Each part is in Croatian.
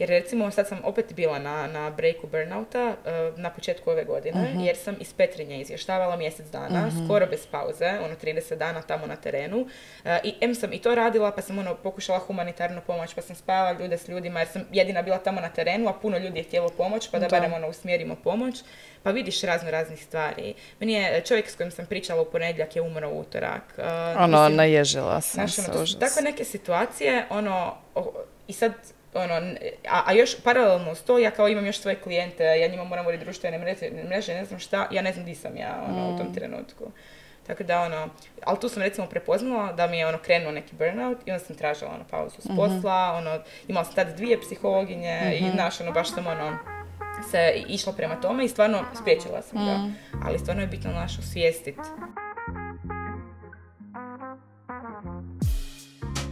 Jer recimo sad sam opet bila na, na breaku burnouta uh, na početku ove godine, Mhm. jer sam iz Petrinje izvještavala mjesec dana, skoro bez pauze, ono 30 dana tamo na terenu. Uh, I em sam i to radila, pa sam ono pokušala humanitarnu pomoć, pa sam spajala ljude s ljudima, jer sam jedina bila tamo na terenu, a puno ljudi je htjelo pomoć, pa da, Da. barem ono usmjerimo pomoć. Pa vidiš razno raznih stvari. Meni je čovjek s kojim sam pričala u ponedjeljak je umro u utorak. Uh, Ono, mislim, naježila sam ono, se, to su užas. takve neke situacije, ono, i sad, ono, a, a još paralelno s to, ja kao imam još svoje klijente, ja njima moram voditi društvene mreže, mreže, ne znam šta, ja ne znam di sam ja, ono, u Mm. tom trenutku. Tako da, ono, ali tu sam recimo prepoznala da mi je, ono, krenuo neki burnout i onda sam tražila, ono, pauzu Mhm. s posla, ono, imala sam tad dvije psihologinje i, znaš, ono, baš sam, ono, se išla prema tome i stvarno spriječila sam ga. Mm. Ali stvarno je bitno, naš, osvijestiti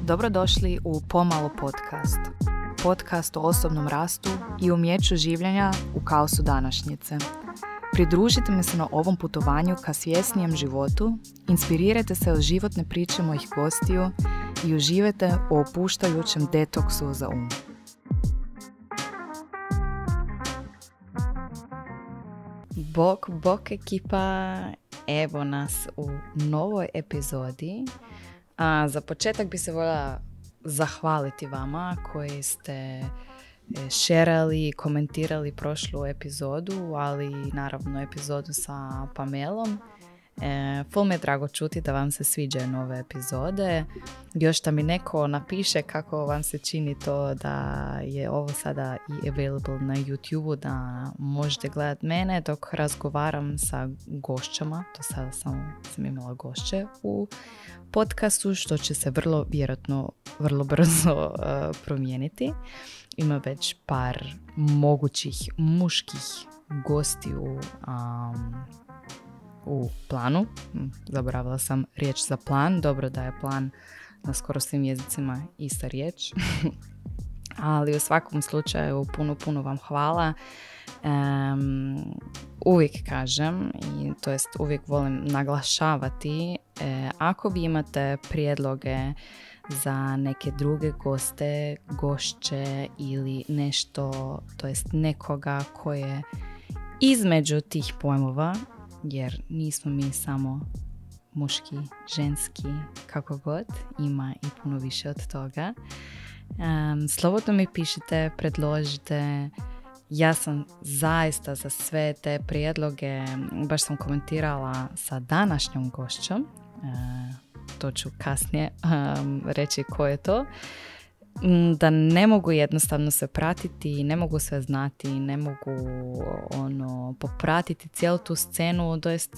Dobrodošli u Pomalo podcast. Podcast o osobnom rastu i umjeću življenja u kaosu današnjice. Pridružite mi se na ovom putovanju ka svjesnijem životu, inspirirajte se od životne priče mojih gostiju i uživajte u opuštajućem detoksu za um. Bok, bok ekipa, evo nas u novoj epizodi. A za početak bi se voljela zahvaliti vama koji ste e, šerali, komentirali prošlu epizodu, ali i naravno epizodu sa Pamelom. E, ful mi je drago čuti da vam se sviđaju nove epizode. Još da mi neko napiše kako vam se čini to da je ovo sada i available na YouTube da možete gledati mene dok razgovaram sa gošćama. To sada sam, sam imala gošće u podcastu što će se vrlo vjerojatno vrlo brzo uh, promijeniti. Ima već par mogućih muških gostiju um, u planu. Zaboravila sam riječ za plan. Dobro da je plan na skoro svim jezicima ista riječ. Ali u svakom slučaju puno, puno vam hvala. Em, uvijek kažem, i to jest uvijek volim naglašavati, e, ako vi imate prijedloge za neke druge goste, gošće ili nešto, to jest nekoga koje između tih pojmova, jer nismo mi samo muški, ženski, kako god, ima i puno više od toga. Em, slobodno mi pišite, predložite, ja sam zaista za sve te prijedloge, baš sam komentirala sa današnjom gošćom, e, to ću kasnije em, reći ko je to, da ne mogu jednostavno se pratiti, ne mogu sve znati, ne mogu ono popratiti cijelu tu scenu, to jest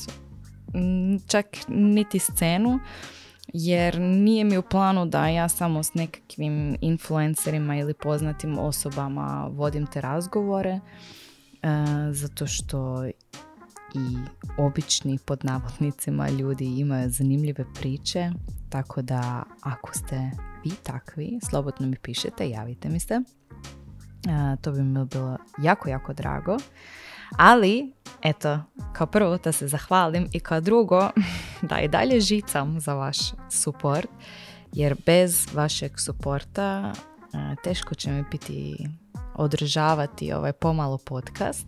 čak niti scenu, jer nije mi u planu da ja samo s nekakvim influencerima ili poznatim osobama vodim te razgovore, e, zato što i obični pod navodnicima ljudi imaju zanimljive priče, tako da ako ste vi takvi, slobodno mi pišete, javite mi se. E, to bi mi bilo jako, jako drago. Ali, eto, kao prvo da se zahvalim i kao drugo da i dalje žicam za vaš support, jer bez vašeg suporta e, teško će mi biti održavati ovaj pomalo podcast.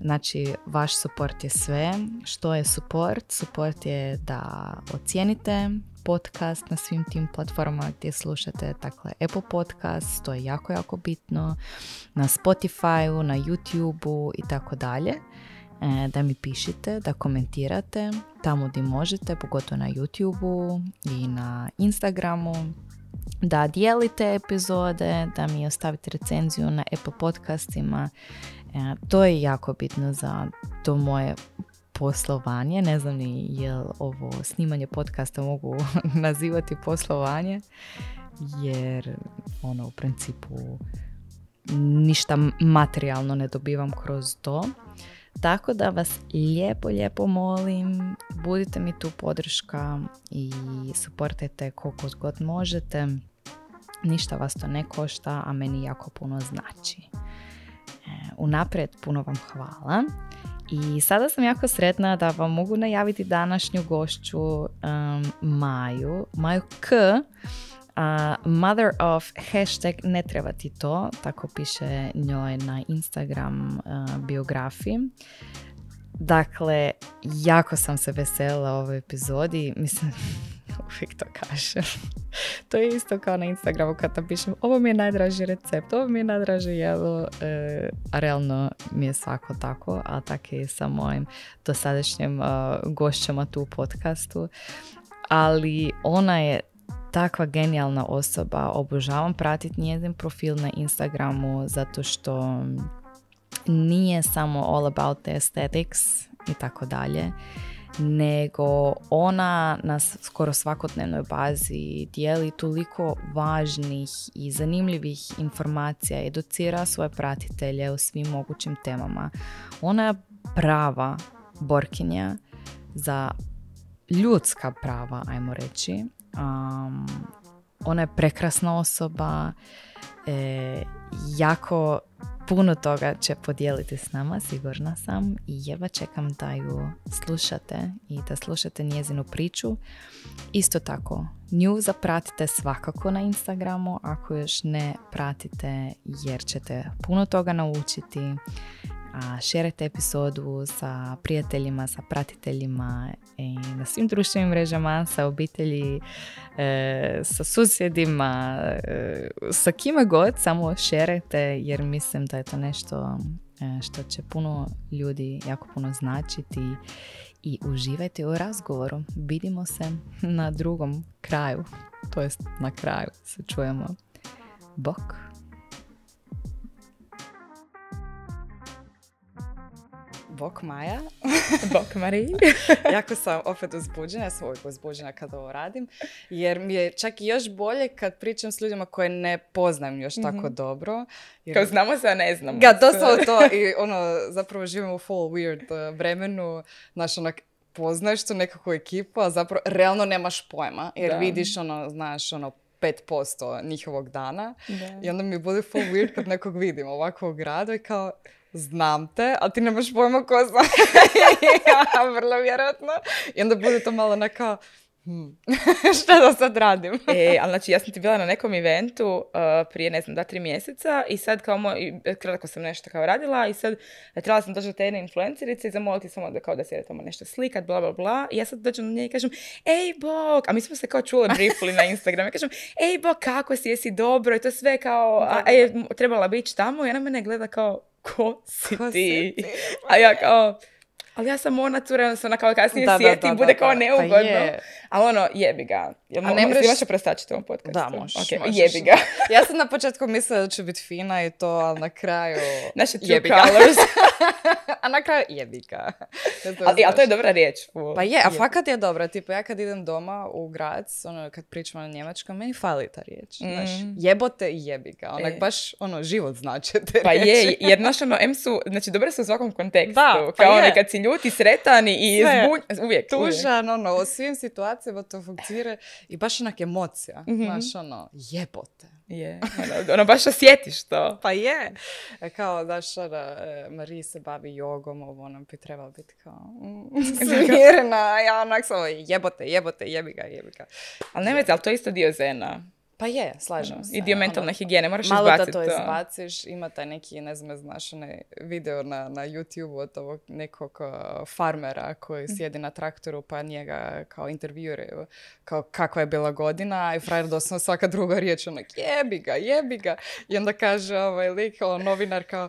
Znači, vaš support je sve. Što je support? Support je da ocijenite podcast na svim tim platformama gdje slušate, dakle Apple Podcast, to je jako, jako bitno, na Spotify, na YouTubeu i tako dalje. E, Da mi pišete, da komentirate tamo gdje možete, pogotovo na YouTubeu i na Instagramu, da dijelite epizode, da mi ostavite recenziju na Apple podcastima. E, to je jako bitno za to moje poslovanje. Ne znam ni jel ovo snimanje podcasta mogu nazivati poslovanje, jer ono u principu ništa materijalno ne dobivam kroz to. Tako da vas lijepo, lijepo molim, budite mi tu podrška i suportajte koliko god možete. Ništa vas to ne košta, a meni jako puno znači. E, Unaprijed puno vam hvala. I sada sam jako sretna da vam mogu najaviti današnju gošću um, Maju, Maju K, A mother of hashtag ne treba ti to, tako piše njoj na Instagram biografiji. Dakle, jako sam se veselila ovoj epizodi. Mislim, uvijek to kažem. to je isto kao na Instagramu kad napišem ovo mi je najdraži recept, ovo mi je najdraži jelo, e, a realno mi je svako tako, a tako je sa mojim dosadašnjim uh, gošćama tu u podcastu. Ali ona je takva genijalna osoba, obožavam pratiti njezin profil na Instagramu zato što nije samo all about the aesthetics i tako dalje nego ona na skoro svakodnevnoj bazi dijeli toliko važnih i zanimljivih informacija, educira svoje pratitelje u svim mogućim temama. Ona je prava borkinja za ljudska prava, ajmo reći. Um, ona je prekrasna osoba, e, jako puno toga će podijeliti s nama, sigurna sam. I jeba čekam da ju slušate i da slušate njezinu priču. Isto tako, nju zapratite svakako na Instagramu ako još ne pratite jer ćete puno toga naučiti a šerite epizodu sa prijateljima, sa pratiteljima i na svim društvenim mrežama, sa obitelji, e, sa susjedima, e, sa kime god, samo šerite jer mislim da je to nešto e, što će puno ljudi jako puno značiti i uživajte u razgovoru. Vidimo se na drugom kraju, to jest na kraju se čujemo. Bok! Bok Maja. Bok Mariji. jako sam opet uzbuđena, ja sam uvijek uzbuđena kad ovo radim, jer mi je čak i još bolje kad pričam s ljudima koje ne poznam još tako mhm. dobro. Jer... Kao znamo se, a ne znamo. Ja, doslovno to i ono, zapravo živimo u full weird uh, vremenu, znaš, onak, poznaješ tu nekakvu ekipu, a zapravo realno nemaš pojma, jer vidiš ono, znaš, ono, 5% njihovog dana i onda mi bude full weird kad nekog vidim ovako u gradu i kao znam te, ali ti nemaš pojma ko znam. ja, vrlo vjerojatno. I onda bude to malo neka, hmm, šta da sad radim? e, ali znači ja sam ti bila na nekom eventu uh, prije, ne znam, da, tri mjeseca i sad kao moj, kratko sam nešto kao radila i sad trebala sam doći do te jedne influencerice i zamoliti samo da kao da se tamo nešto slikat, bla, bla, bla. I ja sad dođem do nje i kažem, ej, bok, a mi smo se kao čule briefly na Instagram. Ja kažem, ej, bok, kako si, jesi dobro? I to sve kao, a, je trebala biti tamo i ona mene gleda kao, ko si ko ti? Si ti? Ali ja sam ona cura, se ona kao kasnije da, sjeti, da, bude kao pa neugodno. Pa Ali ono, jebi ga. Ja, A ne mreš... Imaš prostačiti ovom podcastu? Da, možeš. Okay, možeš. Jebi ga. ja sam na početku mislila da će biti fina i to, ali na kraju... Naše true jebi colors. a na kraju jebi ga. ali, ali to je dobra riječ. Pa je, a fakat je dobra. Tipo, ja kad idem doma u grad, ono, kad pričamo na njemačkom, meni fali ta riječ. Mm. Znaš, jebote i jebi ga. Onak, e. baš, ono, život znači te Pa je, jer naš, ono, M su, znači, dobre su u svakom kontekstu. Da, pa Kao ono, kad si ljuti, sretan i zbunj, uvijek. Tužan, uvijek. ono, u svim situacijama to funkcionira i baš onak emocija. Mm-hmm. Znaš, ono, jebote. Je, ono, ono, baš osjetiš to. pa je. E, kao, znaš, ono, e, Marija se bavi jogom, ovo ono bi trebalo biti kao mm, smirena, ja onak samo jebote, jebote, jebi ga, jebi ga. Ali nemojte, ali to je isto dio zena. Pa je, slažem se. I dio mentalne ono, higijene, moraš malo izbaciti. Malo da to izbaciš, ima taj neki, ne znam, znaš, onaj video na, na YouTube od ovog nekog uh, farmera koji mhm. sjedi na traktoru pa njega kao intervjuiraju kao kakva je bila godina i frajer doslovno svaka druga riječ onak jebi ga, jebi ga. I onda kaže ovaj lik, ovaj novinar kao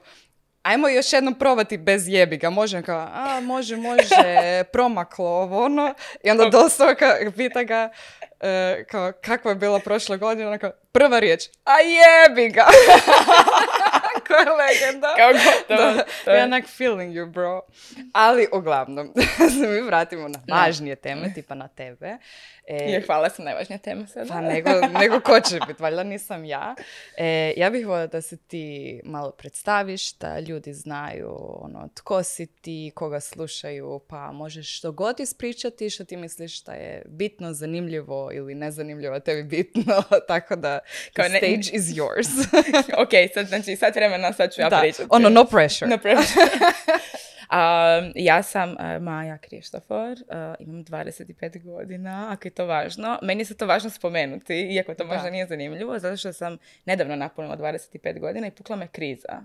ajmo još jednom probati bez jebiga. Može kao, a može, može, promaklo ovo ono. I onda doslovno pita ga, e, kao, kakva je bila prošla godina, onako, prva riječ, a jebi ga. Koja je legenda. Kao gotovo. Da, onak feeling you, bro. Ali, uglavnom, se mi vratimo na važnije teme, tipa na tebe. E, Je, hvala sam najvažnija tema sada. Pa nego, nego ko će biti, valjda nisam ja. E, ja bih voljela da se ti malo predstaviš, da ljudi znaju ono, tko si ti, koga slušaju, pa možeš što god ispričati što ti misliš da je bitno, zanimljivo ili nezanimljivo, tebi bitno, tako da Kao the stage is yours. ok, sad, znači sad vremena, sad ću ja da, pričati. Ono, no pressure. No pressure. A, ja sam uh, Maja Krištofor, uh, imam 25 godina, ako je to važno. Meni se to važno spomenuti, iako to možda nije zanimljivo, zato što sam nedavno napunila 25 godina i pukla me kriza.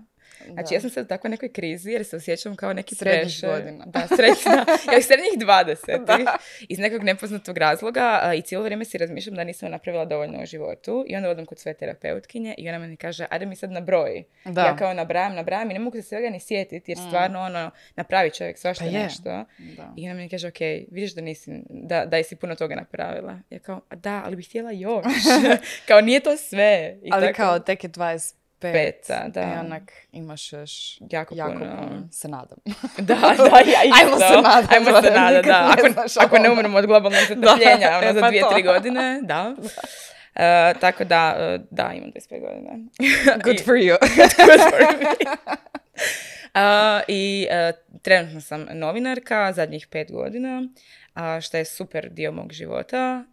Znači, ja sam sad u takvoj nekoj krizi jer se osjećam kao neki Srednjih godina. Da, srednjih, ja srednjih 20. Iz nekog nepoznatog razloga i cijelo vrijeme si razmišljam da nisam napravila dovoljno u životu i onda odem kod sve terapeutkinje i ona mi kaže, ajde mi sad nabroji. Da. Ja kao nabrajam, nabrajam i ne mogu se svega ni sjetiti jer mm. stvarno ono, napravi čovjek svašta pa nešto. Da. I ona mi kaže, ok, vidiš da nisi, da, da si puno toga napravila. Ja kao, da, ali bih htjela još. kao, nije to sve. I ali tako... kao, tek je 20 pet. da. I onak imaš još jako, jako puno. Se nadam. da, da, ja isto. Ajmo se nadam. Ajmo se nadam, da. Ako, ne, ako ne umremo od globalnog zatopljenja, ono za pa dvije, tri godine, da. Uh, tako da, uh, da, imam 25 godina. Good for you. Good for me. Uh, I uh, trenutno sam novinarka zadnjih pet godina a, što je super dio mog života.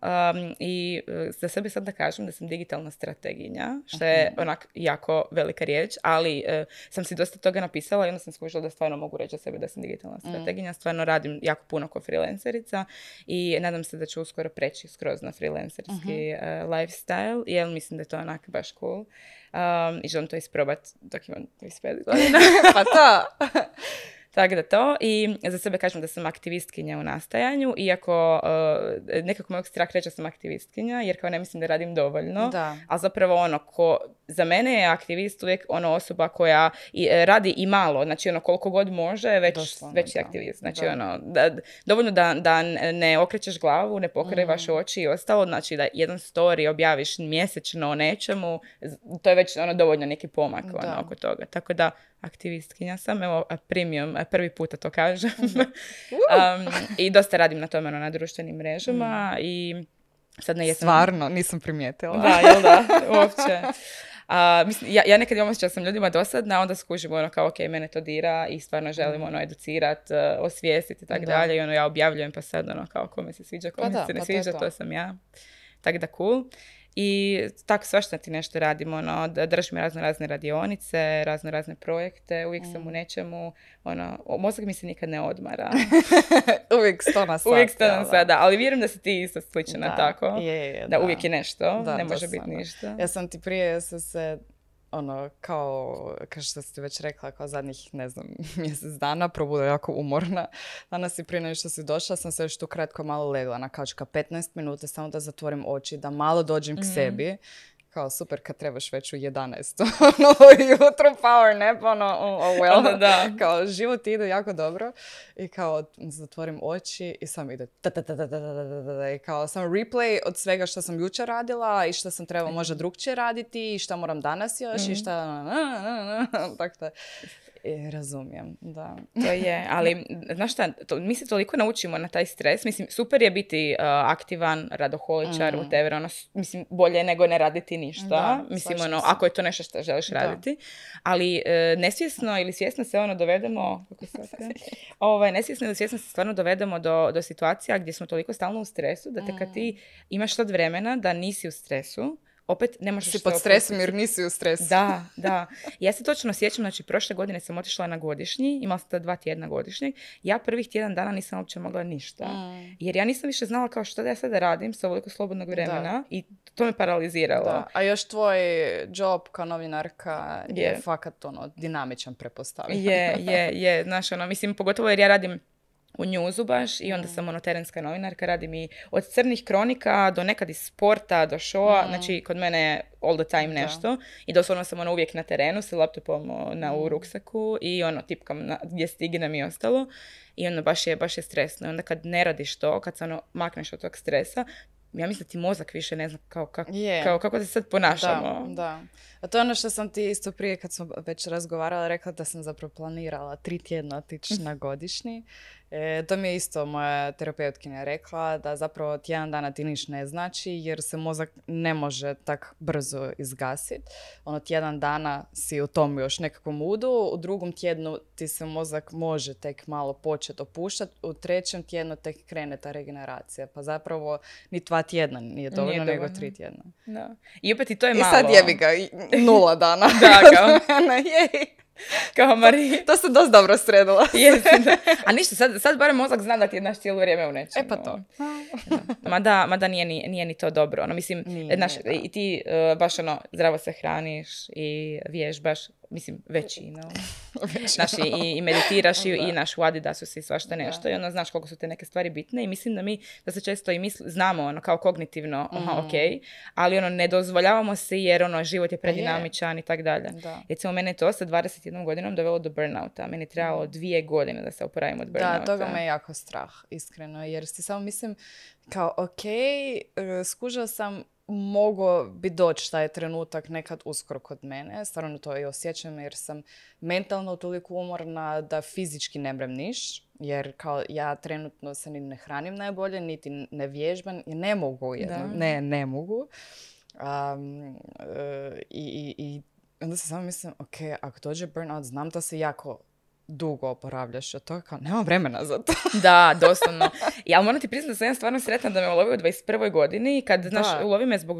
I e, za sebe sad da kažem da sam digitalna strateginja, što je onak jako velika riječ, ali e, sam si dosta toga napisala i onda sam skušala da stvarno mogu reći za sebe da sam digitalna mm. strateginja. Stvarno radim jako puno kao freelancerica i nadam se da ću uskoro preći skroz na freelancerski uh lifestyle, jer mislim da je to onak baš cool. Um, I želim to isprobat dok imam 25 godina. pa to! Tako da to. I za sebe kažem da sam aktivistkinja u nastajanju, iako uh, nekako mojeg strah reći da sam aktivistkinja, jer kao ne mislim da radim dovoljno. Da. A zapravo ono, ko, za mene je aktivist uvijek ono osoba koja i, e, radi i malo, znači ono koliko god može, već, već je aktivist. Znači ono, da, dovoljno da, da ne okrećeš glavu, ne pokrivaš mm. oči i ostalo, znači da jedan story objaviš mjesečno o nečemu, to je već ono dovoljno neki pomak ono, oko toga. Tako da aktivistkinja sam, evo premium, prvi puta to kažem. Mhm. um, I dosta radim na tome ono, na društvenim mrežama mm. i sad ne jesam... Stvarno, nisam primijetila. Da, jel da, uopće. A, mislim, ja, ja nekad imam osjećaj da sam ljudima dosadna, onda skužim ono kao, ok, mene to dira i stvarno želim ono educirat, uh, osvijestiti i tako dalje. I ono ja objavljujem pa sad ono kao kome se sviđa, kome pa se ne pa sviđa, to, to. sam ja. Tako da cool. I tako svašta ti nešto radimo, ono, držim razne razne radionice, razne razne projekte, uvijek sam u mm. nečemu, ono, mozak mi se nikad ne odmara. uvijek sto na Uvijek sto na sada, ali vjerujem da si ti isto slična tako. Je, je, da, da, uvijek je nešto, da, ne može biti ništa. Ja sam ti prije se ono, kao, kao što ste već rekla, kao zadnjih, ne znam, mjesec dana, probuda jako umorna. Danas i prije nego što si došla, sam se još tu kratko malo legla na kaučka 15 minuta, samo da zatvorim oči, da malo dođem k mhm. sebi kao super kad trebaš već u 11. ono, jutro power nap, ono, oh, well. da. Kao život ide jako dobro i kao zatvorim oči i samo ide i kao samo replay od svega što sam jučer radila i što sam trebala možda drugčije raditi i što moram danas još i šta... Tako da E, razumijem, da. To je, ali znaš šta, to, mi se toliko naučimo na taj stres. Mislim, super je biti uh, aktivan, radoholičar, mm. whatever, ono, mislim, bolje nego ne raditi ništa. Da, mislim, ono, ako je to nešto što želiš raditi. Ali uh, nesvjesno ili svjesno se ono dovedemo, kako se ovaj, nesvjesno ili svjesno se stvarno dovedemo do, do situacija gdje smo toliko stalno u stresu, da te kad ti mm. imaš sad vremena da nisi u stresu, opet ne možeš si pod stresom jer nisi u stresu. Da, da. Ja se točno sjećam, znači prošle godine sam otišla na godišnji, imala sam dva tjedna godišnjeg. Ja prvih tjedan dana nisam uopće mogla ništa. Mm. Jer ja nisam više znala kao što da ja sada radim sa ovoliko slobodnog vremena i to me paraliziralo. Da. A još tvoj job kao novinarka je, je fakat ono, dinamičan prepostavljam. Je, je, je. Znaš, ono, mislim, pogotovo jer ja radim u njuzu baš i onda mm. sam ono terenska novinarka, radim i od crnih kronika do nekad iz sporta, do showa, mm. znači kod mene je all the time nešto i doslovno sam ono uvijek na terenu sa laptopom na u mm. ruksaku i ono tipkam na, gdje stignem i ostalo i ono baš je, baš je stresno i onda kad ne radiš to, kad se ono makneš od tog stresa, ja mislim da ti mozak više ne zna kao, kako, kao kako se sad ponašamo. Da, da. A to je ono što sam ti isto prije kad smo već razgovarala rekla da sam zapravo planirala tri tjedna otići na godišnji E, to mi je isto moja terapeutkinja rekla, da zapravo tjedan dana ti niš ne znači, jer se mozak ne može tak brzo izgasiti. Ono, tjedan dana si u tom još nekakvom mudu, u drugom tjednu ti se mozak može tek malo početi opuštati, u trećem tjednu tek krene ta regeneracija. Pa zapravo ni dva tjedna nije dovoljno, nego tri tjedna. Da. I opet i to je malo. I sad jebi ga, nula dana. da, kao. kao Marija. to se dosta dobro sredila. A ništa, sad, sad barem mozak zna da ti je naš cijelo vrijeme u nečemu. E pa to. Mada, mada nije, ni, nije ni to dobro. Ono, mislim, Nije, nije, da. i ti uh, baš ono, zdravo se hraniš i vježbaš, mislim, većina. Znaš, i, i meditiraš i, i naš u Adidasu si svašta nešto i ono, znaš koliko su te neke stvari bitne i mislim da mi, da se često i misli, znamo ono, kao kognitivno, aha, Mhm. ok, ali ono, ne dozvoljavamo se jer ono, život je predinamičan i tak dalje. Da. Recimo, mene to sa 21 godinom dovelo do burnouta. Meni je trebalo dvije godine da se oporavim od burnouta. Da, toga me je jako strah, iskreno, jer si samo mislim kao, ok, e, skužila sam, mogo bi doći taj trenutak nekad uskoro kod mene, stvarno to i osjećam jer sam mentalno toliko umorna da fizički ne mrem niš, jer kao ja trenutno se ni ne hranim najbolje, niti ne vježbam ne mogu jedno, ne, ne mogu. Um, i, i, I onda se samo mislim, ok, ako dođe burnout, znam da se jako dugo oporavljaš od toga, kao nemam vremena za to. Da, doslovno. Ali moram ti priznati da sam ja stvarno sretna da me ulovio u 21. godini, kad, znaš, ulovi me zbog,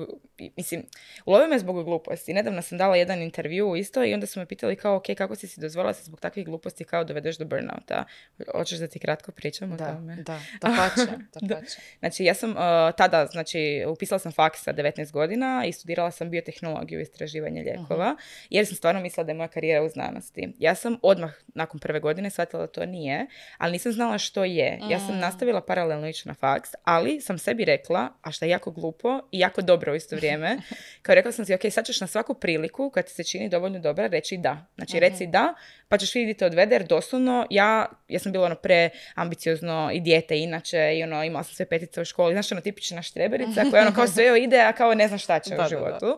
mislim, ulovi me zbog gluposti. Nedavno sam dala jedan intervju isto i onda su me pitali kao, ok, kako si si dozvolila se zbog takvih gluposti kao dovedeš do burnouta. Hoćeš da ti kratko pričam o Da, tome? da, da pače, da pače. Znači, ja sam uh, tada, znači, upisala sam faks sa 19 godina i studirala sam biotehnologiju i istraživanje lijekova, jer sam stvarno mislila da je moja karijera u znanosti. Ja sam odmah nakon prve godine shvatila da to nije, ali nisam znala što je. Ja sam nastavila paralelno ići na faks, ali sam sebi rekla, a što je jako glupo i jako dobro u isto vrijeme, kao rekla sam si, ok, sad ćeš na svaku priliku, kad ti se čini dovoljno dobra, reći da. Znači, reci da, pa ćeš vidjeti odvede, jer doslovno ja, ja sam bila ono preambiciozno i dijete inače i ono, imala sam sve petice u školi, znaš ono tipična štreberica koja ono kao sve ide, a kao ne zna šta će Da, u da, da.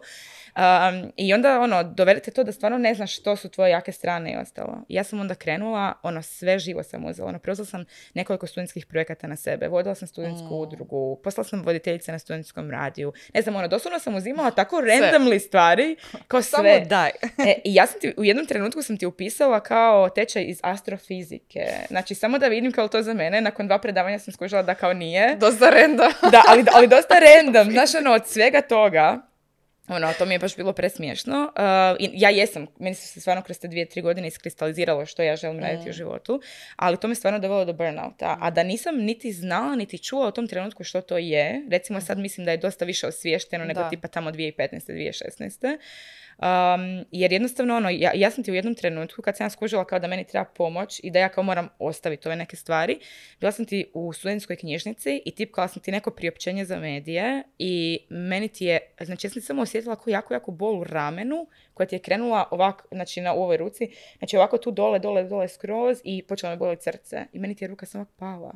Um, I onda ono, dovedete to da stvarno ne znaš što su tvoje jake strane i ostalo. I ja sam onda krenula, ono, sve živo sam uzela. Ono, preuzela sam nekoliko studentskih projekata na sebe. Vodila sam studentsku Mm. udrugu, poslala sam voditeljice na studentskom radiju. Ne znam, ono, doslovno sam uzimala tako randomly stvari, kao sve. Samo daj. E, I ja sam ti, u jednom trenutku sam ti upisala kao tečaj iz astrofizike. Znači, samo da vidim kao to za mene. Nakon dva predavanja sam skužila da kao nije. Dosta renda. Da, ali, ali dosta random. Znaš, ono, od svega toga, ono, to mi je baš bilo presmiješno. Uh, ja jesam, meni su se stvarno kroz te dvije, tri godine iskristaliziralo što ja želim raditi u životu, ali to me stvarno dovelo do burnouta. A da nisam niti znala, niti čula u tom trenutku što to je, recimo sad mislim da je dosta više osviješteno nego Da. tipa tamo 2015. 2016. Um, jer jednostavno, ono, ja, ja sam ti u jednom trenutku, kad sam ja skužila kao da meni treba pomoć i da ja kao moram ostaviti ove neke stvari, bila sam ti u studentskoj knjižnici i tipkala sam ti neko priopćenje za medije i meni ti je, znači ja sam samo osjetila kao jako, jako bol u ramenu koja ti je krenula ovako, znači na u ovoj ruci, znači ovako tu dole, dole, dole skroz i počela me boliti srce i meni ti je ruka samo pala.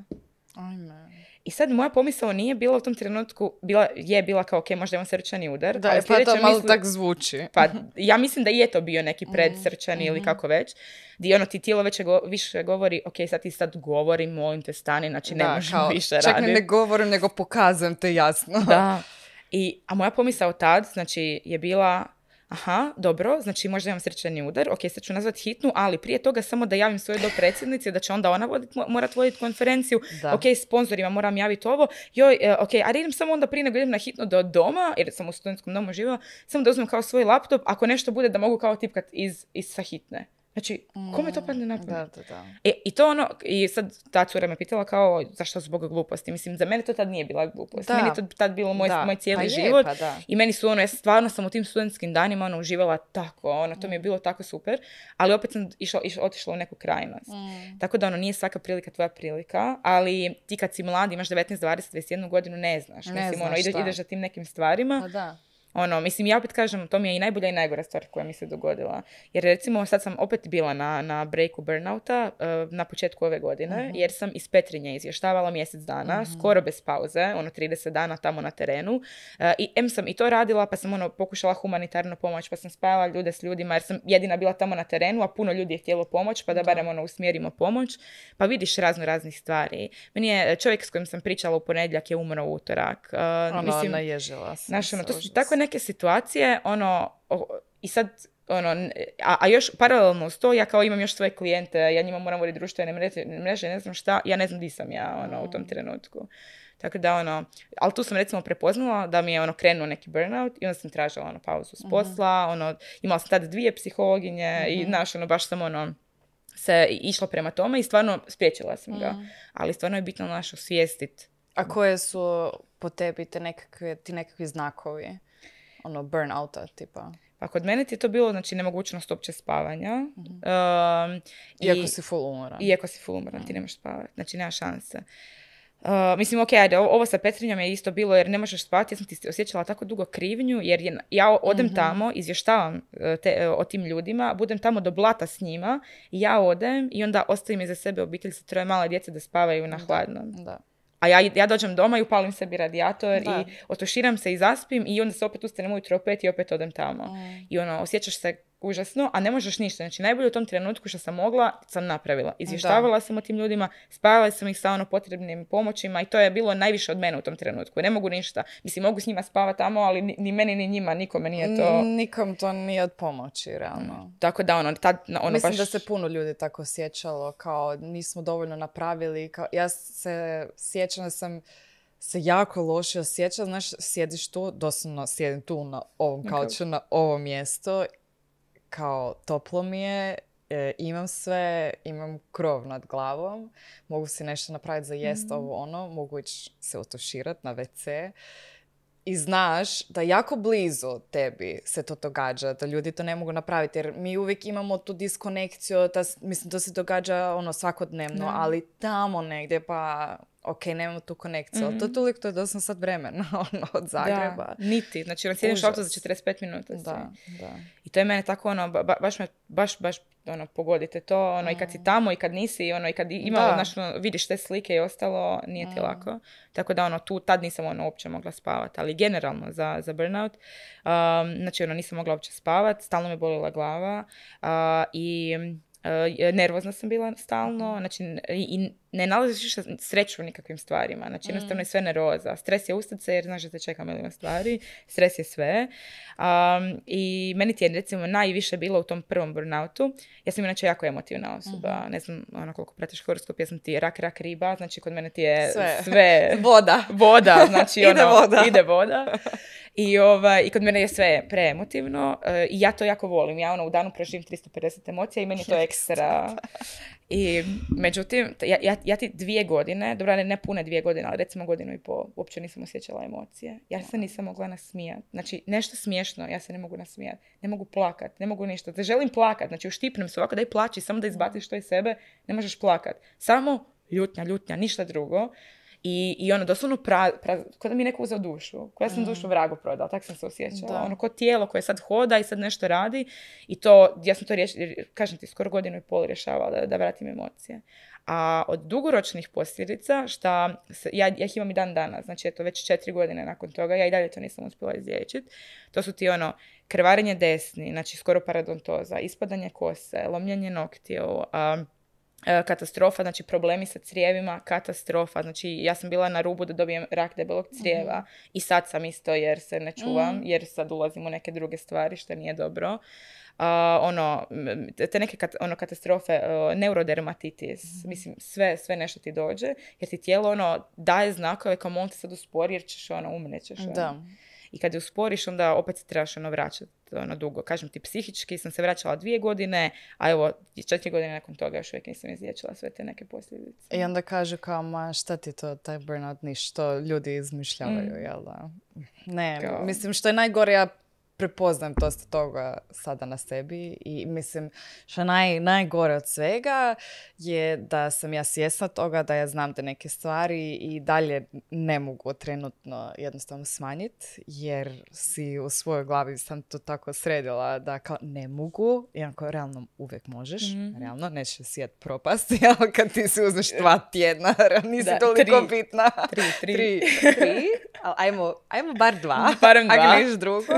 Ajme. I sad moja pomisao nije bila u tom trenutku, bila, je bila kao ok, možda imam srčani udar. Da, ali pa to malo misli- tak zvuči. pa ja mislim da je to bio neki Mm, predsrčani ili mhm. kako već. Di ono ti tijelo već go- više govori, ok, sad ti sad govori, molim te stani, znači ne da, možemo kao, više čak raditi. ne govorim, nego pokazujem te jasno. Da. I, a moja pomisao tad, znači, je bila, aha, dobro, znači možda imam srčani udar, ok, sad ću nazvat hitnu, ali prije toga samo da javim svojoj dopredsjednici, da će onda ona vodit, mo- morat voditi konferenciju, Da. ok, sponzorima moram javiti ovo, joj, e, ok, a idem samo onda prije nego idem na hitnu do doma, jer sam u studentskom domu živjela, samo da uzmem kao svoj laptop, ako nešto bude da mogu kao tipkat iz, iz sa hitne. Znači, kome to padne na pamet? Da, da, da. E, I to ono, i sad ta cura me pitala kao zašto zbog gluposti. Mislim, za mene to tad nije bila glupost. Da. Meni je to tad bilo moj, Da. moj cijeli Pa je, život. pa da. I meni su ono, ja stvarno sam u tim studentskim danima ono, uživala tako, ono, to mi je Mm. bilo tako super. Ali opet sam išla, išla, otišla u neku krajnost. Mm. Tako da ono, nije svaka prilika tvoja prilika, ali ti kad si mlad, imaš 19, 20, 21 godinu, ne znaš. Ne mislim, ono, znaš ide- šta. ideš za tim nekim stvarima. Pa da. Ono, mislim, ja opet kažem, to mi je i najbolja i najgora stvar koja mi se dogodila. Jer recimo, sad sam opet bila na, na breaku burnouta uh, na početku ove godine, Mhm. jer sam iz Petrinje izvještavala mjesec dana, skoro bez pauze, ono 30 dana tamo na terenu. Uh, I em sam i to radila, pa sam ono pokušala humanitarnu pomoć, pa sam spajala ljude s ljudima, jer sam jedina bila tamo na terenu, a puno ljudi je htjelo pomoć, pa da barem ono usmjerimo pomoć. Pa vidiš razno raznih stvari. Meni je čovjek s kojim sam pričala u ponedjeljak je umro u utorak. Uh, Ono, mislim, naježila sam Znaš, ono, to su užas. Neke situacije, ono, i sad, ono, a, a još paralelno uz to, ja kao imam još svoje klijente, ja njima moram voditi društvene mreže, mreže, ne znam šta, ja ne znam di sam ja, ono, u tom trenutku. Tako da ono, ali tu sam recimo prepoznala da mi je ono krenuo neki burnout i onda sam tražila ono pauzu s posla, ono, imala sam tad dvije psihologinje i znaš, ono, baš sam ono, se išla prema tome i stvarno spriječila sam ga. Ali stvarno je bitno naš osvijestit. A koje su po tebi te nekakve, ti nekakvi znakovi? Ono, burnouta, tipa? Pa kod mene ti je to bilo, znači, nemogućnost uopće spavanja. Um, Iako i- si full umoran. Iako si full umoran, ti nemaš spavati. Znači, nema šanse. Uh, mislim, ok, ajde, ovo, sa Petrinjom je isto bilo jer ne možeš spavati, ja sam ti osjećala tako dugo krivnju jer je, ja odem tamo, izvještavam uh, te, uh, o tim ljudima, budem tamo do blata s njima ja odem i onda ostavim iza sebe obitelj sa troje male djece da spavaju na hladnom. Da. A ja, ja dođem doma i upalim sebi radijator Da. i otuširam se i zaspim i onda se opet ustanem ujutro opet i opet odem tamo. Mm. I ono, osjećaš se užasno, a ne možeš ništa. Znači, najbolje u tom trenutku što sam mogla, sam napravila. Izvještavala sam o tim ljudima, spavala sam ih sa ono potrebnim pomoćima i to je bilo najviše od mene u tom trenutku. Ne mogu ništa. Mislim, mogu s njima spavati tamo, ali ni, ni meni ni njima, nikome nije to... Nikom to nije od pomoći, realno. Tako da, ono, tad, ono, Mislim baš... da se puno ljudi tako osjećalo, kao nismo dovoljno napravili. Kao, ja se sjećam da sam se jako loše osjećala, znaš, sjediš tu, doslovno sjedim tu na ovom kauču, na ovo mjesto, kao toplo mi je, e, imam sve, imam krov nad glavom, mogu si nešto napraviti za jest, ovo ono, mogu ići se otuširati na WC. I znaš da jako blizu tebi se to događa, da ljudi to ne mogu napraviti, jer mi uvijek imamo tu diskonekciju, ta, mislim to se događa ono svakodnevno, ali tamo negdje pa, ok, nemamo tu konekciju, ali to je toliko, to je dosta sad vremena, ono, od Zagreba. Da, niti. Znači, ono, sjedneš u auto za Užas. 45 minuta. Da, da. I to je mene tako ono, ba- ba- baš me, baš, baš ono, pogodite to, ono, i kad si tamo i kad nisi, ono, i kad i- imalo, Da. znaš, ono, vidiš te slike i ostalo, nije ti lako. Tako da, ono, tu, tad nisam, ono, uopće mogla spavati, ali generalno za, za burnout, um, znači, ono, nisam mogla uopće spavati, stalno me bolila glava uh, i uh, nervozna sam bila stalno, znači, n- i, i ne nalaziš više sreću u nikakvim stvarima, znači, jednostavno je sve nervoza. Stres je ustati se jer znaš da te čeka stvari, stres je sve. Um, I meni ti je recimo najviše bilo u tom prvom burnoutu. Ja sam inače jako emotivna osoba. Ne znam ono koliko pratiš horoskop, ja sam ti rak, rak, riba, znači kod mene ti je Sve. sve, Voda. voda, znači Ide ono, voda. ide voda. I, ovaj, I kod mene je sve preemotivno e, i ja to jako volim. Ja ono u danu preživim 350 emocija i meni je to ekstra. I međutim, ja, ja, ja ti dvije godine, dobro ne, ne pune dvije godine, ali recimo godinu i pol, uopće nisam osjećala emocije. Ja se nisam mogla nasmijat. Znači, nešto smiješno, ja se ne mogu nasmijat. Ne mogu plakat, ne mogu ništa. Da želim plakat, znači uštipnem se ovako, daj plaći, samo da izbaciš to iz sebe, ne možeš plakat. Samo ljutnja, ljutnja, ništa drugo. I, i ono, doslovno pra, pra, ko da mi neko uzeo dušu. Ko da sam dušu vragu prodala, tako sam se osjećala. Da. Ono, ko tijelo koje sad hoda i sad nešto radi. I to, ja sam to riješila, kažem ti, skoro godinu i pol rješavala da, da vratim emocije. A od dugoročnih posljedica, šta se- ja, ja ih imam i dan danas, znači eto već četiri godine nakon toga, ja i dalje to nisam uspjela izliječiti. To su ti ono, krvarenje desni, znači skoro paradontoza, ispadanje kose, lomljenje noktiju, um, katastrofa, znači problemi sa crijevima, katastrofa. Znači ja sam bila na rubu da dobijem rak debelog crijeva i sad sam isto jer se ne čuvam, jer sad ulazim u neke druge stvari što nije dobro. A, ono, te neke kat- ono, katastrofe, uh, neurodermatitis, mislim, sve, sve nešto ti dođe, jer ti tijelo ono daje znakove kao molim te sad uspori jer ćeš ono umrećeš. ono. Da. I kad je usporiš, onda opet se trebaš ono vraćati ono dugo. Kažem ti, psihički sam se vraćala dvije godine, a evo, četiri godine nakon toga još uvijek nisam izliječila sve te neke posljedice. I onda kažu kao, ma šta ti to, taj burnout, niš, što ljudi izmišljavaju, Mm. jel da? Ne, Kao- mislim, što je najgore, ja prepoznajem dosta toga sada na sebi i mislim, što naj, najgore od svega je da sam ja svjesna toga, da ja znam da neke stvari i dalje ne mogu trenutno jednostavno smanjiti, jer si u svojoj glavi sam to tako sredila da kao ne mogu, iako realno uvijek možeš, realno, neće svijet propasti, ali kad ti si uzmeš dva tjedna, nisi Da, toliko tri. bitna. Tri, tri. tri, tri, ajmo, ajmo bar dva, Barem ako dva. niš drugo.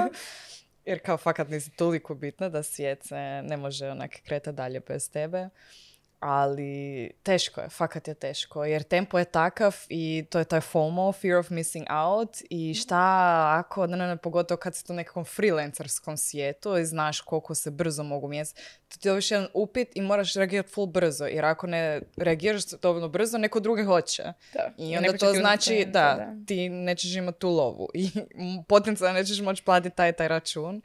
Jer kao fakat nisi toliko bitna da svijet se ne može onak kretati dalje bez tebe. Ali teško je, fakat je teško, jer tempo je takav i to je taj FOMO, fear of missing out i šta ako, ne, ne, pogotovo kad si tu nekakvom freelancerskom svijetu i znaš koliko se brzo mogu mjestiti, to ti dobiš jedan upit i moraš reagirati full brzo, jer ako ne reagiraš dovoljno brzo, neko drugi hoće. Da. I onda to znači da, ti nećeš imati tu lovu i potencijalno nećeš moći platiti taj taj račun.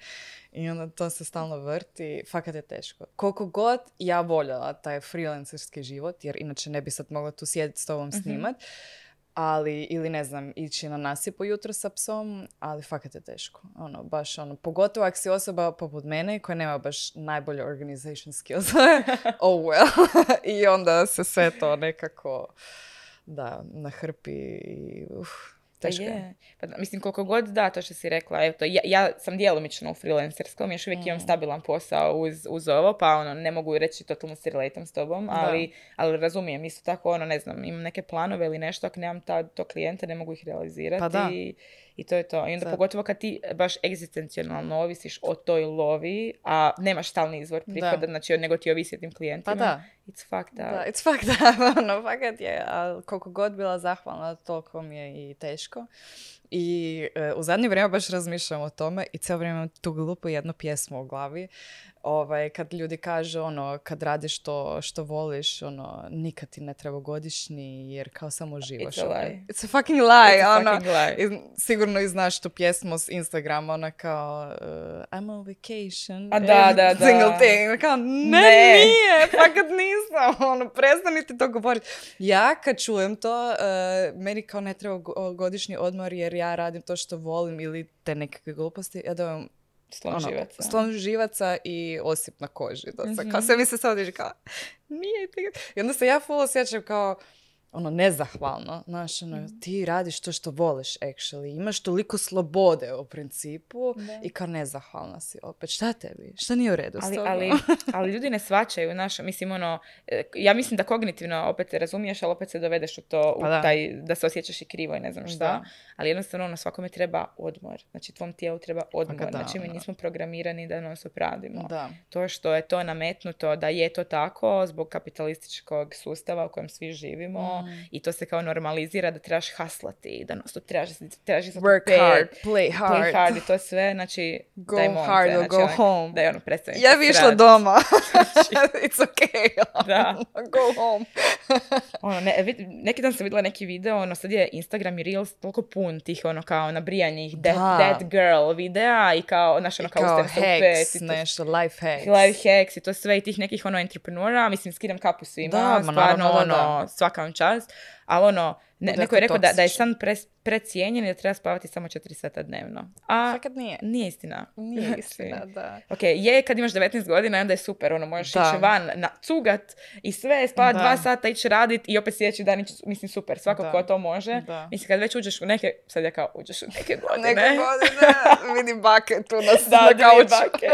I onda to se stalno vrti. Fakat je teško. Koliko god ja voljela taj freelancerski život, jer inače ne bi sad mogla tu sjediti s tobom mhm. snimat, ali, ili ne znam, ići na nasipu jutro sa psom, ali fakat je teško. Ono, baš ono, pogotovo ako si osoba poput mene koja nema baš najbolje organization skills. oh well. I onda se sve to nekako, da, nahrpi i uh, Teško je. Pa, mislim, koliko god da, to što si rekla, eto, ja, ja sam djelomično u freelancerskom, još uvijek imam mm. stabilan posao uz, uz ovo, pa ono, ne mogu reći totalno se relatam s tobom, ali, ali razumijem, isto tako, ono, ne znam, imam neke planove ili nešto, ako nemam ta, to klijenta, ne mogu ih realizirati. Pa da. I, to je to. I onda pogotovo kad ti baš egzistencionalno ovisiš o toj lovi, a nemaš stalni izvor prihoda, znači nego ti ovisi o tim klijentima. Pa da. It's fucked up. Da, it's fucked up. ono, fakat je. A koliko god bila zahvalna, toliko mi je i teško. I e, u zadnje vrijeme baš razmišljam o tome i cijelo vrijeme imam tu glupu jednu pjesmu u glavi ovaj, kad ljudi kažu ono, kad radiš to što voliš, ono, nikad ti ne treba godišnji jer kao samo uživaš. It's a ono. lie. It's a fucking lie. It's a ono, fucking lie. sigurno i znaš tu pjesmu s Instagrama, ona kao uh, I'm on vacation. A da, da, da. Single thing. Kao, ne, ne. nije, fakat nisam. Ono, prestanite to govoriti. Ja kad čujem to, uh, meni kao ne treba godišnji odmor jer ja radim to što volim ili te nekakve gluposti, ja dobijem Slon ono, živaca. Slon živaca i osip na koži. mm Kao sve mi se sad kao, nije I onda se ja full osjećam kao, ono, nezahvalno. Znaš, ono, mhm. ti radiš to što voliš, actually. Imaš toliko slobode u principu i kao nezahvalna si opet. Šta tebi? Šta nije u redu ali, ali, ali, ljudi ne svačaju, naš, mislim, ono, e, ja mislim da kognitivno opet se razumiješ, ali opet se dovedeš u to, u pa da. taj, da se osjećaš i krivo i ne znam šta. Ali jednostavno, ono, svakome treba odmor. Znači, tvom tijelu treba odmor. Pa znači, mi nismo programirani da non stop radimo. Da. To što je to nametnuto, da je to tako zbog kapitalističkog sustava u kojem svi živimo, Mm. i to se kao normalizira da trebaš haslati, da to trebaš, trebaš Work pet, hard, play hard. Play hard i to sve, znači go daj hard or znači, go home. Da je ono predstavim. Ja bi išla doma. Znači, It's okay. da. go home. ono, ne, vid, neki dan sam vidjela neki video, ono sad je Instagram i Reels toliko pun tih ono kao nabrijanih that, that girl videa i kao, znaš ono kao, kao hacks, nešto, life hacks. Life hacks i to sve i tih nekih ono entreprenora, mislim skidam kapu svima, da, stvarno ono, svaka vam čast ali ono, ne, neko je rekao da, da je san pre, precijenjen i da treba spavati samo 4 sata dnevno. A Fakat nije. Nije istina. Nije istina, da. Ok, je kad imaš 19 godina, onda je super, ono, možeš ići van na cugat i sve, spavati dva sata, ići radit i opet sljedeći dan ići, mislim, super, svako ko to može. Da. Mislim, kad već uđeš u neke, sad ja kao uđeš u neke godine. Neke godine, vidim bake tu nas da, na bake.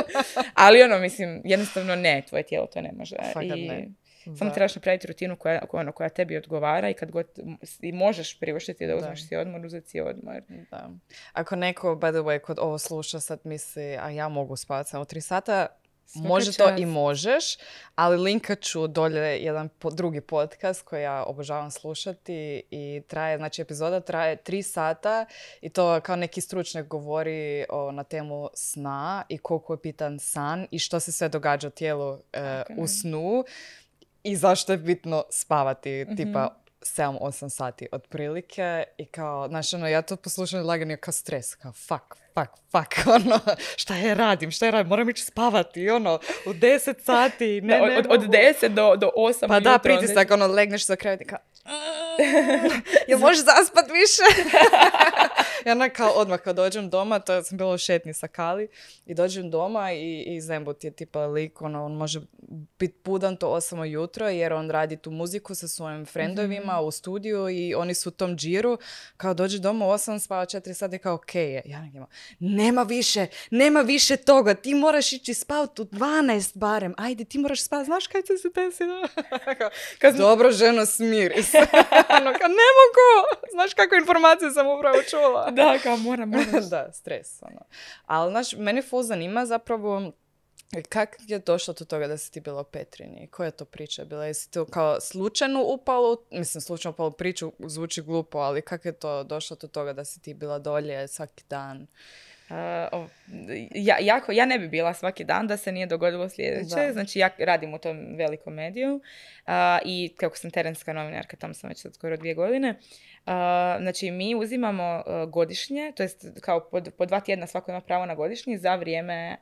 Ali ono, mislim, jednostavno ne, tvoje tijelo to ne može. Fakat I... ne. Samo trebaš napraviti rutinu koja, ono, koja tebi odgovara i kad god i možeš priuštiti da uzmeš si odmor, uzeti si odmor. Da. Ako neko, by the way, kod ovo sluša sad misli, a ja mogu spavati samo tri sata, Može to i možeš, ali linkat ću dolje jedan drugi podcast koji ja obožavam slušati i traje, znači epizoda traje tri sata i to kao neki stručnjak govori o, na temu sna i koliko je pitan san i što se sve događa u tijelu e, u snu i zašto je bitno spavati, mm tipa 7-8 sati otprilike i kao, znači ono, ja to poslušam lagano kao stres, kao fuck, fuck, fuck, ono, šta je radim, šta je radim, moram ići spavati, ono, u 10 sati, ne, ne, od, od 10 do, do 8 Pa da, pritisak, ono, legneš za krevet i kao, jel možeš zaspat više? ja onda kao odmah kad dođem doma, to sam bila u šetni sa Kali, i dođem doma i, i Zembot je tipa lik, ono, on može biti pudan to 8 jutro jer on radi tu muziku sa svojim frendovima mm u studiju i oni su u tom džiru, kao dođe doma u 8, spava 4 sata i kao ok je. Ja nekima, nema više, nema više toga, ti moraš ići spavati u 12 barem, ajde ti moraš spavati, znaš kaj će se desiti? Kad Dobro ženo smiri se. ono, kao, ne mogu, znaš kakvu informaciju sam upravo čula. da, kao moram, moraš. da, stres. Ono. Ali, znaš, mene full zanima zapravo Kako je došlo do toga da si ti bila u Petrinji? Koja je to priča bila? Jesi tu kao slučajno upalo, mislim slučajno upalo priču, zvuči glupo, ali kako je to došlo do toga da si ti bila dolje svaki dan? Uh, ja, jako, ja ne bi bila svaki dan da se nije dogodilo sljedeće. Znači, ja radim u tom velikom mediju i kako sam terenska novinarka, tamo sam već skoro dvije godine znači mi uzimamo godišnje, to jest kao po, dva tjedna svako ima pravo na godišnji za vrijeme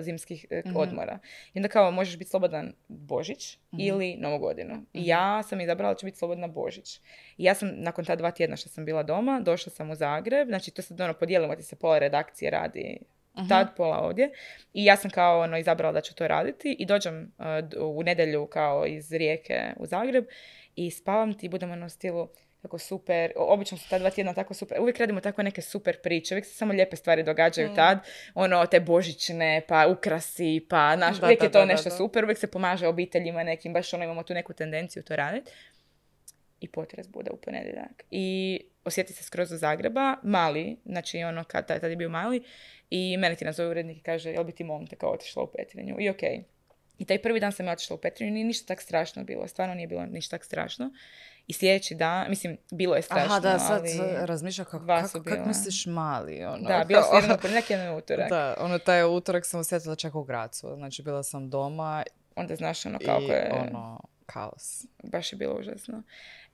zimskih mm odmora. I onda kao možeš biti slobodan Božić mm ili Novu godinu. I mhm. ja sam izabrala da ću biti slobodna Božić. I ja sam nakon ta dva tjedna što sam bila doma, došla sam u Zagreb, znači to se ono podijelimo ti se pola redakcije radi mhm. tad, pola ovdje. I ja sam kao ono izabrala da ću to raditi i dođem u nedjelju kao iz Rijeke u Zagreb i spavam ti, budemo na stilu tako super, obično su ta dva tjedna tako super, uvijek radimo tako neke super priče, uvijek se samo lijepe stvari događaju mm. tad, ono, te božićne, pa ukrasi, pa naš, uvijek je to nešto super, uvijek se pomaže obiteljima nekim, baš ono imamo tu neku tendenciju to raditi. I potres bude u ponedjeljak. I osjeti se skroz do Zagreba, mali, znači ono, kad, tad je bio mali, i mene ti nazove urednik i kaže, jel bi ti mom te kao otišla u Petrinju? I okej. I taj prvi dan sam ja otišla u Petrinju, nije ništa tak strašno bilo, stvarno nije bilo ništa tak strašno. I sljedeći dan, mislim, bilo je strašno, Aha, da, sad razmišljam kako, kako, kako misliš mali, ono. Da, bila sam jedan ponedjeljak, jedan utorak. Da, ono, taj utorak sam osjetila čak u Gracu, znači bila sam doma. Onda znaš, ono, kako je... ono, kaos. Baš je bilo užasno.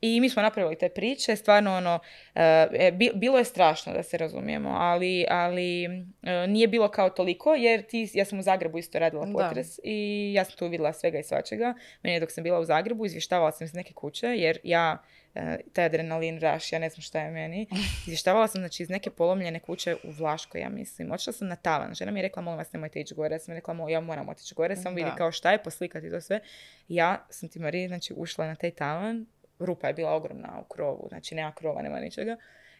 I mi smo napravili te priče, stvarno ono, e, e, bilo je strašno da se razumijemo, ali, ali e, nije bilo kao toliko jer ti, ja sam u Zagrebu isto radila potres i ja sam tu vidjela svega i svačega. Meni dok sam bila u Zagrebu izvještavala sam iz neke kuće jer ja taj adrenalin raš, ja ne znam šta je meni. Izvještavala sam znači, iz neke polomljene kuće u Vlaškoj, ja mislim. Otišla sam na tavan. Žena mi je rekla, molim vas, nemojte ići gore. Ja sam rekla, ja moram otići gore, samo vidi kao šta je, poslikati to sve. Ja sam ti, Mariji, znači, ušla na taj tavan, rupa je bila ogromna u krovu, znači nema krova, nema ničega.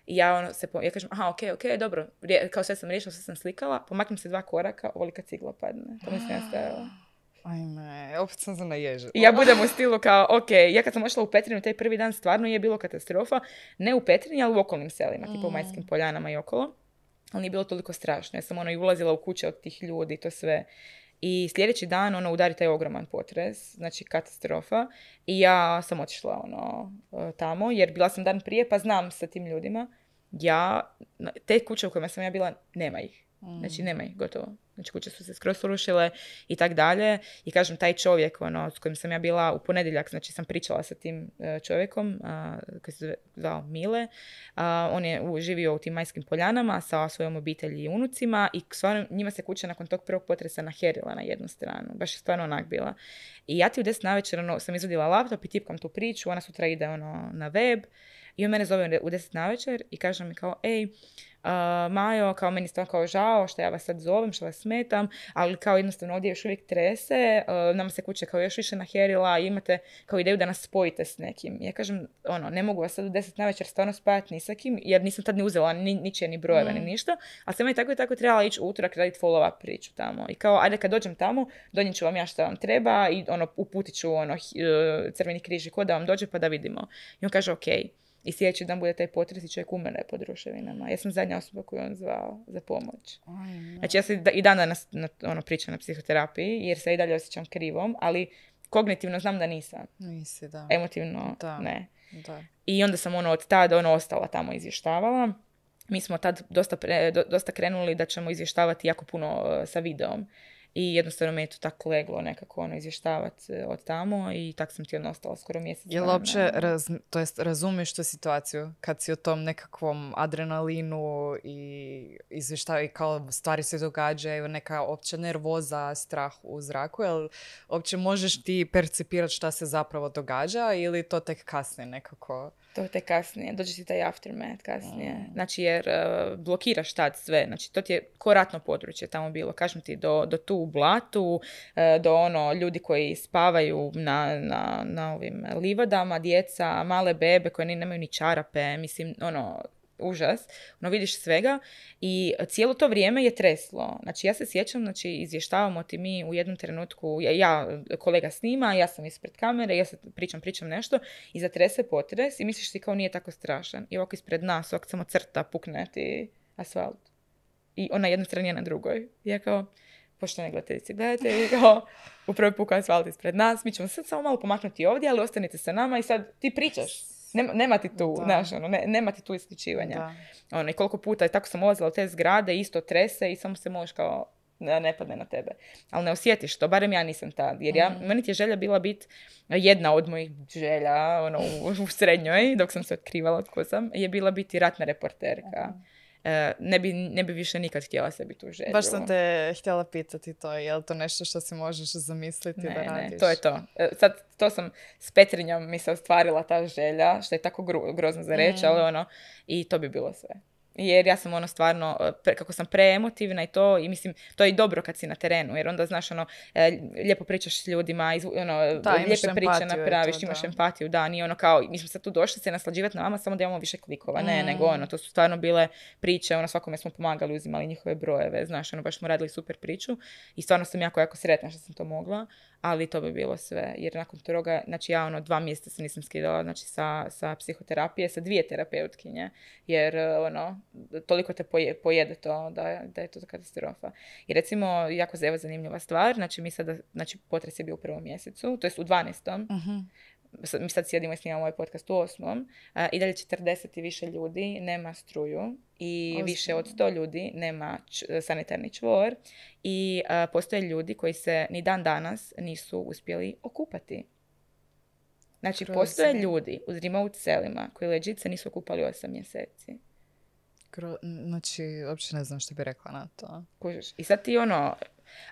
I ja ono se, ja kažem, aha, ok, ok, dobro, kao sve sam riješila, sve sam slikala, pomaknem se dva koraka, ovolika cigla padne. To mi se nastavila. Ajme, opet sam se naježila. I ja budem u stilu kao, ok, ja kad sam ošla u Petrinu taj prvi dan stvarno je bilo katastrofa, ne u Petrini, ali u okolnim selima, mm. u Majskim poljanama i okolo. Ali nije bilo toliko strašno. Ja sam ono i ulazila u kuće od tih ljudi, to sve. I sljedeći dan ono udari taj ogroman potres, znači katastrofa. I ja sam otišla ono e, tamo jer bila sam dan prije pa znam sa tim ljudima. Ja, te kuće u kojima sam ja bila, nema ih. Znači nema ih, gotovo. Znači kuće su se skroz srušile i tak dalje. I kažem, taj čovjek ono, s kojim sam ja bila u ponedjeljak, znači sam pričala sa tim e, čovjekom koji se zvao Mile. on je živio u tim majskim poljanama sa svojom obitelji i unucima i stvarno njima se kuća nakon tog prvog potresa naherila na jednu stranu. Baš je stvarno onak bila. I ja ti u deset navečer ono, sam izvodila laptop i tipkam tu priču, ona sutra ide ono, na web i on mene zove u deset navečer i kaže mi kao, ej, uh, Majo, kao meni stvarno kao žao što ja vas sad zovem, što vas smetam, ali kao jednostavno ovdje još uvijek trese, uh, nam se kuća kao još više naherila i imate kao ideju da nas spojite s nekim. Ja kažem, ono, ne mogu vas sad u deset navečer stvarno spajati ni sa kim, jer nisam tad ni uzela ni, ničije ni brojeve, ni mm. ništa, ali sam i tako i tako trebala ići utorak raditi follow-up priču tamo. I kao, ajde kad dođem tamo, donijet ću vam ja što vam treba i ono, uputit ću ono, crveni križ i ko da vam dođe pa da vidimo. I on kaže, ok. I sljedeći dan bude taj potres i čovjek umre pod ruševinama. Ja sam zadnja osoba koju on zvao za pomoć. Znači ja se i dan danas na, ono, pričam na psihoterapiji jer se i dalje osjećam krivom, ali kognitivno znam da nisam. Nisi, da. Emotivno ne. Da. I onda sam ono od tada ono ostala tamo izvještavala. Mi smo tad dosta, dosta krenuli da ćemo izvještavati jako puno uh, sa videom. I jednostavno me je to tako leglo nekako ono izvještavati e, od tamo i tak sam ti ono ostala skoro mjesec. Jel uopće, raz, to jest, razumiješ tu situaciju kad si o tom nekakvom adrenalinu i izvještavaju kao stvari se događaju, neka opća nervoza, strah u zraku, jel uopće možeš ti percipirati šta se zapravo događa ili to tek kasnije nekako? To te kasnije, dođe ti taj aftermath kasnije. Mm. Znači jer uh, blokiraš tad sve, znači to ti je ko ratno područje tamo bilo, kažem ti, do, do tu u blatu, e, do ono ljudi koji spavaju na, na, na ovim livadama, djeca, male bebe koje ni nemaju ni čarape, mislim, ono, užas, ono vidiš svega i cijelo to vrijeme je treslo. Znači ja se sjećam, znači izvještavamo ti mi u jednom trenutku, ja, ja kolega snima, ja sam ispred kamere, ja se pričam, pričam nešto i zatrese potres i misliš ti kao nije tako strašan. I ovako ispred nas, ovako samo crta, pukne ti asfalt. I ona jedna strana je na drugoj. I ja kao, poštene gledateljice, gledatelji, kao, u prvoj puk asfalt ispred nas, mi ćemo sad samo malo pomaknuti ovdje, ali ostanite sa nama i sad ti pričaš. Nema, nema ti tu, Da. znaš, ono, ne- nema ti tu isključivanja. Da. Ono, i koliko puta, i tako sam ulazila u te zgrade, isto trese i samo se možeš kao da ne padne na tebe. Ali ne osjetiš to, barem ja nisam tad. Jer ja, Mhm. meni ti je želja bila biti jedna od mojih želja ono, u, u srednjoj, dok sam se otkrivala tko sam, je bila biti ratna reporterka. E, ne, bi, ne bi više nikad htjela sebi tu želju. Baš sam te htjela pitati to, je li to nešto što si možeš zamisliti Ne, da ne, radiš? to je to. E, Sad, to sam s Petrinjom mi se ostvarila ta želja, što je tako gro- grozno za reći, Mm. ali ono, i to bi bilo sve. Jer ja sam ono stvarno, e, pre- kako sam preemotivna i to, i mislim, to je i dobro kad si na terenu, jer onda znaš ono, e, lijepo pričaš s ljudima, izvu- ono, Da, lijepe priče napraviš, to, imaš da. empatiju, da, nije ono kao, mi smo sad tu došli se naslađivati na vama samo da imamo više klikova, ne, Mm. nego ono, to su stvarno bile priče, ono, svakome smo pomagali, uzimali njihove brojeve, znaš, ono, baš smo radili super priču i stvarno sam jako, jako sretna što sam to mogla, ali to bi bilo sve, jer nakon toga, znači ja ono, dva mjeseca se nisam skidala, znači sa, sa psihoterapije, sa dvije terapeutkinje, jer e, ono, toliko te poje- pojede to da, da je to katastrofa. I recimo, jako evo zanimljiva stvar, znači mi sada, znači potres je bio u prvom mjesecu, to jest u 12. Mhm. Sad- mi sad sjedimo i snimamo ovaj podcast u osmom, a, i dalje 40 i više ljudi nema struju i Ozbiljno. više od 100 ljudi nema č- sanitarni čvor i a, postoje ljudi koji se ni dan danas nisu uspjeli okupati. Znači, Grozno. postoje ljudi u remote selima koji legit se nisu okupali 8 mjeseci. Gro- Znači, uopće ne znam što bi rekla na to. Kužiš? I sad ti ono,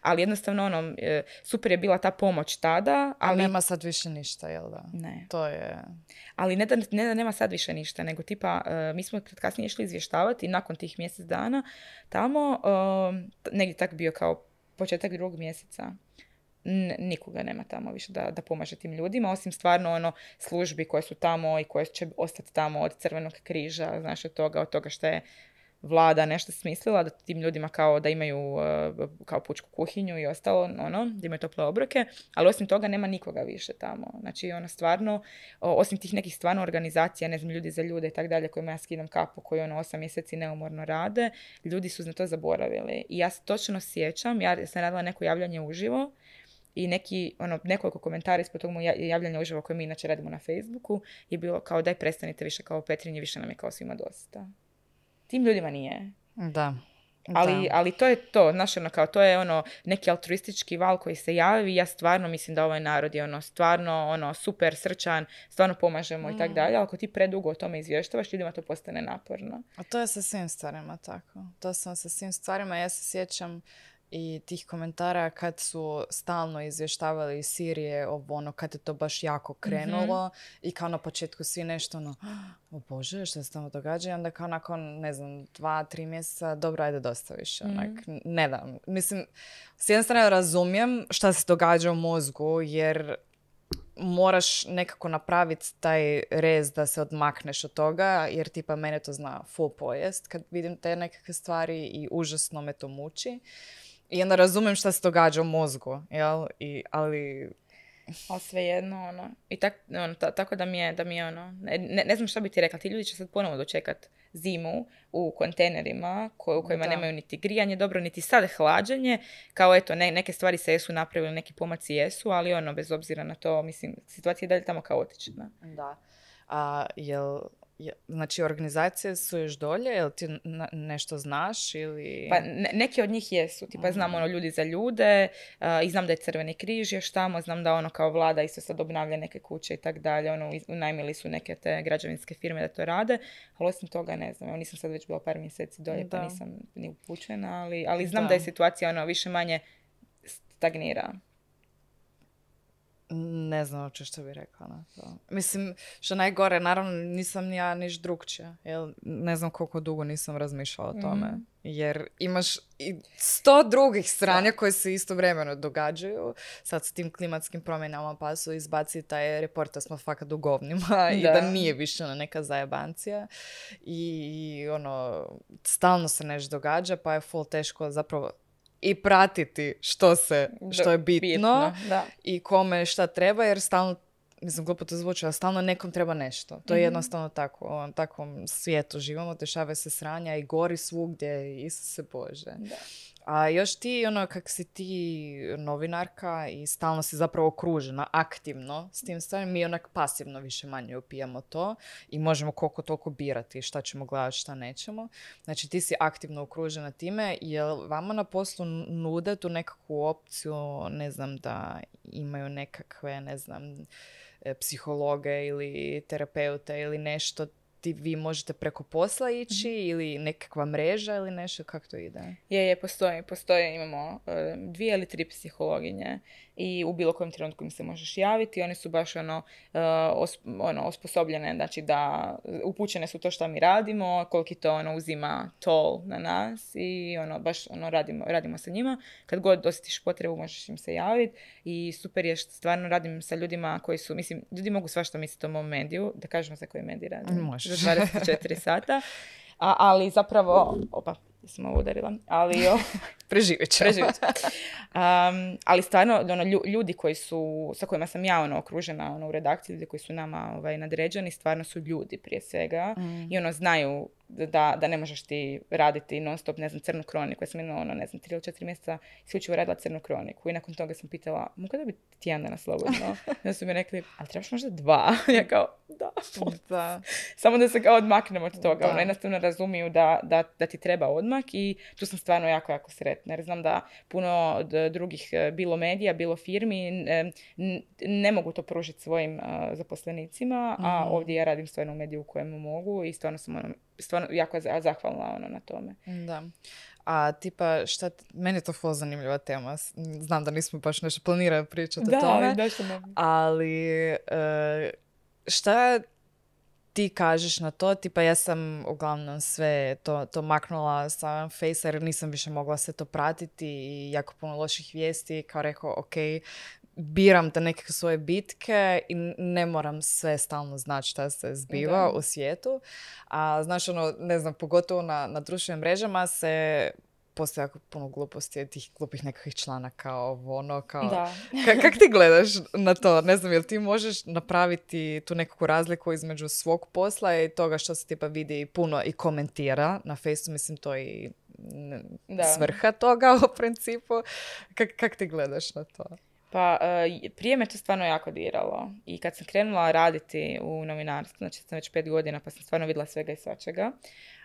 ali jednostavno ono, e, super je bila ta pomoć tada, Ali nema sad više ništa, jel da? ne. To je... Ali ne da, ne da nema sad više ništa, nego tipa, e, mi smo kasnije išli izvještavati nakon tih mjesec dana, tamo, e, negdje tak bio kao početak drugog mjeseca, nikoga nema tamo više da, da pomaže tim ljudima, osim stvarno ono službi koje su tamo i koje će ostati tamo od Crvenog križa, znaš od toga, od toga što je vlada nešto smislila da tim ljudima kao da imaju e, kao pučku kuhinju i ostalo, ono, da imaju tople obroke, ali osim toga nema nikoga više tamo. Znači, ono stvarno, osim tih nekih stvarno organizacija, ne znam, ljudi za ljude i tak dalje, kojima ja skidam kapu, koji ono osam mjeseci neumorno rade, ljudi su na to zaboravili. I ja se točno sjećam, ja sam radila neko javljanje uživo, i neki, ono, nekoliko komentara ispod tog javljanja uživo koje mi inače radimo na Facebooku je bilo kao daj prestanite više kao Petrinje, više nam je kao svima dosta. Tim ljudima nije. Da. Ali, Da. ali to je to, znaš, ono, kao to je ono neki altruistički val koji se javi i ja stvarno mislim da ovaj narod je ono stvarno ono super srčan, stvarno pomažemo i Mm. tako dalje, ali ako ti predugo o tome izvještavaš, ljudima to postane naporno. A to je sa svim stvarima tako. To sam sa svim stvarima. Ja se sjećam i tih komentara kad su stalno izvještavali iz Sirije o ono kad je to baš jako krenulo i kao na početku svi nešto ono o bože što se tamo događa i onda kao nakon ne znam dva, tri mjeseca dobro ajde dosta više onak ne dam. Mislim s jedne strane razumijem šta se događa u mozgu jer moraš nekako napraviti taj rez da se odmakneš od toga, jer tipa mene to zna full pojest kad vidim te nekakve stvari i užasno me to muči. I onda razumijem šta se događa u mozgu, jel? I, ali Ali svejedno, ono, i tak, ono, ta- tako da mi je, da mi je ono, ne, ne, znam što bi ti rekla, ti ljudi će sad ponovo dočekat zimu u kontejnerima ko- u kojima Da. nemaju niti grijanje dobro, niti sad hlađenje, kao eto, ne, neke stvari se jesu napravili, neki pomaci jesu, ali ono, bez obzira na to, mislim, situacija je dalje tamo kaotična. da. A jel, je- znači organizacije su još dolje, jel ti na- nešto znaš ili... Pa ne, neki od njih jesu, tipa znam ono ljudi za ljude a, i znam da je Crveni križ još tamo, znam da ono kao vlada isto sad obnavlja neke kuće i tak dalje, ono unajmili su neke te građevinske firme da to rade, ali osim toga ne znam, evo nisam sad već bila par mjeseci dolje Da. pa nisam ni upućena, ali, ali znam da. Da. je situacija ono više manje stagnira. Ne znam uopće što bi rekla na to. Mislim, što najgore, naravno nisam ni ja niš drugčija. Jel, ne znam koliko dugo nisam razmišljala o tome. Mhm. Jer imaš i sto drugih stranja koje se istovremeno događaju. Sad s tim klimatskim promjenama pa su izbaci taj report da smo fakat u govnima i Da. da nije više ono neka zajebancija. I ono, stalno se nešto događa pa je full teško zapravo i pratiti što se, što je bitno Da. i kome šta treba, jer stalno, mislim, glupo to zvuči, ali stalno nekom treba nešto. To je jednostavno tako. U ovom takvom svijetu živimo, dešava se sranja i gori svugdje i Isuse Bože. Da. A još ti, ono, kak si ti novinarka i stalno si zapravo okružena aktivno s tim stvarima, mi onak pasivno više manje upijamo to i možemo koliko toliko birati šta ćemo gledati, šta nećemo. Znači ti si aktivno okružena time, jel vama na poslu nude tu nekakvu opciju, ne znam, da imaju nekakve, ne znam, e, psihologe ili terapeute ili nešto ti vi možete preko posla ići Mhm. ili nekakva mreža ili nešto, kako to ide? Je, je, postoji, postoji, imamo e, dvije ili tri psihologinje i u bilo kojem trenutku im se možeš javiti. One su baš ono, e, os- ono osposobljene, znači da upućene su to što mi radimo, koliki to ono uzima tol na nas i ono, baš ono radimo, radimo sa njima. Kad god osjetiš potrebu možeš im se javiti i super je što stvarno radim sa ljudima koji su, mislim, ljudi mogu svašta misliti o mom mediju, da kažemo za koji medij radim. Možeš. Za 24 sata. A, ali zapravo, opa, sam ovo udarila, ali o, Preživjet ćemo. preživit ću. Um, ali stvarno, ono, lju- ljudi koji su, sa kojima sam ja ono, okružena ono, u redakciji, ljudi koji su nama ovaj, nadređeni, stvarno su ljudi prije svega. I ono, znaju da, da ne možeš ti raditi non stop, ne znam, crnu kroniku. Ja sam imala, ono, ne znam, tri ili četiri mjeseca isključivo radila crnu kroniku. I nakon toga sam pitala, mogu da biti tjedan dana slobodno? I onda su mi rekli, ali trebaš možda dva. ja kao, da, Da. samo da se kao odmaknemo od toga. Da. Ono, jednostavno razumiju da, da, da ti treba odmak i tu sam stvarno jako, jako sretna. Jer znam da puno od drugih, e, bilo medija, bilo firmi, n- ne mogu to pružiti svojim a, zaposlenicima, a Mhm. ovdje ja radim stvarno u mediju u kojemu mogu i stvarno sam ono, stvarno jako za- zahvalna ono, na tome. Da. A tipa, šta, meni je to ful zanimljiva tema. Znam da nismo baš nešto planirali pričati o tome. da što ne. Ali e, šta ti kažeš na to? Tipa ja sam uglavnom sve to, to maknula sa Face jer nisam više mogla sve to pratiti i jako puno loših vijesti. Kao rekao, ok, biram te neke svoje bitke i ne moram sve stalno znati šta se zbiva Da. u svijetu. A znaš, ono, ne znam, pogotovo na, na društvenim mrežama se postoje jako puno gluposti, tih glupih nekakvih članaka, ovo, ono, kao... Da. Ka- kak ti gledaš na to? Ne znam, jel ti možeš napraviti tu nekakvu razliku između svog posla i toga što se tipa vidi puno i komentira na Facebooku, mislim to i Da. svrha toga u principu. Kak, kak ti gledaš na to? Pa e, prije me to stvarno jako diralo i kad sam krenula raditi u novinarstvu, znači sam već pet godina pa sam stvarno vidjela svega i svačega,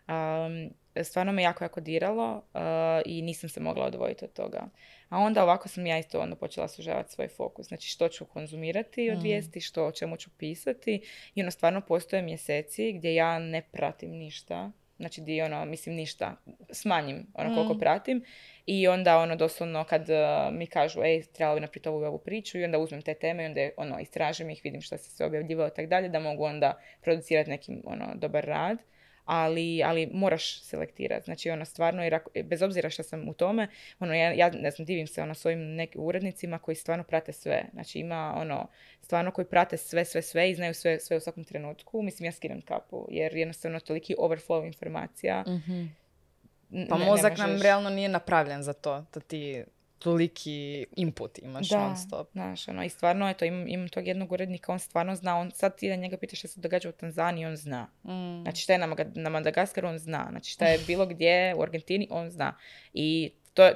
um, stvarno me jako, jako diralo uh, i nisam se mogla odvojiti od toga. A onda ovako sam ja isto onda počela sužavati svoj fokus. Znači što ću konzumirati od Mm. vijesti, što o čemu ću pisati i ono stvarno postoje mjeseci gdje ja ne pratim ništa. Znači di ono, mislim ništa, smanjim ono koliko Mm. pratim i onda ono doslovno kad uh, mi kažu ej, trebalo bi napraviti ovu ovu priču i onda uzmem te teme i onda ono, istražim ih, vidim što se sve objavljivalo i tako dalje, da mogu onda producirati neki ono, dobar rad. Ali, ali moraš selektirati. Znači, ono, stvarno, jer ako- bez obzira što sam u tome, ono, ja, ja ne znam, divim se ono svojim nekim urednicima koji stvarno prate sve. Znači, ima ono, stvarno koji prate sve, sve, sve i znaju sve, sve u svakom trenutku. Mislim, ja skinem kapu, jer jednostavno toliki overflow informacija. n- Pa ne- ne mozak nam možeš- realno nije napravljen za to, da ti toliki input imaš Da, non stop. znaš, ono, i stvarno, eto, imam, imam tog jednog urednika, on stvarno zna, on sad ti da njega pitaš šta se događa u Tanzaniji, on zna. Mm. Znači šta je na, na Madagaskaru, on zna. Znači šta je bilo gdje u Argentini, on zna. I to,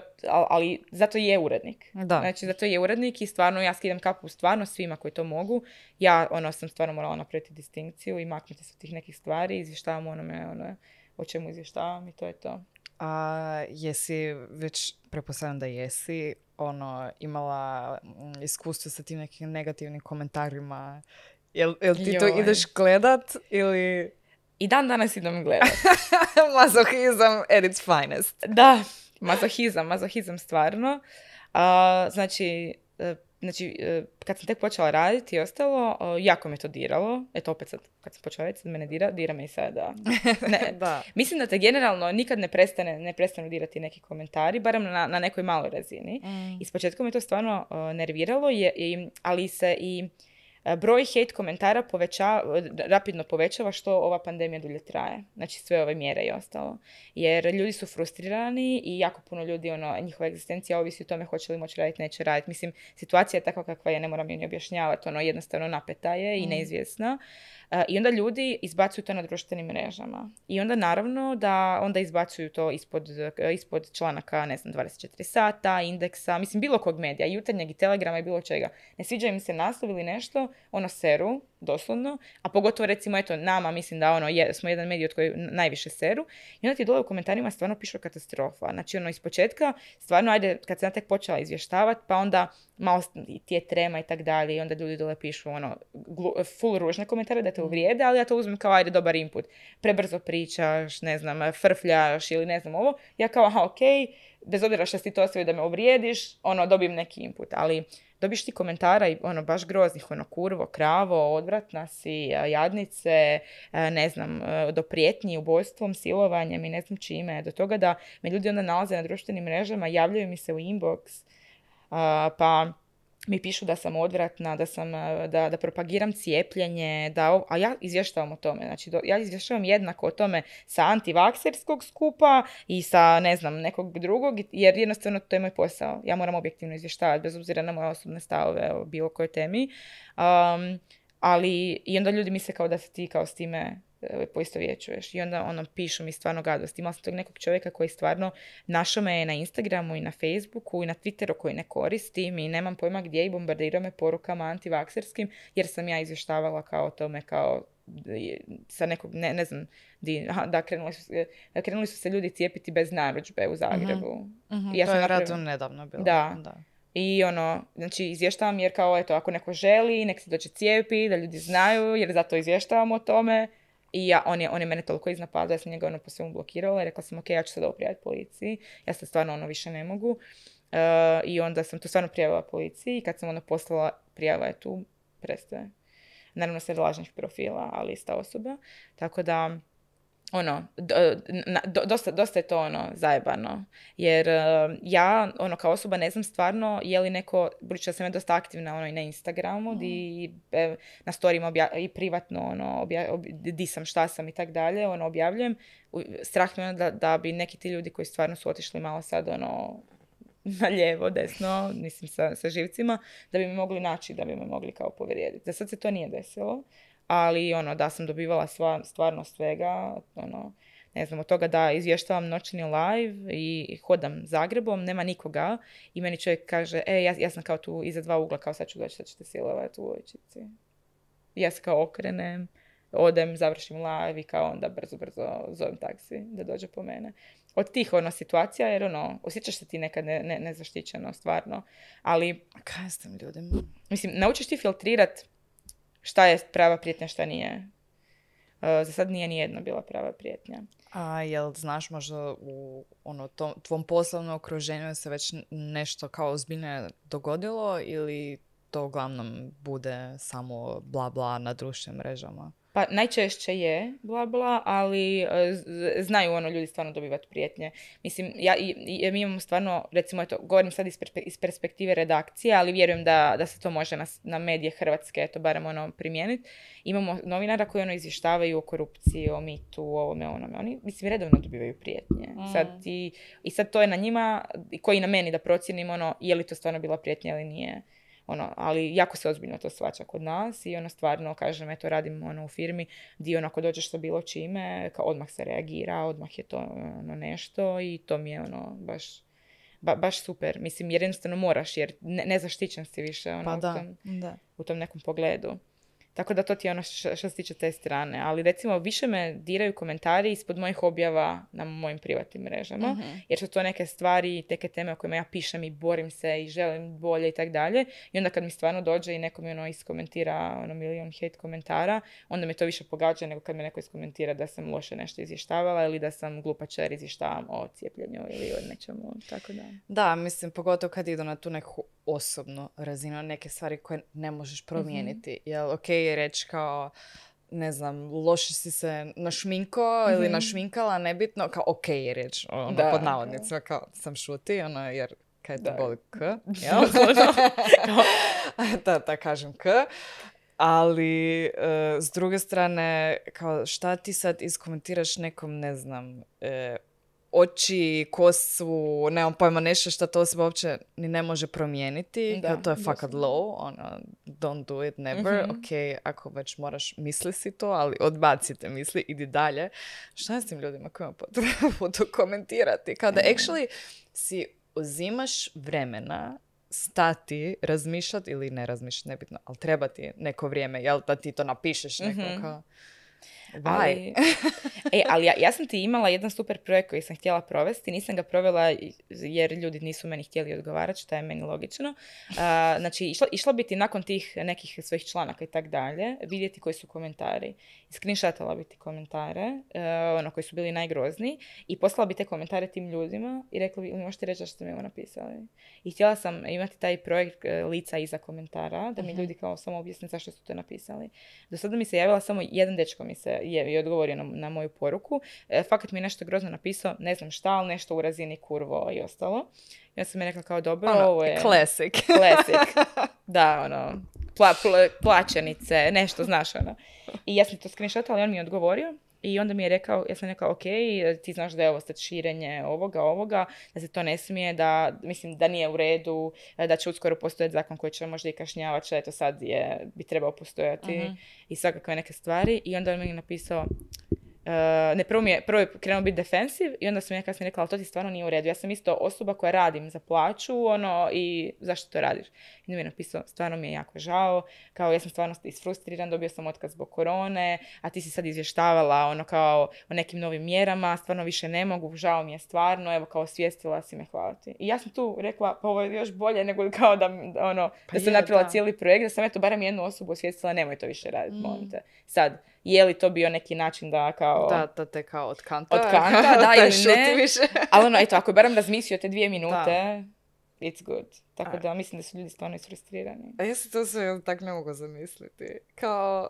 ali zato je urednik. Da. Znači zato je urednik i stvarno ja skidam kapu stvarno svima koji to mogu. Ja ono sam stvarno morala napraviti distinkciju i maknuti se od tih nekih stvari, izvještavam onome ono, o čemu izvještavam i to je to. A jesi već, pretpostavljam da jesi, ono, imala mm, iskustvo sa tim nekim negativnim komentarima? Jel, jel ti to Joj. ideš gledat ili I dan danas idem gledat. mazohizam at its finest? Da, mazohizam, mazohizam stvarno. A, znači, e, znači, e, kad sam tek počela raditi i ostalo, e, jako me to diralo. Eto, opet sad, kad sam počela raditi, sad mene dira, dira me i sada. Ne, da. Mislim da te generalno nikad ne prestane, ne prestanu dirati neki komentari, barem na, na nekoj maloj razini. Mm. I s početkom me to stvarno uh, nerviralo, je, i, ali se i uh, broj hate komentara povećava, rapidno povećava što ova pandemija dulje traje. Znači sve ove mjere i ostalo. Jer ljudi su frustrirani i jako puno ljudi, ono, njihova egzistencija ovisi o tome hoće li moći raditi, neće raditi. Mislim, situacija je takva kakva je, ne moram ju ni objašnjavati, ono, jednostavno napeta je i Mm. neizvjesna. E, I onda ljudi izbacuju to na društvenim mrežama. I onda naravno da onda izbacuju to ispod, e, ispod članaka, ne znam, 24 sata, indeksa, mislim bilo kog medija, jutarnjeg i telegrama i bilo čega. Ne sviđa im se naslov ili nešto, ono seru, doslovno, a pogotovo recimo eto nama mislim da ono je, smo jedan medij od koji najviše seru i onda ti dole u komentarima stvarno pišu katastrofa. Znači ono iz početka stvarno ajde kad sam tek počela izvještavati pa onda malo ti je trema i tak dalje i onda ljudi dole pišu ono full ružne komentare da te mm. uvrijede, ali ja to uzmem kao ajde dobar input. Prebrzo pričaš, ne znam, frfljaš ili ne znam ovo. Ja kao aha ok, bez obzira što si to ostavio da me uvrijediš, ono dobijem neki input, ali dobiš ti komentara i ono baš groznih, ono kurvo, kravo, odvratna si, jadnice, ne znam, do prijetnji, ubojstvom, silovanjem i ne znam čime, do toga da me ljudi onda nalaze na društvenim mrežama, javljaju mi se u inbox, pa mi pišu da sam odvratna, da, sam, e, da, da propagiram cijepljenje, da, a ja izvještavam o tome. Znači, ja izvještavam jednako o tome sa antivakserskog skupa i sa, ne znam, nekog drugog, jer jednostavno to je moj posao. Ja moram objektivno izvještavati, bez obzira na moje osobne stavove o bilo kojoj temi. Um, ali i onda ljudi misle kao da se ti kao s time poistovjećuješ. I onda ono, pišu mi stvarno gadosti. Imala sam tog nekog čovjeka koji stvarno našao me na Instagramu i na Facebooku i na Twitteru koji ne koristim i nemam pojma gdje i bombardirao me porukama antivakserskim jer sam ja izvještavala kao tome kao sa nekog, ne, ne znam, di, da, krenuli su, krenuli su se ljudi cijepiti bez narudžbe u Zagrebu. uh ja to sam je napravila... nedavno bilo. Da. da. I ono, znači izvještavam jer kao eto, ako neko želi, nek se dođe cijepi, da ljudi znaju, jer zato izvještavam o tome. I ja, on, je, on je mene toliko iznapadao, ja sam njega ono po svemu blokirala i rekla sam, ok, ja ću sad ovo prijaviti policiji. Ja se stvarno ono više ne mogu. Uh, I onda sam to stvarno prijavila policiji i kad sam ono poslala, prijava je tu, prestaje. Naravno sve lažnih profila, ali ista osoba. Tako da, ono, dosta, dosta je to ono zajebano. Jer e, ja, ono, kao osoba ne znam stvarno je li neko, budući da sam ja dosta aktivna ono, i na Instagramu, mm. di e, na storijima i privatno, ono, obja, di sam, šta sam i tak dalje, ono, objavljujem. Strah me da, da bi neki ti ljudi koji stvarno su otišli malo sad, ono, na lijevo, desno, mislim sa, sa živcima, da bi me mogli naći, da bi me mogli kao povrijediti. Za sad se to nije desilo ali ono da sam dobivala sva, stvarno svega, ono, ne znam, od toga da izvještavam noćni live i hodam Zagrebom, nema nikoga i meni čovjek kaže, e, ja, ja sam kao tu iza dva ugla, kao sad ću doći, sad ćete silovati u ojčici. Ja se kao okrenem, odem, završim live i kao onda brzo, brzo zovem taksi da dođe po mene. Od tih ono situacija, jer ono, osjećaš se ti nekad ne, ne, nezaštićeno, stvarno. Ali... Kaj s tim ljudima? Mislim, naučiš ti filtrirat šta je prava prijetnja, šta nije. E, za sad nije ni jedna bila prava prijetnja. A jel znaš možda u ono, tom, tvom poslovnom okruženju se već nešto kao ozbiljno dogodilo ili to uglavnom bude samo bla bla na društvenim mrežama? Pa najčešće je bla bla, ali e, znaju ono ljudi stvarno dobivati prijetnje. Mislim, ja, i, mi imamo stvarno, recimo, eto, govorim sad iz, perspektive redakcije, ali vjerujem da, da se to može na, na medije Hrvatske, eto, barem ono, primijeniti. Imamo novinara koji ono izvještavaju o korupciji, o mitu, o ovome, onome. Oni, mislim, redovno dobivaju prijetnje. Mm. Sad i, I sad to je na njima, koji na meni da procijenim ono, je li to stvarno bila prijetnja ili nije ono, ali jako se ozbiljno to svača kod nas i ono stvarno, kažem, eto, radim ono, u firmi gdje ono, ako dođeš sa bilo čime, kao, odmah se reagira, odmah je to ono, nešto i to mi je ono, baš, baš super. Mislim, jer jednostavno moraš, jer ne, nezaštićen si više ono, pa u, tom, da. u tom nekom pogledu. Tako da to ti je ono što, se tiče te strane. Ali recimo više me diraju komentari ispod mojih objava na mojim privatnim mrežama. Mhm. Jer su to neke stvari, teke teme o kojima ja pišem i borim se i želim bolje i tak dalje. I onda kad mi stvarno dođe i neko mi ono iskomentira ono milion hate komentara, onda me to više pogađa nego kad me neko iskomentira da sam loše nešto izvještavala ili da sam glupačar izvještavam o cijepljenju ili o nečemu. Tako da. Da, mislim, pogotovo kad idu na tu neku osobnu razinu, neke stvari koje ne možeš promijeniti. Mm-hmm. Jel, ok je reći kao, ne znam, loše si se našminko mm-hmm. ili našminkala, nebitno, kao ok je reći, ono, da, pod navodnicima, kao sam šuti, ono, jer kaj te boli k, jel? da, da kažem k. Ali, uh, s druge strane, kao šta ti sad iskomentiraš nekom, ne znam, uh, oči, kosu, nemam pojma nešto što to osoba uopće ni ne može promijeniti. Da, to je fakat low, ono, don't do it, never. Mhm. Ok, ako već moraš misli si to, ali odbacite misli, idi dalje. Šta je s tim ljudima kojima potrebu to komentirati? Kada E. actually si uzimaš vremena stati, razmišljati ili ne razmišljati, nebitno, ali treba ti neko vrijeme, jel, da ti to napišeš nekom Mhm. kao... Ali, e, ali ja, ja sam ti imala jedan super projekt koji sam htjela provesti, nisam ga provela jer ljudi nisu meni htjeli odgovarati, što je meni logično. A, znači, išla, išla bi ti nakon tih nekih svojih članaka i tak dalje, vidjeti koji su komentari. Screenshotala bi ti komentare, e, ono koji su bili najgrozniji, i poslala bi te komentare tim ljudima i rekla bi, "Jel mi možete reći što ste mi ovo napisali. I htjela sam imati taj projekt e, lica iza komentara, da mi Mhm. ljudi kao samo objasne zašto su to napisali. Do sada mi se javila samo jedan dečko mi se je, je odgovorio na, na moju poruku. E, fakat mi je nešto grozno napisao, ne znam šta, ali nešto u razini kurvo i ostalo. Ja sam mi rekla kao dobro, Ono, ovo je classic. classic. Da, ono, pla, pla- plaćenice, nešto, znaš, ono. I ja sam to screenshotala i on mi je odgovorio. I onda mi je rekao, ja sam rekao, ok, ti znaš da je ovo sad širenje ovoga, ovoga, da se to ne smije, da, mislim, da nije u redu, da će uskoro postojati zakon koji će možda i kažnjavati, što eto sad je, bi trebao postojati Mhm. i svakakve neke stvari. I onda on meni napisao, e, ne, prvo mi je, prvo je krenuo biti defensiv i onda sam ja kasnije rekla, ali to ti stvarno nije u redu. Ja sam isto osoba koja radim za plaću, ono, i zašto to radiš? I mi je napisao, stvarno mi je jako žao, kao ja sam stvarno isfrustriran, dobio sam otkaz zbog korone, a ti si sad izvještavala, ono, kao o nekim novim mjerama, stvarno više ne mogu, žao mi je stvarno, evo, kao osvijestila si me, hvala ti. I ja sam tu rekla, pa ovo je još bolje nego kao da, da, ono, Pa da sam je, napravila da. cijeli projekt, da sam eto barem jednu osobu osvijestila, nemoj to više raditi, Mm. molim te. Sad, je li to bio neki način da kao... Da, da te kao od kanta. Od kanta, da, da ili ne. više. Ali ono, eto, ako je barem razmislio te dvije minute, Da. it's good. Tako da mislim da su ljudi stvarno isfrustrirani. A ja se to sve tak ne mogu zamisliti. Kao,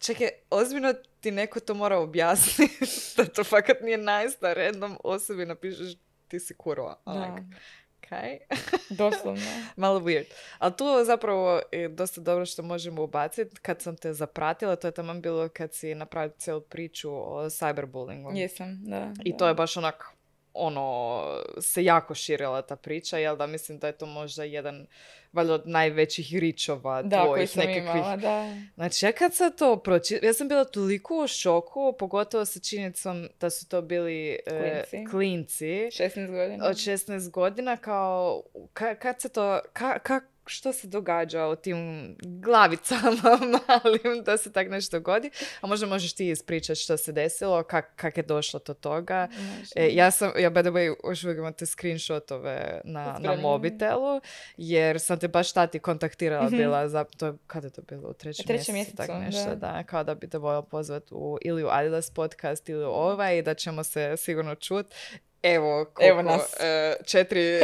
čekaj, ozbiljno ti neko to mora objasniti da to fakat nije nice da random osobi napišeš ti si kurva. Da, Onak, kaj? doslovno. Malo weird. Ali tu zapravo je dosta dobro što možemo ubaciti. Kad sam te zapratila, to je tamo bilo kad si napravila cijelu priču o cyberbullyingu. Jesam, da. I da. to je baš onak, ono, se jako širila ta priča, jel da mislim da je to možda jedan, valjda od najvećih ričova Da, koji tvojih sam nekakvih. imala, da. Znači, ja kad sam to pročitala, ja sam bila toliko u šoku, pogotovo sa činjenicom da su to bili e, Klinci. klinci 16 godina. od 16 godina, kao, ka- kad se to, ka, ka- što se događa u tim glavicama malim da se tak nešto dogodi, a možda možeš ti ispričati što se desilo, kak, kak je došlo do toga. E, ja sam, ja by the way, još uvijek imam te screenshotove na, na mobitelu, jer sam te baš tati kontaktirala Mhm. bila za, to je, kada je to bilo, u trećem, trećem mjesecu, tak nešto, da. da. kao da bi te voljela pozvati u, ili u Adidas podcast ili u ovaj da ćemo se sigurno čut. Evo, koliko, Evo nas. e, četiri e,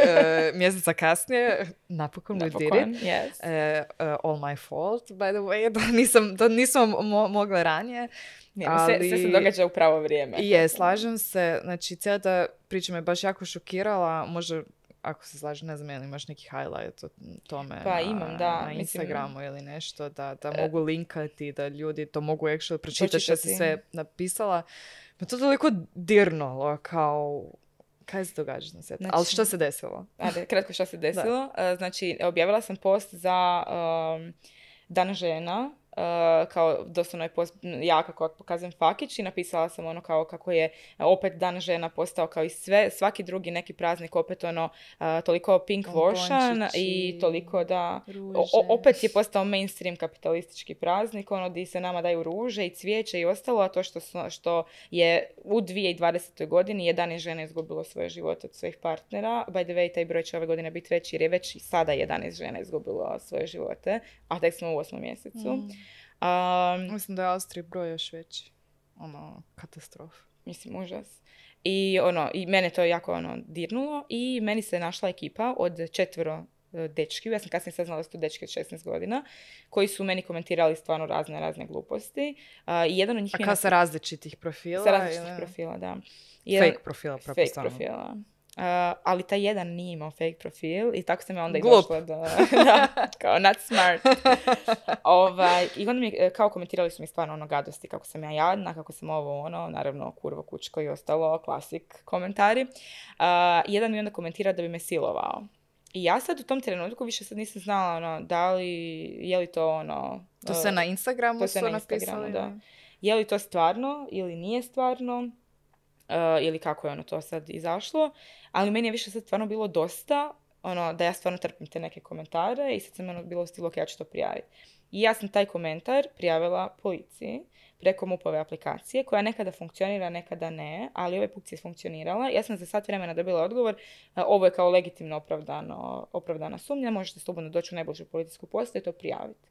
mjeseca kasnije, napokon, we did it. Napokon, yes. E, all my fault, by the way, da nisam, da nisam mo- mogla ranije. Ne, no, sve, sve se ali- događa u pravo vrijeme. Je, slažem se. Znači, cijela ta priča me baš jako šokirala. Možda, ako se slažem, ne znam, imaš neki highlight o tome Pa na, imam, da, na mislim- Instagramu ili nešto, da, da E. mogu linkati, da ljudi to mogu actually pročitati što si sve napisala. Me to toliko dirnulo, kao... Kaj se događa na svijetu? Ali Znači- što se desilo? Ajde, kratko što se desilo. E, Znači, objavila sam post za um, Dan žena, e, kao doslovno je post, ja kako pokazujem fakić i napisala sam ono kao kako je opet Dan žena postao kao i sve, svaki drugi neki praznik opet ono e, toliko pink Bombončići, i toliko da o- opet je postao mainstream kapitalistički praznik, ono di se nama daju ruže i cvijeće i ostalo, a to što, što je u 2020. godini 11 žena izgubilo svoje živote od svojih partnera. By the way, taj broj će ove godine biti veći jer je već i sada 11 žena izgubilo svoje živote, a tek smo u osmom mjesecu. Mm. Um, Mislim da je Austriji broj još veći. Ono, katastrofa. mislim, užas. I ono, i mene to jako ono dirnulo i meni se našla ekipa od četvero e, dečki, ja sam kasnije saznala da su to dečki od 16 godina, koji su meni komentirali stvarno razne, razne gluposti. A, I jedan od njih A kao sa različitih profila? sa različitih ili- profila, da. Fake profila, Fake profila. Ali taj jedan nije imao fake profil i tako sam ja onda i Glup. došla do... da, kao not smart. ovaj, I onda mi e, kao komentirali su mi stvarno ono gadosti kako sam ja jadna, kako sam ovo ono, naravno kurvo kučko i ostalo, klasik komentari. A, jedan mi onda komentira da bi me silovao. I ja sad u tom trenutku više sad nisam znala ono, da li, je li to ono... To se na Instagramu to se su na Instagramu, napisali. da. je li to stvarno ili nije stvarno, e, ili kako je ono to sad izašlo, ali meni je više sad stvarno bilo dosta, ono, da ja stvarno trpim te neke komentare i sad sam ono bilo ok, ja ću to prijaviti. I ja sam taj komentar prijavila policiji preko MUP-ove aplikacije, koja nekada funkcionira, nekada ne, ali ovaj put je funkcionirala. Ja sam za sat vremena dobila odgovor, e, ovo je kao legitimno opravdano, opravdana sumnja, možete slobodno doći u najbližu policijsku postaju i to prijaviti.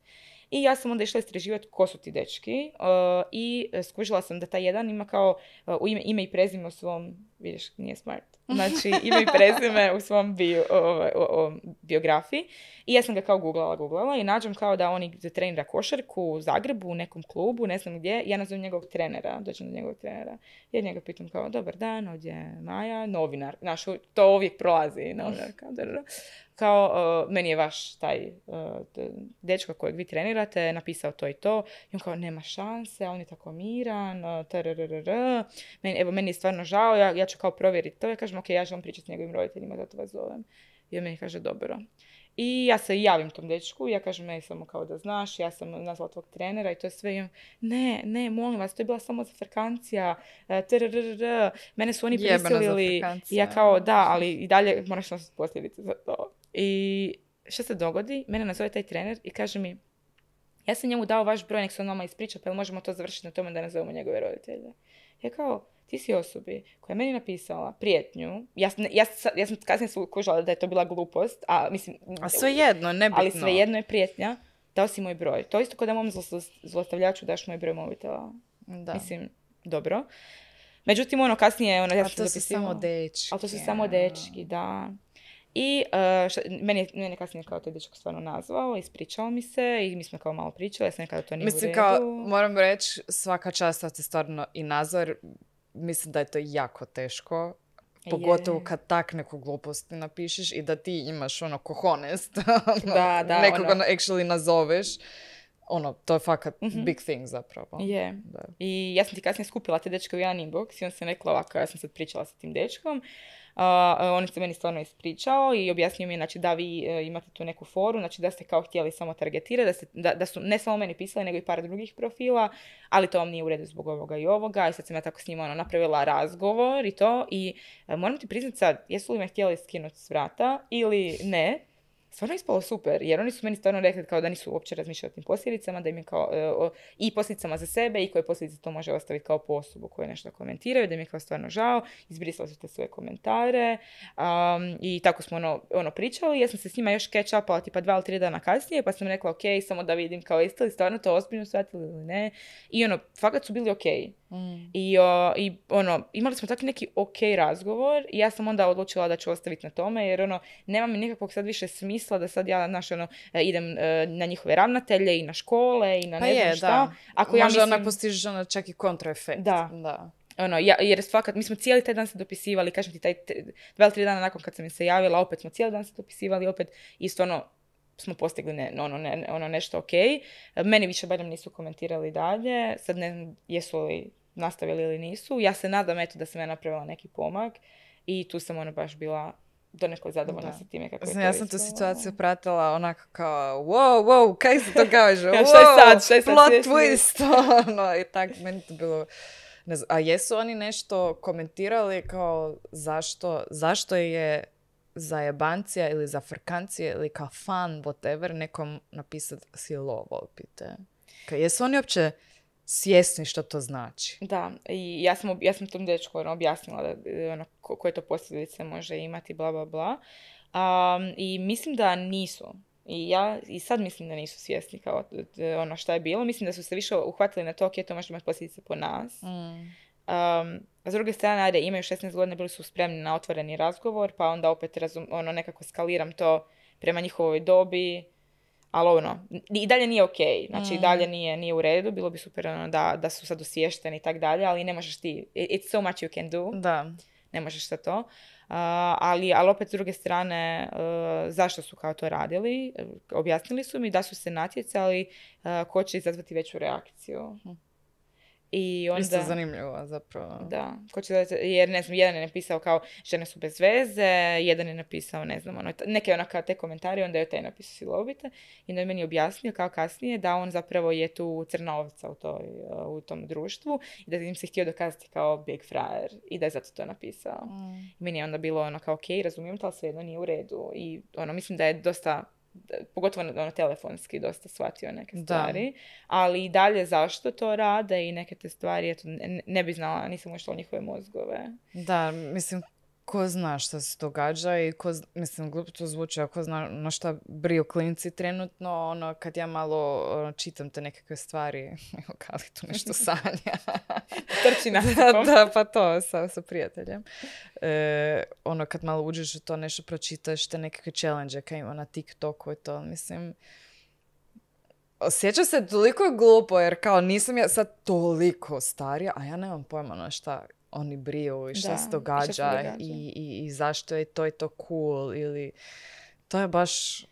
I ja sam onda išla istraživati ko su ti dečki uh, i uh, skužila sam da taj jedan ima kao u ime, ime i prezime u svom, vidiš, nije smart, znači ime i prezime u svom bio, o- o- o- biografiji. I ja sam ga kao googlala, googlala i nađem kao da on trenira košarku u Zagrebu, u nekom klubu, ne znam gdje. Ja nazovem njegovog trenera, dođem do njegovog trenera. Ja njega pitam kao, dobar dan, ovdje je Maja, novinar. Znaš, to uvijek prolazi, novinar. Kao, kao uh, meni je vaš taj uh, dečko kojeg vi trenirate napisao to i to. I on kao, nema šanse, on je tako miran, uh. Meni, evo, meni je stvarno žao, ja, ja ću kao provjeriti to. Ja kažem, ok, ja želim pričati s njegovim roditeljima, zato vas zovem. I on meni kaže, dobro. I ja se javim tom dečku ja kažem, ej, samo kao da znaš, ja sam nazvala tvog trenera i to je sve. I on, ne, ne, molim vas, to je bila samo zafrkancija, e, trrrrrr, mene su oni prisilili. I ja kao, da, ali i dalje moraš nositi posljedice za to. I što se dogodi? Mene nazove taj trener i kaže mi, ja sam njemu dao vaš broj, nek se on nama ispriča, pa možemo to završiti na tome da nazovemo njegove roditelje. Ja kao, ti si osobi koja je meni napisala prijetnju, ja, ja, ja sam kasnije skužila da je to bila glupost, a mislim, A svejedno, nebitno. ali svejedno je prijetnja, dao si moj broj. To je isto kao da mom zlo- zlostavljaču daš moj broj mobitela. Da. Mislim, dobro. Međutim, ono, kasnije, ono, ja A to su samo dečki. ali to su samo dečki, da. I uh, šta- meni, je, meni je kasnije kao taj dečko stvarno nazvao, ispričao mi se i mi smo kao malo pričali, ja sam rekla da to nije u Mislim, redu. kao, moram reći, svaka čast da ti stvarno i nazor, mislim da je to jako teško. Pogotovo kad tak neku glupost napišeš i da ti imaš ono kohonest. Da, da, Nekoga ono- actually nazoveš. Ono, to je fakat big thing zapravo. Je. Da. I ja sam ti kasnije skupila te dečke u jedan inbox i on sam rekla ovako, ja sam sad pričala sa tim dečkom. A, on se meni stvarno ispričao i objasnio mi je znači, da vi e, imate tu neku foru, znači da ste kao htjeli samo targetirati, da, ste, da, da su ne samo meni pisali, nego i par drugih profila, ali to vam nije u redu zbog ovoga i ovoga. I sad sam ja tako s njima ono, napravila razgovor i to. I e, moram ti priznati sad, jesu li me htjeli skinuti s vrata ili ne, stvarno ispalo super, jer oni su meni stvarno rekli kao da nisu uopće razmišljali o tim posljedicama, da im je kao e, o- i posljedicama za sebe i koje posljedice to može ostaviti kao po osobu koje nešto komentiraju, da im je kao stvarno žao, izbrisali su te svoje komentare um, i tako smo ono, ono pričali, ja sam se s njima još catch upala tipa dva ili tri dana kasnije, pa sam rekla ok, samo da vidim kao jeste li stvarno to ozbiljno shvatili ili ne i ono, fakat su bili ok. Mm. I, o, I ono, imali smo tako neki ok razgovor i ja sam onda odlučila da ću ostaviti na tome jer ono, nema mi nikakvog sad više smisla da sad ja znaš, ono, e, idem e, na njihove ravnatelje i na škole i na Pa ne znam je, šta. da. Ako ja Možda mislim, onak postižeš ono čak i kontraefekt. Da. da. ono, ja, jer fakat, mi smo cijeli taj dan se dopisivali, kažem ti, taj, te- dva ili tri dana nakon kad sam im se javila, opet smo cijeli dan se dopisivali, opet isto ono, smo postigli ne, ono, ne, ono nešto ok. Meni više barem nisu komentirali dalje, sad ne znam jesu li nastavili ili nisu. Ja se nadam eto da sam ja napravila neki pomak i tu sam ono baš bila donekle zadovoljna sa time kako je to ja sam tu situaciju pratila onako kao, wow, wow, kaj se to kaže? Ja, šta je Wow, sad, šta je sad, Plot twist, ono, i tak, meni to bilo... Ne znam, a jesu oni nešto komentirali kao zašto, zašto je za jebancija ili za frkancije ili kao fan, whatever, nekom napisat si lovo, pite. Kao, jesu oni uopće svjesni što to znači? Da, i ja sam, ja sam tom dečku ono, objasnila da, ono, ko- koje to posljedice može imati, bla, bla, bla. Um, I mislim da nisu. I ja i sad mislim da nisu svjesni kao t- t- ono šta je bilo. Mislim da su se više uhvatili na to, ok, to može imati posljedice po nas. Um, a s druge strane, ajde, imaju 16 godina, bili su spremni na otvoreni razgovor, pa onda opet razum, ono, nekako skaliram to prema njihovoj dobi, ali ono, i dalje nije ok, znači i dalje nije, nije u redu, bilo bi super ono, da, da su sad osviješteni i tak dalje, ali ne možeš ti, it- it's so much you can do, Da. ne možeš sa to. ali, ali opet s druge strane, zašto su kao to radili? Objasnili su mi da su se natjecali ko će izazvati veću reakciju. Hm. I onda... Isto zanimljivo zapravo. Da, ko će jer ne znam, jedan je napisao kao žene su bez veze, jedan je napisao, ne znam, ono, neke onaka te komentare, onda je taj napisao silovite i onda je meni objasnio kao kasnije da on zapravo je tu crna ovica u, toj, u tom društvu i da im se htio dokazati kao big frajer i da je zato to napisao. Mm. Meni je onda bilo ono kao ok, razumijem to, ali svejedno nije u redu i ono, mislim da je dosta pogotovo ono, telefonski dosta shvatio neke stvari, ali i dalje zašto to rade i neke te stvari, eto, ne, ne bi znala, nisam ušla u njihove mozgove. Da, mislim, ko zna što se događa i ko, mislim, glupo to zvuči, ako zna na šta briju klinci trenutno, ono, kad ja malo ono, čitam te nekakve stvari, evo, kad tu nešto sanja. Trči na da, da, pa to, sa, sa prijateljem. E, ono, kad malo uđeš u to, nešto pročitaš, te nekakve challenge kaj ima na TikToku i to, mislim, Osjeća se toliko glupo jer kao nisam ja sad toliko starija, a ja nemam pojma na šta oni briju i šta se događa, I, i, i, zašto je to i to cool ili to je baš...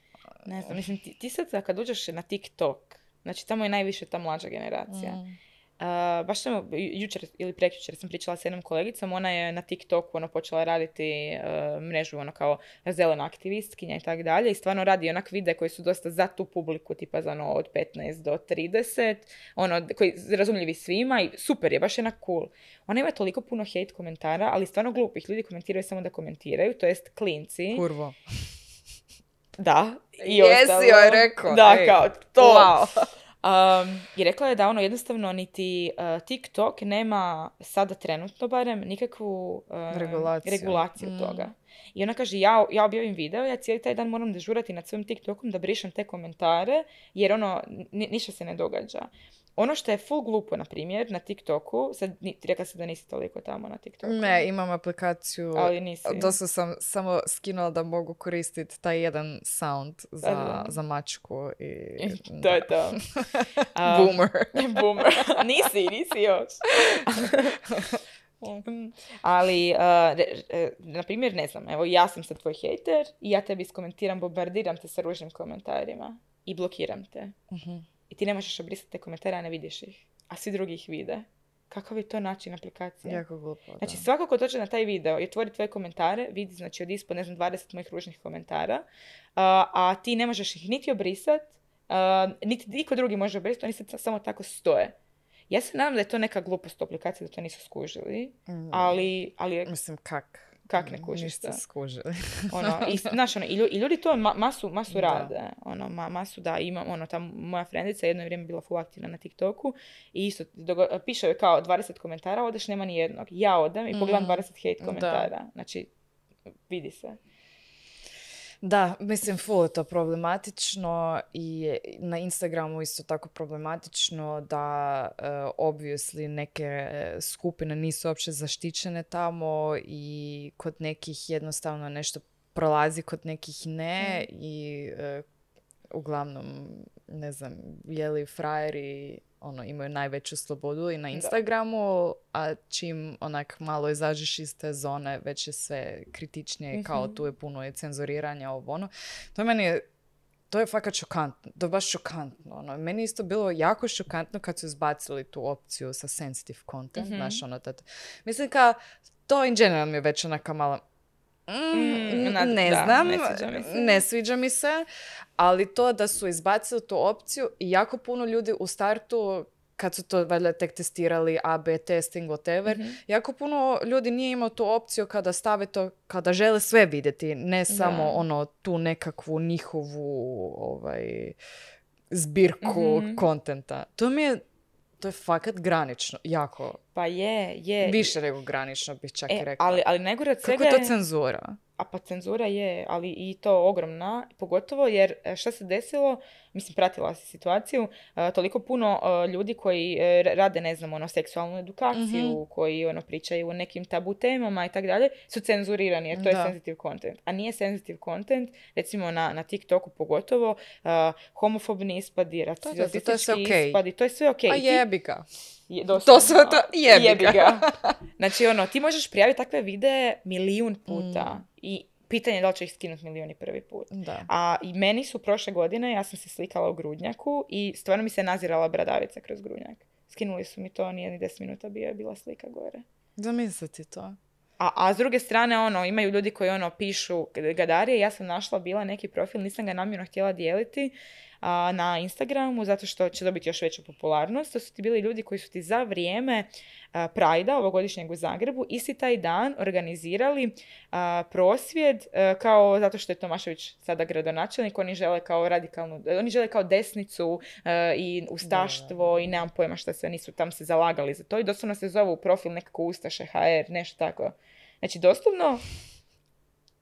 Ne znam, mislim ti, ti sad kad uđeš na TikTok, znači tamo je najviše ta mlađa generacija. Mm. Uh, baš sam jučer ili prekjučer sam pričala s jednom kolegicom, ona je na TikToku ono, počela raditi uh, mrežu ono kao zelena aktivistkinja i tako dalje i stvarno radi onak vide koji su dosta za tu publiku, tipa za ono od 15 do 30, ono, koji razumljivi svima i super je, baš je onak cool. Ona ima toliko puno hate komentara, ali stvarno glupih ljudi komentiraju samo da komentiraju, to jest klinci. Kurvo. Da. I Jesi joj rekao. Da, kao to. Wow. Um, I rekla je da ono jednostavno niti uh, TikTok nema sada trenutno barem nikakvu uh, regulaciju, regulaciju mm. toga. I ona kaže, ja, ja objavim video, ja cijeli taj dan moram dežurati nad svojim TikTokom da brišem te komentare, jer ono, ništa se ne događa. Ono što je full glupo, na primjer, na TikToku, sad rekla se da nisi toliko tamo na TikToku. Ne, imam aplikaciju. Ali nisi. Dosta sam samo skinula da mogu koristiti taj jedan sound za, za mačku. I, to je to. Boomer. Boomer. nisi, nisi još. Ali, uh, na primjer, ne znam, evo ja sam sad tvoj hater i ja tebi iskomentiram, bombardiram te sa ružnim komentarima i blokiram te. uh i ti ne možeš obrisati te komentare, a ne vidiš ih. A svi drugi ih vide. Kakav je to način aplikacije? Jako glupo, Znači, svako ko dođe na taj video i otvori tvoje komentare, vidi, znači, od ispod, ne znam, 20 mojih ružnih komentara, a ti ne možeš ih niti obrisat, niti niko drugi može obrisati, oni se samo tako stoje. Ja se nadam da je to neka glupost u aplikaciji, da to nisu skužili, mm. ali, ali... Mislim, kak? Kak ne kužiš Niste skužili. ono, i, znaš, ono, i, ljudi to masu, masu rade. Ono, ma, masu da imam, ono, ta moja frendica jedno vrijeme bila full aktivna na TikToku i isto piše joj kao 20 komentara, odeš nema ni jednog. Ja odem i pogledam 20 mm. hate komentara. Znači, vidi se. Da, mislim, full je to problematično i na Instagramu isto tako problematično da uh, obviously neke skupine nisu uopće zaštićene tamo i kod nekih jednostavno nešto prolazi, kod nekih ne mm. i uh, uglavnom, ne znam, jeli frajeri ono, imaju najveću slobodu i na Instagramu, a čim onak malo izađeš iz te zone, već je sve kritičnije, mm kao mhm. tu je puno je cenzuriranja, ovo ono. To je meni to je fakat šokantno, to je baš šokantno. Ono. Meni isto bilo jako šokantno kad su izbacili tu opciju sa sensitive content, mm znaš, ono, Mislim ka, to in general mi je već onaka mala, Mm, mm ne znam, ne sviđa, mi se. ne sviđa mi se, ali to da su izbacili tu opciju i jako puno ljudi u startu kad su to valjda tek testirali AB testing, whatever, mm jako puno ljudi nije imao tu opciju kada stave to, kada žele sve vidjeti, ne samo ono tu nekakvu njihovu ovaj, zbirku mm kontenta. To mi je to je fakat granično, jako. Pa je, je. Više nego granično bih čak e, rekla. Ali, ali najgore od svega Kako je to cenzura? A pa cenzura je, ali i to ogromna, pogotovo jer e, šta se desilo, mislim pratila se situaciju, e, toliko puno e, ljudi koji rade, ne znam, ono, seksualnu edukaciju, mm koji ono, pričaju o nekim tabu temama i tako dalje, su cenzurirani jer to je sensitive content. A nije sensitive content, recimo na, na TikToku pogotovo, uh, homofobni ispadi, rasistički to, ispadi, to je sve ok. A jebika. Je, To doslovno. to, jebi ga. Znači, ono, ti možeš prijaviti takve videe milijun puta. Mm. I pitanje je da li će ih skinuti milijuni prvi put. Da. A i meni su prošle godine, ja sam se slikala u grudnjaku i stvarno mi se nazirala bradavica kroz grudnjak. Skinuli su mi to, nije ni 10 minuta bio je bila slika gore. Zamisliti to. A, a s druge strane, ono, imaju ljudi koji ono pišu gadarije. Ja sam našla bila neki profil, nisam ga namjerno htjela dijeliti a, na Instagramu, zato što će dobiti još veću popularnost. To su ti bili ljudi koji su ti za vrijeme a, Prajda, ovogodišnjeg u Zagrebu, isti taj dan organizirali a, prosvjed, a, kao zato što je Tomašević sada gradonačelnik, oni žele kao radikalnu, oni žele kao desnicu a, i ustaštvo i nemam pojma šta se, nisu tam se zalagali za to i doslovno se zovu profil nekako Ustaše HR, nešto tako. Znači, doslovno,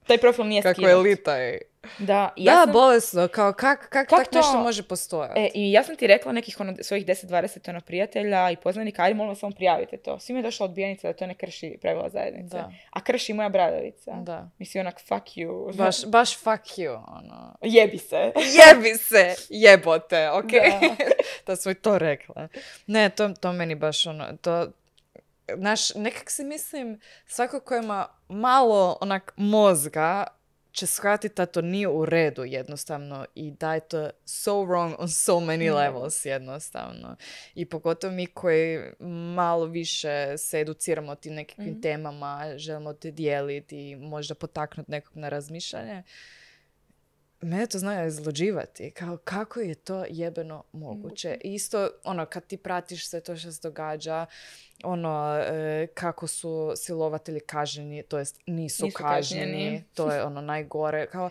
taj profil nije Kako skinut. elita je. Da, ja Da, sam, bolesno, kao kak, kak, Kak tak to? nešto može postojati? e, i ja sam ti rekla nekih ono, svojih 10-20 ono, prijatelja i poznanika, ajde molim vas samo prijavite to. Svi mi je došla odbijenica da to ne krši pravila zajednice. Da. A krši moja bradavica. Da. Mislim, onak, fuck you. Baš, baš fuck you, ono. Jebi se. Jebi se, jebote, ok? Da. da smo i to rekla. Ne, to, to meni baš ono, to, znaš, nekak si mislim, svako ko ima malo onak mozga, će shvatiti da to nije u redu jednostavno i da je to so wrong on so many Da. levels jednostavno. I pogotovo mi koji malo više se educiramo o tim nekakvim Mhm. temama, želimo te dijeliti i možda potaknuti nekog na razmišljanje, mene to zna izluđivati. Kao, kako je to jebeno moguće? Isto, ono, kad ti pratiš sve to što se događa, ono, e, kako su silovatelji kažnjeni, to jest nisu, Nisu kažnjeni, kažnjeni. to je ono najgore. Kao,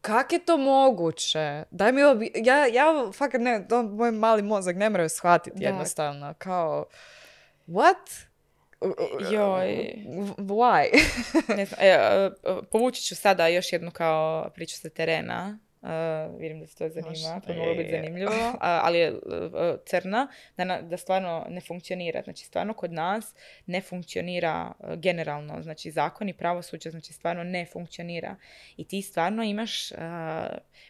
kak je to moguće? Daj mi obi... Ja, ja fakat ne, to moj mali mozak ne moraju shvatiti Da. jednostavno. Kao, what? Joj. Why? ne znam, e, e, povući ću sada još jednu kao priču sa terena. E, vidim da se to zanima, to moglo biti Je. zanimljivo, a, ali je e, e, crna, da, na- da stvarno ne funkcionira. Znači, stvarno kod nas ne funkcionira e, generalno, znači zakon i pravosuđe, znači stvarno ne funkcionira. I ti stvarno imaš,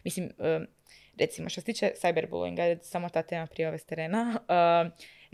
mislim, e, recimo što se tiče cyberbullyinga, samo ta tema prijave s terena,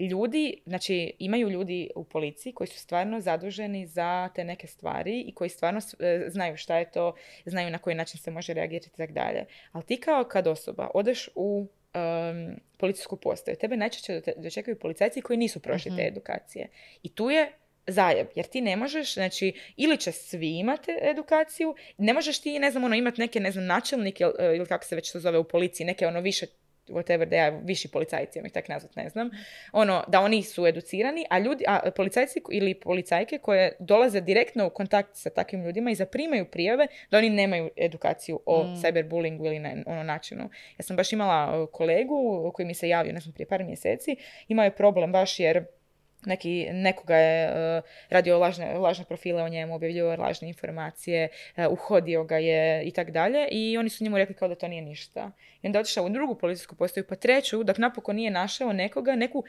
ljudi, znači imaju ljudi u policiji koji su stvarno zaduženi za te neke stvari i koji stvarno e, znaju šta je to, znaju na koji način se može reagirati i tako dalje. Ali ti kao kad osoba odeš u em, policijsku postaju, tebe najčešće dočekaju policajci koji nisu prošli te Mhm. edukacije. I tu je zajeb, jer ti ne možeš, znači, ili će svi imati edukaciju, ne možeš ti, ne znam, ono, imati neke, ne znam, načelnike ili, ili kako se već to zove u policiji, neke ono više whatever da ja, viši policajci, ja ih tak nazvat, ne znam, ono, da oni su educirani, a ljudi, a policajci ili policajke koje dolaze direktno u kontakt sa takvim ljudima i zaprimaju prijave, da oni nemaju edukaciju o Mm. cyberbullyingu ili na ono načinu. Ja sam baš imala kolegu koji mi se javio, ne znam, prije par mjeseci, imao je problem baš jer neki, nekoga je uh, radio lažne, lažne profile o njemu, objavljivao lažne informacije, uh, uhodio ga je i tak dalje i oni su njemu rekli kao da to nije ništa. I onda otišao u drugu policijsku postaju, pa treću, dok napokon nije našao nekoga, neku uh,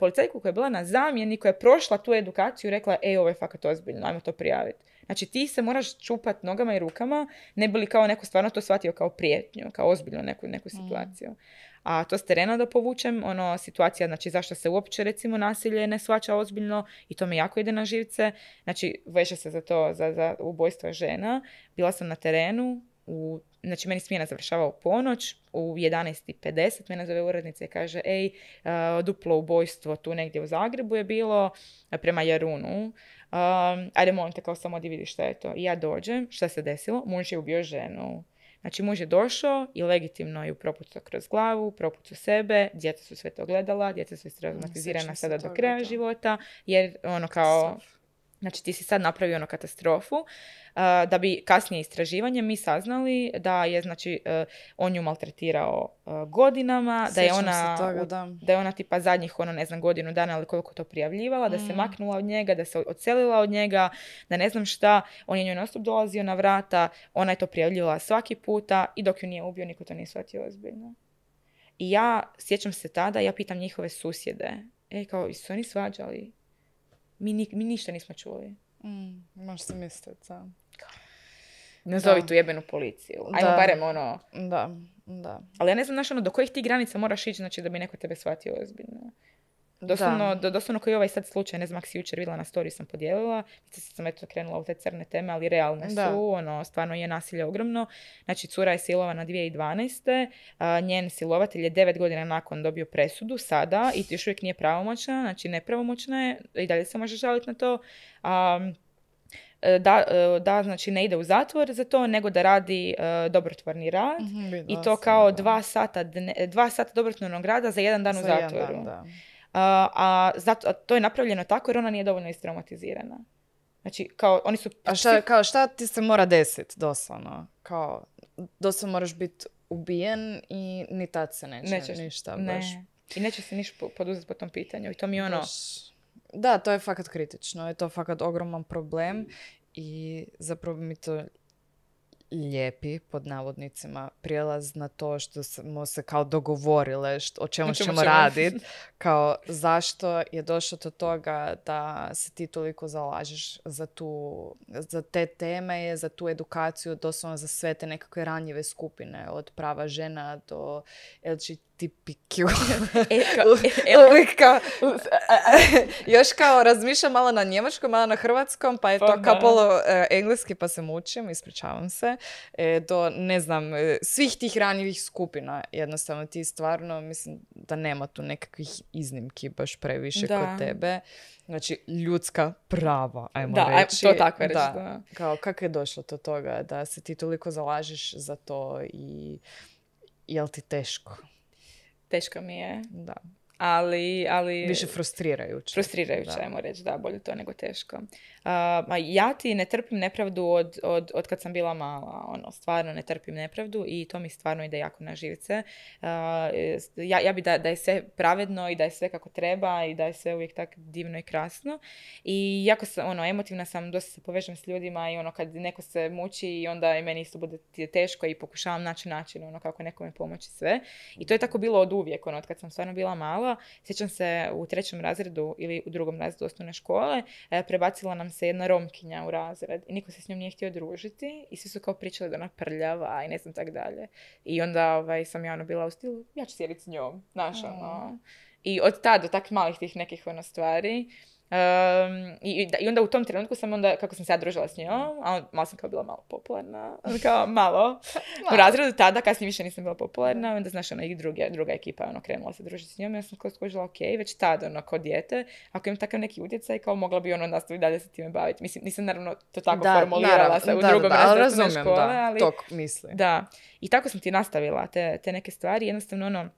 policajku koja je bila na zamjeni, koja je prošla tu edukaciju i rekla, ej, ovo je fakat ozbiljno, ajmo to prijaviti. Znači ti se moraš čupat nogama i rukama, ne bi li kao neko stvarno to shvatio kao prijetnju, kao ozbiljno neku, neku situaciju. A to s terena da povučem, ono, situacija, znači zašto se uopće recimo nasilje ne shvaća ozbiljno i to me jako ide na živce. Znači, veže se za to, za, za ubojstvo žena. Bila sam na terenu, u, znači meni smjena završava u ponoć, u 11.50 mene zove urednica i kaže, ej, uh, duplo ubojstvo tu negdje u Zagrebu je bilo, prema Jarunu. Um, ajde, molim te, kao samo da vidiš šta je to. I ja dođem, šta se desilo? Muž je ubio ženu. Znači, muž je došao i legitimno ju propucao kroz glavu, propucao sebe, djeca su sve to gledala, djeca su traumatizirana sjećam se sada do kraja života, jer ono kao, znači ti si sad napravio ono katastrofu, da bi kasnije istraživanje mi saznali da je, znači, e, on ju maltretirao e, godinama, da je ona toga, da. da je ona tipa zadnjih, ono ne znam, godinu dana ili koliko to prijavljivala, da se Mm. maknula od njega, da se odselila od njega, da ne znam šta, on je njoj non stop dolazio na vrata, ona je to prijavljivala svaki puta i dok ju nije ubio, niko to nije shvatio ozbiljno. I ja, sjećam se tada, ja pitam njihove susjede, e, kao, su oni svađali? Mi, ni- mi ništa nismo čuli. Mm, možeš si misliti, da. Ne zovi tu jebenu policiju. Ajmo Da. barem ono... Da, da. Ali ja ne znam, znaš, ono, do kojih ti granica moraš ići, znači, da bi neko tebe shvatio ozbiljno. Doslovno, do, doslovno koji ovaj sad slučaj, ne znam ako si jučer vidjela na story sam podijelila, sad sam eto krenula u te crne teme, ali realne Da. su, ono, stvarno je nasilje ogromno. Znači, cura je silovana 2012. A, njen silovatelj je 9 godina nakon dobio presudu sada i još uvijek nije pravomoćna, znači nepravomoćna je, i dalje se može žaliti na to. A, e, da, e, da, znači ne ide u zatvor za to, nego da radi e, dobrotvorni rad. Mhm, I to kao dva sata, dne- dva sata dobrotvornog rada za jedan dan u Za jedan zatvoru. dan, da. A, a, zato, a to je napravljeno tako jer ona nije dovoljno istraumatizirana. Znači, kao, oni su... A šta, kao šta ti se mora desiti, doslovno? Kao, doslovno moraš biti ubijen i ni tad se neće Nećeš- ništa ne. baš. I neće se ništa poduzeti po tom pitanju. I to mi je ono... Baš- Da, to je fakat kritično. Je to fakat ogroman problem i zapravo mi to lijepi, pod navodnicima, prijelaz na to što smo se kao dogovorile št- o čemu O čemu ćemo ćemo. raditi. Kao zašto je došlo do toga da se ti toliko zalažeš za tu, za te teme, za tu edukaciju, doslovno za sve te nekakve ranjive skupine, od prava žena do LGBTQ. E, e, kao, još kao razmišljam malo na njemačkom, malo na hrvatskom, pa je Pa to kao polo e, engleski, pa se mučim, ispričavam se. E, do, ne znam, e, svih tih ranjivih skupina, jednostavno ti stvarno, mislim da nema tu nekakvih iznimki baš previše Da. kod tebe. Znači, ljudska prava, ajmo Da, reći. to tako reći, Da. da. Kao, kako je došlo do toga da se ti toliko zalažeš za to i jel ti teško? teško mi je. Da. Ali, ali... Više frustrirajuće. Frustrirajuće, ajmo reći, da, bolje to nego teško. Ma ja ti ne trpim nepravdu od, od, od kad sam bila mala, ono, stvarno ne trpim nepravdu i to mi stvarno ide jako na živce. Ja, ja bi da, da je sve pravedno i da je sve kako treba i da je sve uvijek tako divno i krasno. I jako sam, ono, emotivna sam, dosta se povežem s ljudima i ono, kad neko se muči i onda i meni isto bude teško i pokušavam naći način, ono, kako nekome pomoći sve. I to je tako bilo od uvijek, ono, od kad sam stvarno bila mala. Sjećam se u trećem razredu ili u drugom razredu osnovne škole, e, prebacila nam se jedna romkinja u razred i niko se s njom nije htio družiti i svi su kao pričali da ona prljava i ne znam tak dalje. I onda ovaj, sam ja ono bila u stilu, ja ću sjediti s njom, znaš, ono. I od tada do tak malih tih nekih ono stvari. Um, i, i da- onda u tom trenutku sam onda, kako sam se ja družila s njom, a on- malo sam kao bila malo popularna, ono kao malo, u razredu tada, kasnije više nisam bila popularna, onda znaš, ono, i druge, druga ekipa, ono, krenula se družiti s njom, ja sam kao skužila, ok, već tada, ono, kao dijete, ako imam takav neki utjecaj, kao mogla bi, ono, nastaviti dalje se time baviti. Mislim, nisam naravno to tako formulirala naravno, se u da, drugom da, da, razredu razumijem, škole, da, ali... tog misli. Da, i tako sam ti nastavila te, te neke stvari. Jednostavno, ono,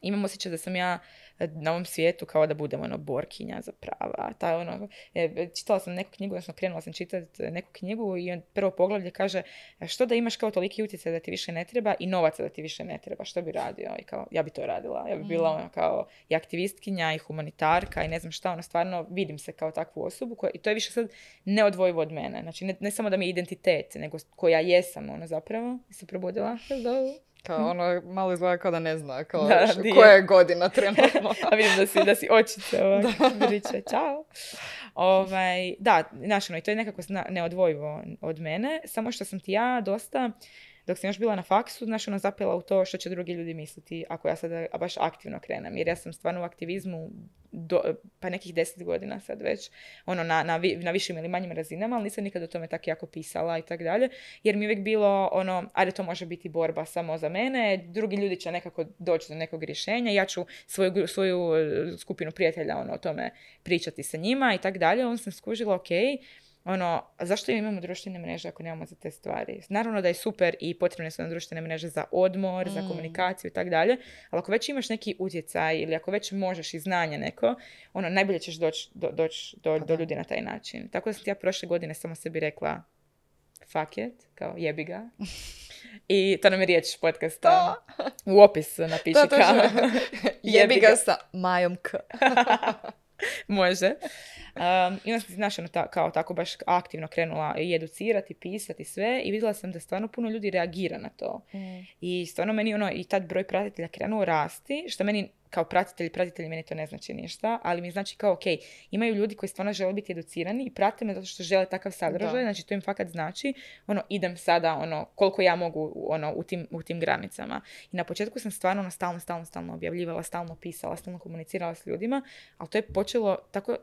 imam osjećaj da sam ja na ovom svijetu kao da budem ono borkinja za prava. Ta, ono, e, čitala sam neku knjigu, odnosno krenula sam čitati neku knjigu i on- prvo poglavlje kaže "E, što da imaš kao toliki utjecaj da ti više ne treba i novaca da ti više ne treba, što bi radio? I kao, ja bi to radila. Ja bi bila ono kao i aktivistkinja i humanitarka i ne znam šta, ono stvarno vidim se kao takvu osobu koja, i to je više sad neodvojivo od mene. Znači ne, ne samo da mi je identitet, nego koja jesam ono zapravo. I se probudila. Hello. Kao ono, malo izgleda kao da ne zna kao Da, š- koja je godina trenutno. A vidim da si, da si očice ovak, vriče, čao. Ovaj, da, znaš, ono, i to je nekako neodvojivo od mene, samo što sam ti ja dosta, dok sam još bila na faksu, znaš, ono, zapela u to što će drugi ljudi misliti ako ja sada baš aktivno krenem. Jer ja sam stvarno u aktivizmu do, pa nekih deset godina sad već, ono, na, na, vi- na višim ili manjim razinama, ali nisam nikad o tome tako jako pisala i tako dalje, jer mi je uvijek bilo, ono, ajde, to može biti borba samo za mene, drugi ljudi će nekako doći do nekog rješenja, ja ću svoju, svoju e, skupinu prijatelja, ono, o tome pričati sa njima i tako dalje, onda sam skužila, ok, ono, zašto imamo društvene mreže ako nemamo za te stvari? Naravno da je super i potrebne su nam društvene mreže za odmor, za komunikaciju i tako dalje, ali ako već imaš neki utjecaj ili ako već možeš i znanje neko, ono, najbolje ćeš doći do, doć do, do ljudi na taj način. Tako da sam ti ja prošle godine samo sebi rekla fuck it, kao jebi ga. I to nam je riječ podcasta. U opis napiši To, to kao Jebi ga sa Majom K. Može. Um, I onda sam, znaš, ono, ta, kao tako baš aktivno krenula i educirati, pisati sve i vidjela sam da stvarno puno ljudi reagira na to. Mm. I stvarno meni ono, i tad broj pratitelja krenuo rasti, što meni kao pratitelji, pratitelji meni to ne znači ništa, ali mi znači kao, ok, imaju ljudi koji stvarno žele biti educirani i prate me zato što žele takav sadržaj, Da. znači to im fakat znači, ono, idem sada, ono, koliko ja mogu, ono, u tim, u tim granicama. I na početku sam stvarno, ono, stalno, stalno, stalno objavljivala, stalno pisala, stalno komunicirala s ljudima, ali to je počelo tako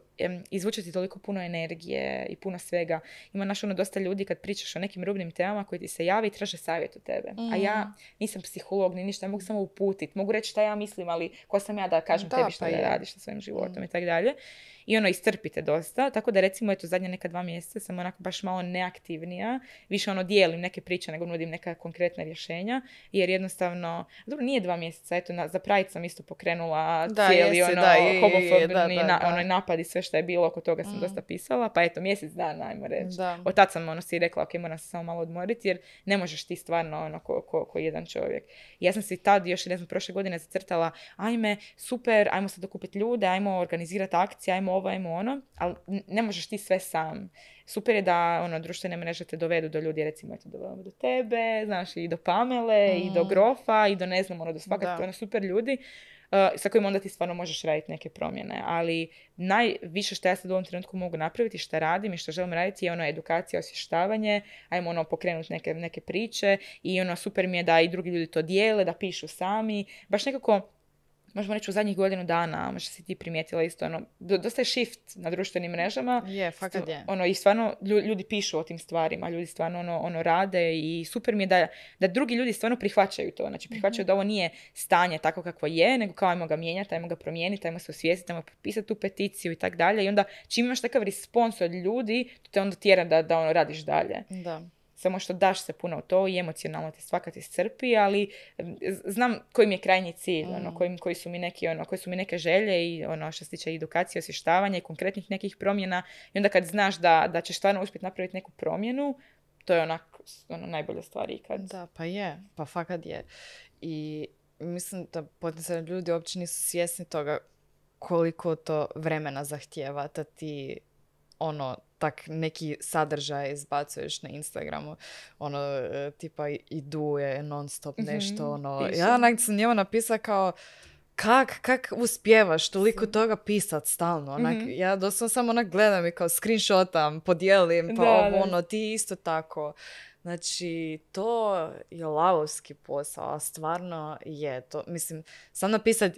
izvučati toliko puno energije i puno svega. Ima naš ono dosta ljudi kad pričaš o nekim rubnim temama koji ti se javi i traže savjet od tebe. A ja nisam psiholog ni ništa, ja mogu samo uputit. Mogu reći šta ja mislim, ali ko sam ja da kažem Da, tebi šta pa da je. radiš sa svojim životom i tako dalje. I ono, istrpite dosta. Tako da recimo, eto, zadnja neka dva mjeseca sam onako baš malo neaktivnija. Više ono, dijelim neke priče nego nudim neka konkretna rješenja. Jer jednostavno, dobro, nije dva mjeseca, eto, na, za Pride sam isto pokrenula Da, cijeli jesi, ono, da, je, je, homofobni da, da, na- onaj napad i sve što je bilo, oko toga sam Mm. dosta pisala. Pa eto, mjesec dana, ajmo reći. Da. Od tad sam ono si rekla, ok, moram se samo malo odmoriti jer ne možeš ti stvarno ono ko, ko, ko jedan čovjek. I ja sam si tad još, ne znam, prošle godine zacrtala, ajme, super, ajmo sad dokupiti ljude, ajmo organizirati akcije, ajmo ovo, ajmo ono, ali ne možeš ti sve sam. Super je da ono, društvene mreže te dovedu do ljudi, recimo eto, do, do tebe, znaš, i do Pamele, i do Mm. Grofa, i do ne znam, ono, do svakak, ono, super ljudi. uh, sa kojima onda ti stvarno možeš raditi neke promjene. Ali najviše što ja sad u ovom trenutku mogu napraviti, što radim i što želim raditi je ono edukacija, osvještavanje, ajmo ono pokrenuti neke, neke priče i ono super mi je da i drugi ljudi to dijele, da pišu sami. Baš nekako možemo reći u zadnjih godinu dana, možda si ti primijetila isto, ono, do- dosta je shift na društvenim mrežama. Je, fakat je. Ono, I stvarno lju- ljudi pišu o tim stvarima, ljudi stvarno ono, ono rade i super mi je da, da drugi ljudi stvarno prihvaćaju to. Znači prihvaćaju Mhm. da ovo nije stanje tako kakvo je, nego kao ajmo ga mijenjati, ajmo ga promijeniti, ajmo se osvijestiti, ajmo potpisati tu peticiju i tako dalje. I onda čim imaš takav respons od ljudi, to te onda tjera da, da ono radiš dalje. Da. Samo što daš se puno u to i emocionalno te svaka iscrpi, ali em, z- znam koji mi je krajnji cilj, ono, Mm. koji, koji su mi neki, ono, koje su mi neke želje i ono što se tiče edukacije, osvještavanja i konkretnih nekih promjena. I onda kad znaš da, da ćeš stvarno uspjeti napraviti neku promjenu, to je onak, ono, najbolja stvar ikad. Da, pa je, pa fakat je. I mislim da potencijalni ljudi uopće nisu svjesni toga koliko to vremena zahtijeva da ti ono tak neki sadržaj izbacuješ na Instagramu, ono, e, tipa i- duje non stop Mhm, nešto, ono, piše. ja onak sam njemu napisala kao, kak, kak uspijevaš toliko toga pisat stalno, onak, Mhm. ja doslovno samo onak gledam i kao screenshotam, podijelim, pa Da, ovo, da. ono, ti isto tako. Znači, to je lavovski posao, a stvarno je to. Mislim, sam napisat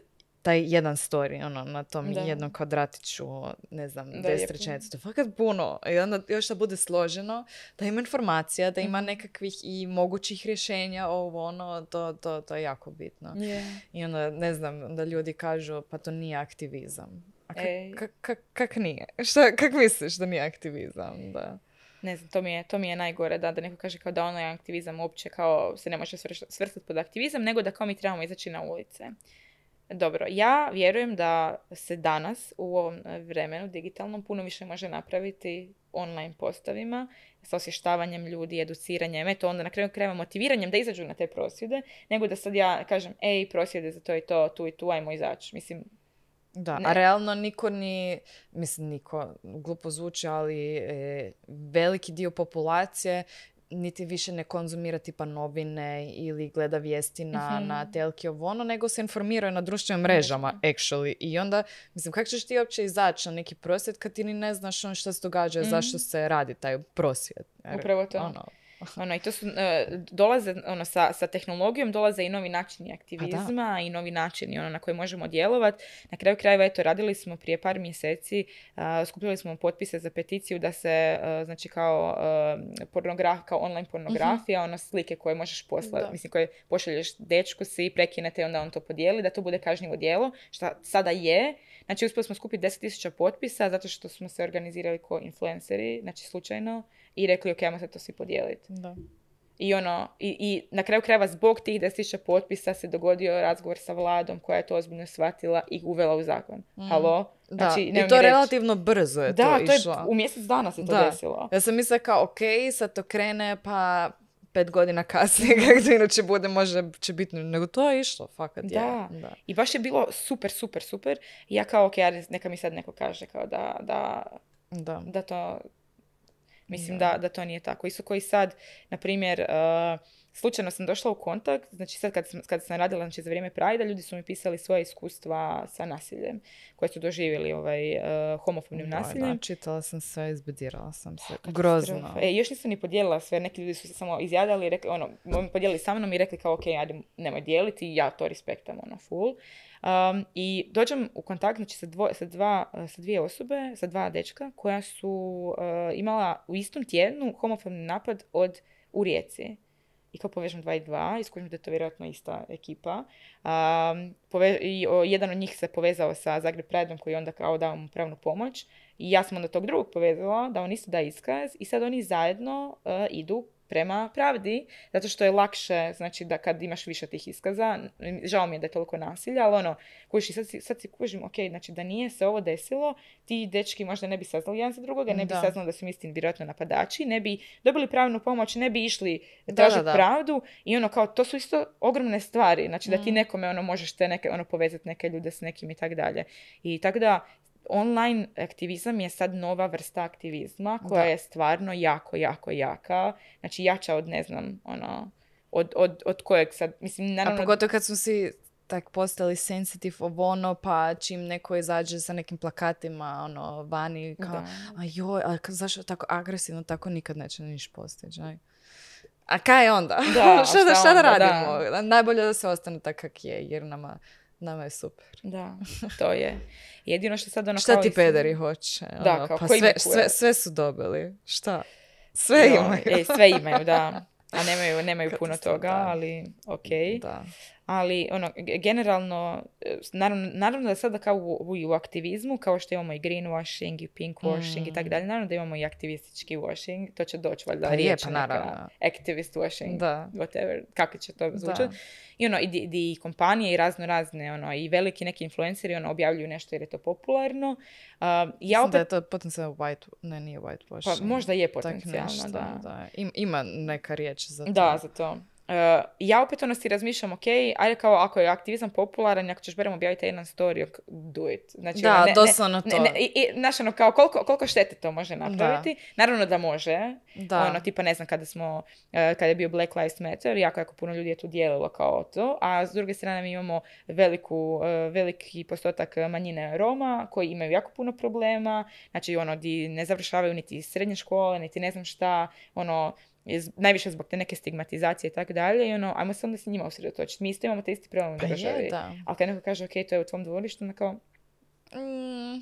taj jedan story, ono, na tom Da. jednom kvadratiću, ne znam, Da, deset rečenica. To je fakat puno. I onda još da bude složeno, da ima informacija, da Mhm. ima nekakvih i mogućih rješenja, ovo, ono, to, to, to je jako bitno. Je. I onda, ne znam, da ljudi kažu, pa to nije aktivizam. A kak, kak, kak nije? Šta, kak misliš da nije aktivizam? Da. Ne znam, to mi je, to mi je najgore, da, da neko kaže kao da ono je aktivizam uopće kao se ne može svrstati pod aktivizam, nego da kao mi trebamo izaći na ulice. Dobro, ja vjerujem da se danas u ovom e, vremenu digitalnom puno više može napraviti online postavima sa osvještavanjem ljudi, educiranjem, eto onda na kraju krajeva motiviranjem da izađu na te prosvjede, nego da sad ja kažem, ej, prosvjede za to i to, tu i tu, ajmo izaći. Mislim, Da, Ne. a realno niko ni, mislim niko, glupo zvuči, ali e, veliki dio populacije niti više ne konzumira tipa novine ili gleda vijesti na, Mhm. na telki ovo ono, nego se informiraju na društvenim mrežama, actually. I onda, mislim, kako ćeš ti uopće izaći na neki prosvjed kad ti ni ne znaš ono što se događa, Mhm. zašto se radi taj prosvjed. Jer, Upravo to. Ono, Ono, i to su, e, dolaze, ono, sa, sa tehnologijom dolaze i novi načini aktivizma i novi načini ono, na koji možemo djelovati. Na kraju krajeva, eto, radili smo prije par mjeseci, a, skupili smo potpise za peticiju da se, a, znači, kao, e, pornograf, kao online pornografija, ono, slike koje možeš poslati, mislim, koje pošalješ dečku si, prekinete i onda on to podijeli, da to bude kažnjivo djelo, što sada je. Znači, uspjeli smo skupiti 10.000 potpisa zato što smo se organizirali kao influenceri, znači slučajno, i rekli, ok, ajmo se to svi podijeliti. da. I ono, i, i na kraju krajeva zbog tih 10.000 potpisa se dogodio razgovor sa vladom koja je to ozbiljno shvatila i uvela u zakon. Halo? Da, Znači, i nemoj to relativno brzo je Da, to to išlo. u mjesec dana se to Da. desilo. Ja sam mislila kao, ok, sad to krene, pa pet godina kasnije, kako inače bude, može će biti, nego to je išlo, fakat je. Da. da. I baš je bilo super, super, super. I ja kao, ok, neka mi sad neko kaže kao da, da, Da. da to, mislim Da. da. To nije tako. Isto koji sad, na primjer, uh, slučajno sam došla u kontakt, znači sad kad sam, kad sam radila znači, za vrijeme Prajda, ljudi su mi pisali svoje iskustva sa nasiljem, koje su doživjeli ovaj, uh, homofobnim nasiljem. Da, čitala sam sve, izbedirala sam se. Katastrofa. Grozno. E, još nisam ni podijelila sve, neki ljudi su se samo izjadali i rekli, ono, podijelili sa mnom i rekli kao, ok, ajde, nemoj dijeliti, ja to respektam, ono, full. Um, I dođem u kontakt, znači, sa, dvo, sa, dva, sa dvije osobe, sa dva dečka, koja su uh, imala u istom tjednu homofobni napad od, u Rijeci. I kao povežem dva i dva, iskužim da je to vjerojatno ista ekipa. Um, pove- I o, jedan od njih se povezao sa Zagreb Prideom koji onda kao dao mu pravnu pomoć. I ja sam onda tog drugog povezala da on isto da iskaz i sad oni zajedno uh, idu prema pravdi, zato što je lakše, znači da kad imaš više tih iskaza, žao mi je da je toliko nasilja, ali ono, kužiš, sad si, sad si kužim, ok, znači da nije se ovo desilo, ti dečki možda ne bi saznali jedan za drugoga, ne bi Da. saznali da su istin vjerojatno napadači, ne bi dobili pravnu pomoć, ne bi išli tražiti da, da. pravdu i ono kao, to su isto ogromne stvari, znači da ti Mm. nekome ono možeš te neke, ono povezati neke ljude s nekim i tak dalje. I tako da, online aktivizam je sad nova vrsta aktivizma koja Da. je stvarno jako, jako jaka. Znači jača od, ne znam, ono, od, od, od kojeg sad, mislim, A naravno... pogotovo kad smo svi tak postali sensitive of ono, pa čim neko izađe sa nekim plakatima, ono, vani, kao, Da. a joj, a zašto tako agresivno, tako nikad neće niš postići, aj? A kaj onda? Da, a šta, da, šta šta da onda, radimo? Najbolje da se ostane tak kak je, jer nama, nama je super. Da, to je. Jedino što sad ono Šta kao ti pederi hoće? Da, ono, kao, pa sve, sve, sve su dobili. Šta? Sve imaju. E, sve imaju, da. A nemaju, nemaju puno toga, da. ali ok. Da. Ali ono, ge- generalno, e, naravno, naravno da sada kao u, u, u aktivizmu, kao što imamo i greenwashing i pinkwashing i tako dalje, naravno da imamo i aktivistički washing, to će doći valjda Mm. Pa je, riječ pa neka, naravno. activist washing, Da. whatever, kako će to Da. zvučati. I ono, i, di- di i kompanije i razno razne, ono, i veliki neki influenceri, ono, objavljuju nešto jer je to popularno. Um, ja Mislim da je opet, to potencijalno white, ne nije white pa washing. možda je potencijalno, nešto, da. Im- ima neka riječ za to. Da, za to. E, ja opet ono si razmišljam, ok, ajde kao ako je aktivizam popularan, ako ćeš barem objaviti jedan story, do it. Znači, Da, ono, ne, doslovno ne, to. Ne, i, i, znaš, ono, kao koliko, koliko štete to može napraviti. Naravno da može. Da. Ono, tipa, ne znam, kada smo, e, kada je bio Black Lives Matter, jako, jako puno ljudi je tu dijelilo kao to, a s druge strane mi imamo veliku, e, veliki postotak manjine Roma koji imaju jako puno problema, znači, ono, di ne završavaju niti srednje škole, niti ne znam šta, ono, najviše zbog te neke stigmatizacije i tako dalje i ono, ajmo se onda s njima usredotočiti. Mi isto imamo te isti problem u Pa je, državi. da. Ali kad neko kaže, ok, to je u tvom dvorištu, onda kao, Mm,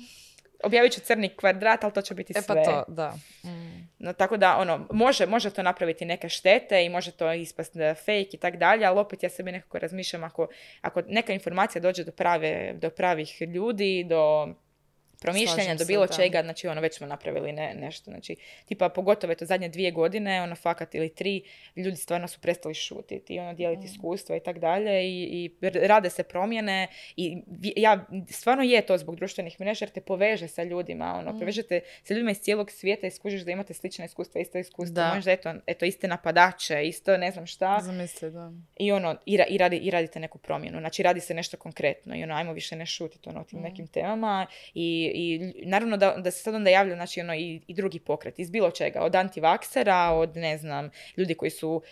objavit ću crni kvadrat, ali to će biti e sve. pa to, da. Mm. No, tako da, ono, može, može to napraviti neke štete i može to ispast da fake i tak dalje, ali opet ja sebi nekako razmišljam ako, ako neka informacija dođe do, prave, do pravih ljudi, do promišljanja, do bilo čega, znači ono, već smo napravili ne, nešto, znači, tipa, pogotovo eto zadnje dvije godine, ono, fakat ili tri, ljudi stvarno su prestali šutiti i ono, dijeliti Mm. iskustva i tak dalje i, i rade se promjene i ja, stvarno je to zbog društvenih mreža jer te poveže sa ljudima, ono, Mm. povežete sa ljudima iz cijelog svijeta i skužiš da imate slična iskustva, ista iskustva, Da. možda eto, eto iste napadače, isto ne znam šta Zamisli, da. i ono, i, ra- i, radi, i radite neku promjenu, znači radi se nešto konkretno i ono, ajmo više ne šutiti ono, o tim Mm. nekim temama i, i naravno da, da se sad onda javlja znači, ono, i, i drugi pokret iz bilo čega, od antivaksera, od ne znam, ljudi koji su uh,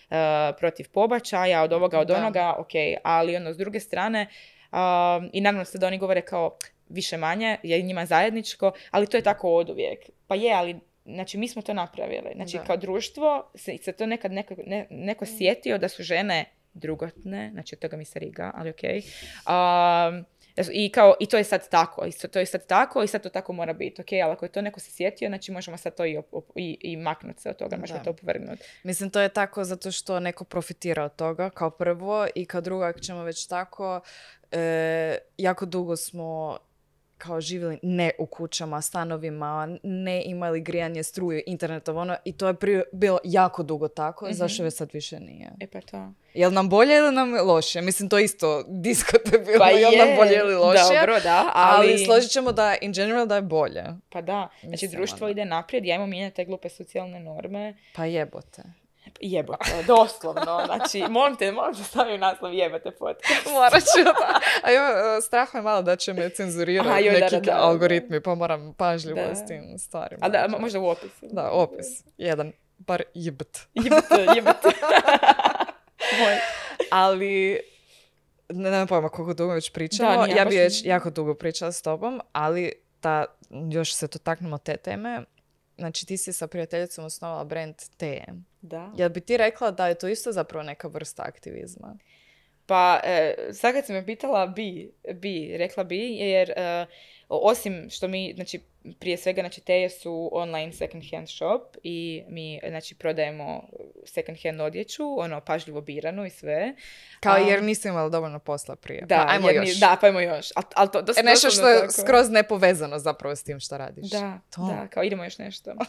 protiv pobačaja, od ovoga, od Da. onoga, ok, ali ono, s druge strane, um, i naravno se da oni govore kao više manje, je njima zajedničko, ali to je tako od uvijek. Pa je, ali Znači, mi smo to napravili. Znači, Da. kao društvo se, se to nekad neko, ne- neko sjetio da su žene drugotne, znači od toga mi se riga, ali okej. Um, I, kao, I to je sad tako, i to- je sad tako i sad to tako mora biti, ok, ali ako je to neko se sjetio, znači možemo sad to i, op- op- i, i maknuti se od toga, možemo Da. to opovrgnuti. Mislim, to je tako zato što neko profitira od toga, kao prvo, i kao drugo, ako ćemo već tako, e, jako dugo smo kao živjeli ne u kućama, stanovima, ne imali grijanje, struju, internetom, ono, i to je prije bilo jako dugo tako, zašto već sad više nije? E pa to. Jel nam bolje ili nam loše? Mislim, to isto diskutabilno, jel nam bolje ili loše? Pa Dobro, da, ali, ali, složit ćemo da in general da je bolje. pa da, znači Mislim, društvo ono. ide naprijed, ja ajmo mijenjati te glupe socijalne norme, Pa jebote. Jebote, doslovno. Znači, molim te, molim te stavim naslov jebate podcast. Morat ću da. A jo, strah me malo da će me cenzurirati neki da, da. algoritmi, pa moram pažljivo s tim stvarima. A da, mo- možda u opisu. Da, opis. Jedan. Bar jebt. Jebate, jebate. Moj. Ali, ne nemam pojma koliko dugo već pričamo. Ja bi već jako dugo pričala s tobom, ali da još se dotaknemo te teme. Znači, ti si sa prijateljicom osnovala brand Teje. Da. Jel bi ti rekla da je to isto zapravo neka vrsta aktivizma? Pa, e, sad kad si me pitala bi, bi, rekla bi, jer e, osim što mi, znači, prije svega, znači, Teje su online second hand shop i mi, znači, prodajemo second hand odjeću, ono, pažljivo biranu i sve. Kao jer nisi imala dovoljno posla prije. Da, pa ajmo jer još. da, pa ajmo još. Al, al to, E, nešto što je tako. skroz nepovezano zapravo s tim što radiš. Da, To. da, kao idemo još nešto.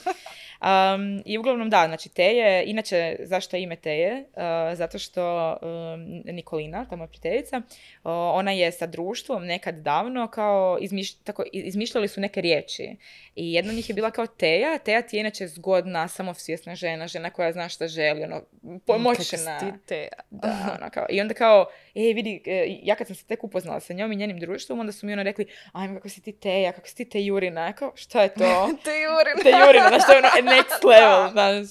Um, I uglavnom da, znači Teje, inače zašto ime Teje? Uh, zato što um, Nikolina, ta moja prijateljica, uh, ona je sa društvom nekad davno kao izmiš- tako, i- izmišljali su neke riječi. I jedna od njih je bila kao Teja. Teja ti je inače zgodna, samosvjesna žena, žena koja zna šta želi, ono, pomoćna. Kako si ti Teja. Da, ono kao, i onda kao, e, vidi, e, ja kad sam se tek upoznala sa njom i njenim društvom, onda su mi ono rekli, ajme, kako si ti Teja, kako si ti Tejurina, ja kao, šta je to? Te Jurin. Tejurina, znaš, to je ono next level, znaš.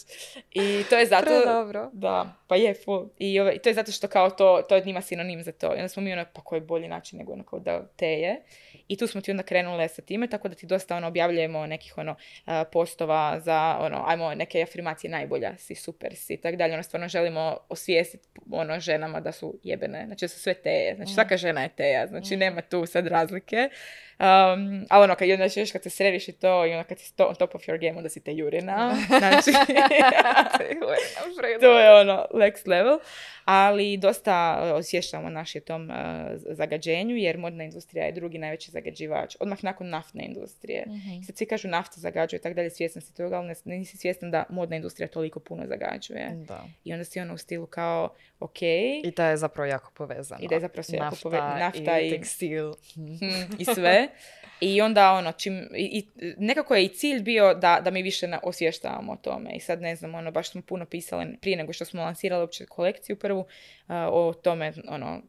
I to je zato... Predobro. Da, pa je full. I, ove, I to je zato što kao to, to je njima sinonim za to. I onda smo mi ono, pa koji bolji način nego ono kao da teje. I tu smo ti onda krenule sa time, tako da ti dosta ono objavljujemo nekih ono a, postova za ono, ajmo neke afirmacije najbolja si, super si, i tak dalje. Ono stvarno želimo osvijestiti ono ženama da su jebene, znači su sve teje. Znači svaka žena je teja, znači nema tu sad razlike. Um, ali ono, kad, onda još kad se središ i to, i onda kad si sto- on top of your game, onda si te jurina. Znači, to je ono, next level. Ali dosta e, osvještavamo naš je tom e, zagađenju, jer modna industrija je drugi najveći zagađivač. Odmah nakon naftne industrije. Mhm. I Sad svi kažu nafta zagađuje tako dalje, svjestan si toga, ali ne- nisi svjestan da modna industrija toliko puno zagađuje. Da. I onda si ono u stilu kao, ok, I da je zapravo jako povezano. I da je zapravo sve jako nafta, pove- nafta i, i- tekstil. Hmm, i sve. I onda ono, čim, i, i nekako je i cilj bio da, da mi više na, osvještavamo o tome. I sad ne znam, ono, baš smo puno pisali prije nego što smo lansirali uopće kolekciju prvu a, o tome, ono,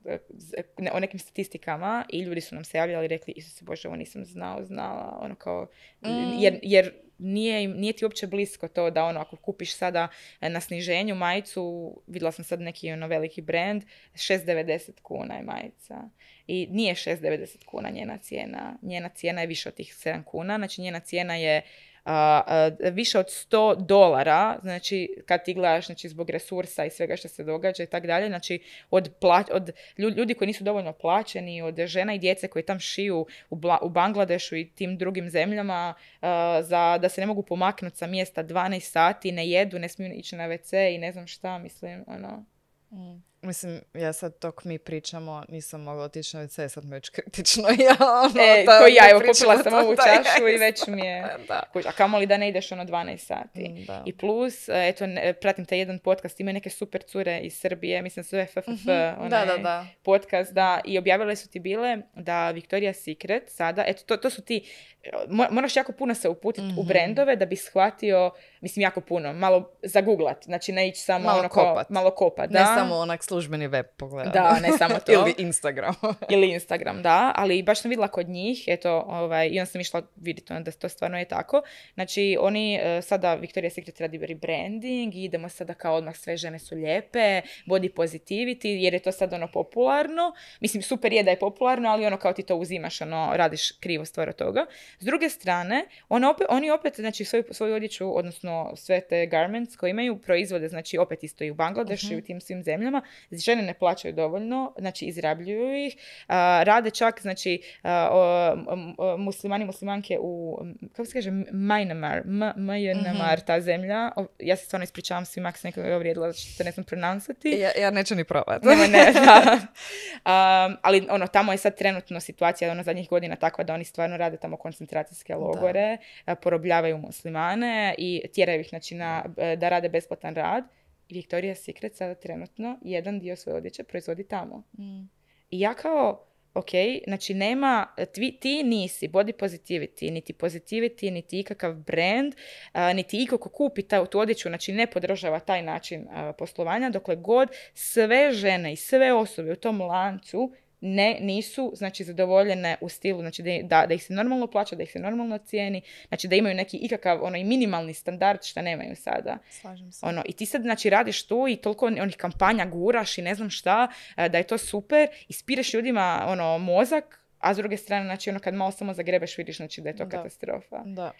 ne- o nekim statistikama i ljudi su nam se javljali i rekli, Isuse Bože, ovo nisam znao, znala, ono kao, Mm. jer, jer nije, nije ti uopće blisko to da ono, ako kupiš sada e, na sniženju majicu, vidjela sam sad neki ono veliki brand, 6,90 kuna je majica. I nije 6,90 kuna njena cijena. Njena cijena je više od tih 7 kuna. Znači njena cijena je a, više od 100 dolara, znači kad ti gledaš znači, zbog resursa i svega što se događa i tako dalje, znači od, pla- od lju- ljudi koji nisu dovoljno plaćeni, od žena i djece koji tam šiju u, Bla- u Bangladešu i tim drugim zemljama, a, za, da se ne mogu pomaknuti sa mjesta 12 sati, ne jedu, ne smiju ići na WC i ne znam šta, mislim, ono... Mm. Mislim, ja sad dok mi pričamo, nisam mogla otići na WC, sad me već kritično ja ono, E, da ko ja, evo, popila sam ovu čašu i već mi je... Da. A kamoli da ne ideš ono 12 sati. Mm, da. I plus, e, eto, pratim taj jedan podcast, ima neke super cure iz Srbije, mislim zove FFF, Mhm. onaj Da, da, da. podcast, da, i objavile su ti bile da Victoria's Secret sada, eto, to, to su ti, mo- moraš jako puno se uputiti u Mhm. brendove da bi shvatio, mislim jako puno, malo zaguglat, znači ne ići samo Malo ono kopat. malo kopat, da. Ne samo onak službeni web pogledati. Da, ne samo to. Ili Instagram. Ili Instagram, da, ali baš sam vidjela kod njih, eto, ovaj, i onda sam išla vidjeti onda da to stvarno je tako. Znači, oni e, sada, Victoria's Secret radi rebranding i idemo sada kao odmah sve žene su lijepe, body positivity, jer je to sad ono popularno. Mislim, super je da je popularno, ali ono kao ti to uzimaš, ono, radiš krivo stvar od toga. S druge strane, ona opet, oni opet, znači, svoju, svoju odjeću, odnosno sve te garments koje imaju, proizvode, znači, opet isto i u Bangladešu i u tim svim zemljama. Žene ne plaćaju dovoljno, znači, izrabljuju ih. A, rade čak, znači, a, o, m- o, muslimani, muslimanke u, kako se kaže, Myanmar, Myanmar, ta zemlja. O, ja se stvarno ispričavam svima ako sam nekoga uvrijedila, zato što to ne znam pronouncati. ja, ja neću ni probati. Nemoj, ne, da. Um, ali ono, tamo je sad trenutno situacija ono zadnjih godina takva da oni stvarno rade tamo koncentracijske logore, a, porobljavaju muslimane i tjeraju ih znači, na, da rade besplatan rad. I Victoria's Secret sada trenutno jedan dio svoje odjeće proizvodi tamo. Mm. I ja kao, ok, znači nema, tvi- ti nisi body positivity, niti positivity, niti ikakav brand, a, niti iko ko kupi ta, tu odjeću, znači ne podržava taj način a, poslovanja, dokle god sve žene i sve osobe u tom lancu ne, nisu znači zadovoljene u stilu, znači da, da, ih se normalno plaća, da ih se normalno cijeni, znači da imaju neki ikakav ono i minimalni standard što nemaju sada. Slažem se. Ono, I ti sad znači radiš tu i toliko on- onih kampanja guraš i ne znam šta, e, da je to super, ispireš ljudima ono, mozak, a s druge strane, znači ono kad malo samo zagrebeš vidiš znači da je to Da. katastrofa. Da.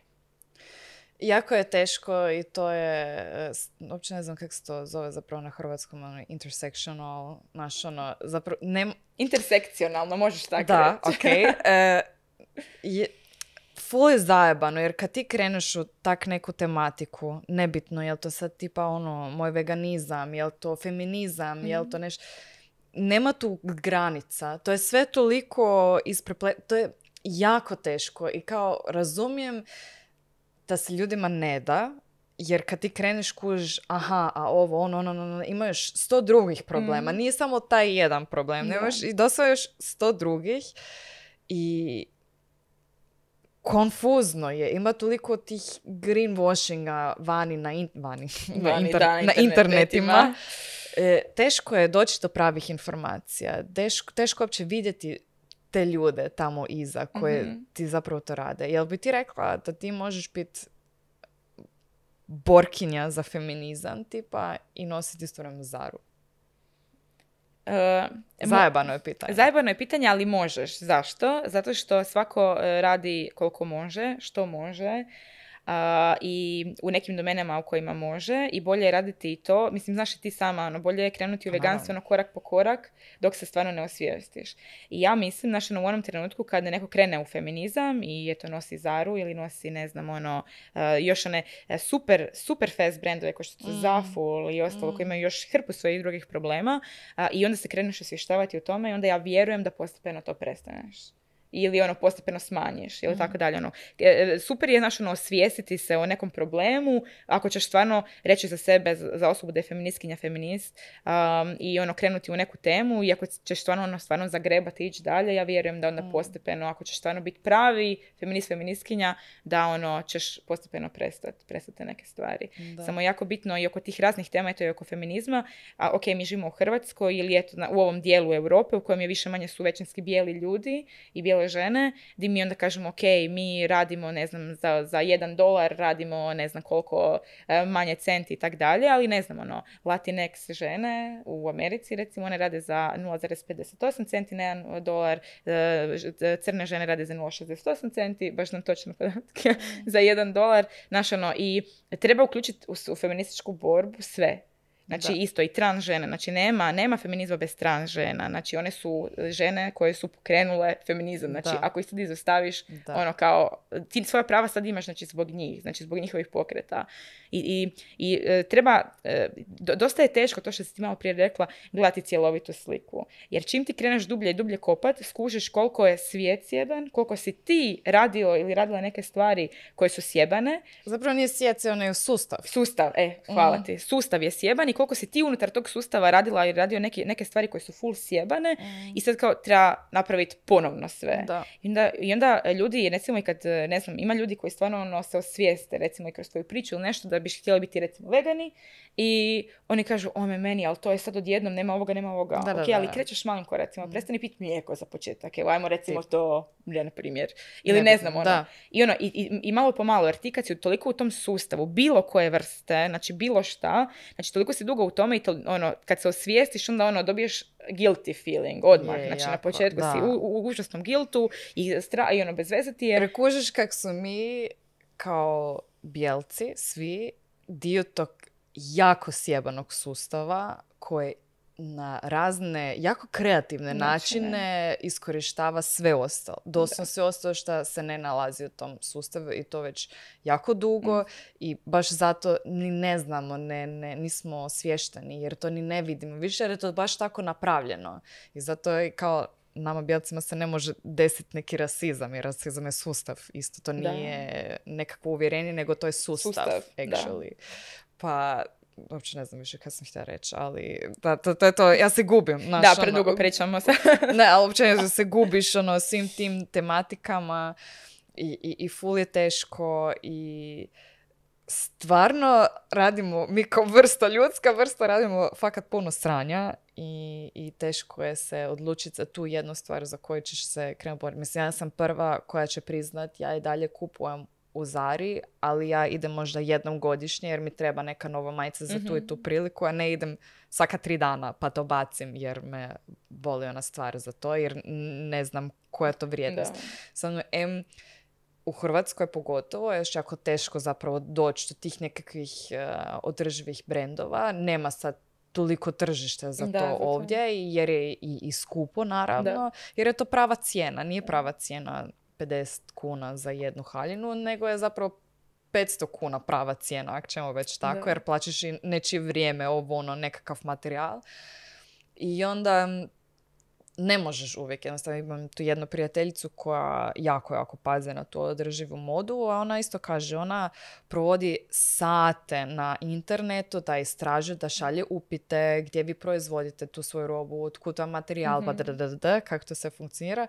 Jako je teško i to je, e, uopće ne znam kako se to zove zapravo na hrvatskom, ono, intersectional, znaš, ono, zapravo, ne, Intersekcionalno, možeš tako da, reći. ok, e, je, full je zajebano, jer kad ti kreneš u tak neku tematiku, nebitno, je li to sad tipa ono, moj veganizam, je li to feminizam, je li to nešto, nema tu granica, to je sve toliko ispreple, to je jako teško i kao razumijem da se ljudima ne da, jer kad ti kreneš kužiš, aha, a ovo, ono, ono, ono, ima još sto drugih problema. Nije samo taj jedan problem, Da. nemaš i dosta još sto drugih i konfuzno je. Ima toliko tih greenwashinga vani na, in- vani, na, Vani, inter- da, na internetima. internetima. E, teško je doći do pravih informacija. Teško, teško uopće vidjeti te ljude tamo iza koje Mhm. ti zapravo to rade. Jel bi ti rekla da ti možeš biti borkinja za feminizam tipa i nositi istovremeno Zaru? Mo- Zajebano je pitanje. Zajebano je pitanje, ali možeš. Zašto? Zato što svako e, radi koliko može, što može. I u nekim domenama u kojima može i bolje je raditi i to. Mislim, znaš i ti sama, ono, bolje je krenuti u Pa veganstvo ono, korak po korak dok se stvarno ne osvijestiš. I ja mislim, znaš, ono, u onom trenutku kad neko krene u feminizam i eto nosi Zaru ili nosi, ne znam, ono, e, još one e, super, super fast brandove kao što su Mm. Zaful i ostalo koji imaju još hrpu svojih drugih problema i onda se kreneš osvještavati o tome i onda ja vjerujem da postepeno to prestaneš. Ili ono postepeno smanjiš ili tako dalje. Ono. E, Super je znaš, ono, osvijestiti se o nekom problemu ako ćeš stvarno reći za sebe, za osobu da je feministkinja, feminist um, i ono krenuti u neku temu i ako ćeš stvarno, ono, stvarno zagrebati ići dalje, ja vjerujem da onda postepeno, ako ćeš stvarno biti pravi feminist, feministkinja, da ono ćeš postepeno prestati prestati neke stvari. Da. Samo je jako bitno i oko tih raznih tema, eto i oko feminizma, a ok, mi živimo u Hrvatskoj ili eto na, u ovom dijelu Europe u kojem je više manje su većinski bijeli ljudi i bijele žene, di mi onda kažemo ok, mi radimo, ne znam, za, za jedan dolar radimo ne znam koliko e, manje centi i tak dalje, ali ne znam, ono, Latinx žene u Americi, recimo, one rade za 0,58 centi na jedan dolar, e, ž- crne žene rade za 0,68 centi, baš nam točno podatke, za jedan dolar, znaš, ono, i treba uključiti u, u feminističku borbu sve. Znači Da. isto i trans žene, znači nema, nema feminizma bez trans žena, znači one su žene koje su pokrenule feminizam, znači Da. ako ih sad izostaviš, Da. ono kao, ti svoja prava sad imaš znači zbog njih, znači zbog njihovih pokreta i, i, i e, treba, e, do- dosta je teško to što si ti malo prije rekla, gledati cjelovitu sliku, jer čim ti kreneš dublje i dublje kopat, skužiš koliko je svijet sjeban, koliko si ti radio ili radila neke stvari koje su sjebane, Zapravo nije svijet, ono je sustav. Sustav, e, hvala Mhm. ti. Sustav je sjeban i koliko si ti unutar tog sustava radila i radio neke, neke stvari koje su full sjebane i sad kao treba napraviti ponovno sve. Da. I onda, I onda e, ljudi, recimo i kad, e, ne znam, ima ljudi koji stvarno ono, se osvijeste, recimo i kroz svoju priču ili nešto, da bi htjeli biti recimo vegani i oni kažu, ome meni, ali to je sad odjednom, nema ovoga, nema ovoga. Da, da, ok, da. ali krećeš malim koracima, prestani piti mlijeko za početak, evo ajmo recimo Tip. to, ja, na primjer. Ili ne Nebitno, znam, ono, i ono, i, i, i malo po malo, jer ti kad si toliko u tom sustavu, bilo koje vrste, znači bilo šta, znači toliko si dugo u tome i to, ono, kad se osvijestiš, onda ono, dobiješ guilty feeling odmah. Je, znači na jako, početku si da. u, u užasnom guiltu i, stra, i ono, bez veze ti je. Jer kužiš kak su mi kao bijelci svi dio tog jako sjebanog sustava koji na razne, jako kreativne Načine. načine, iskorištava sve ostalo. Doslovno sve ostalo što se ne nalazi u tom sustavu i to već jako dugo i baš zato ni ne znamo, ne, ne, nismo svješteni jer to ni ne vidimo više jer je to baš tako napravljeno. I zato je kao nama bijelcima se ne može desiti neki rasizam jer rasizam je sustav. Isto to Da. nije nekakvo uvjerenje nego to je sustav, Sustav, da. actually. Pa uopće ne znam više kad sam htjela reći, ali da, to, to je to, ja se gubim. Znaš, Da, ono, predugo pričamo se. ne, ali uopće se gubiš ono, svim tim tematikama i, i, i ful je teško i stvarno radimo, mi kao vrsta, ljudska vrsta radimo fakat puno sranja i, i teško je se odlučiti za tu jednu stvar za koju ćeš se krenuti boriti. Mislim, ja sam prva koja će priznat, ja i dalje kupujem u Zari, ali ja idem možda jednom godišnje jer mi treba neka nova majica za tu i tu priliku, a ne idem svaka tri dana pa to bacim jer me boli ona stvar za to jer ne znam koja je to vrijednost. Samo em, u Hrvatskoj pogotovo je još jako teško zapravo doći do tih nekakvih eh, održivih brendova. Nema sad toliko tržišta za Da, to za to. ovdje jer je i, i skupo naravno, Da. jer je to prava cijena. Nije prava cijena 50 kuna za jednu haljinu, nego je zapravo 500 kuna prava cijena, ako ćemo već tako, Da. jer plaćaš i nečije vrijeme, ovo ono, nekakav materijal. I onda ne možeš uvijek, jednostavno imam tu jednu prijateljicu koja jako, jako pazi na tu održivu modu, a ona isto kaže, ona provodi sate na internetu da istražuje, da šalje upite gdje vi proizvodite tu svoju robu, otkud vam materijal, Mhm. mm da, kako to sve funkcionira.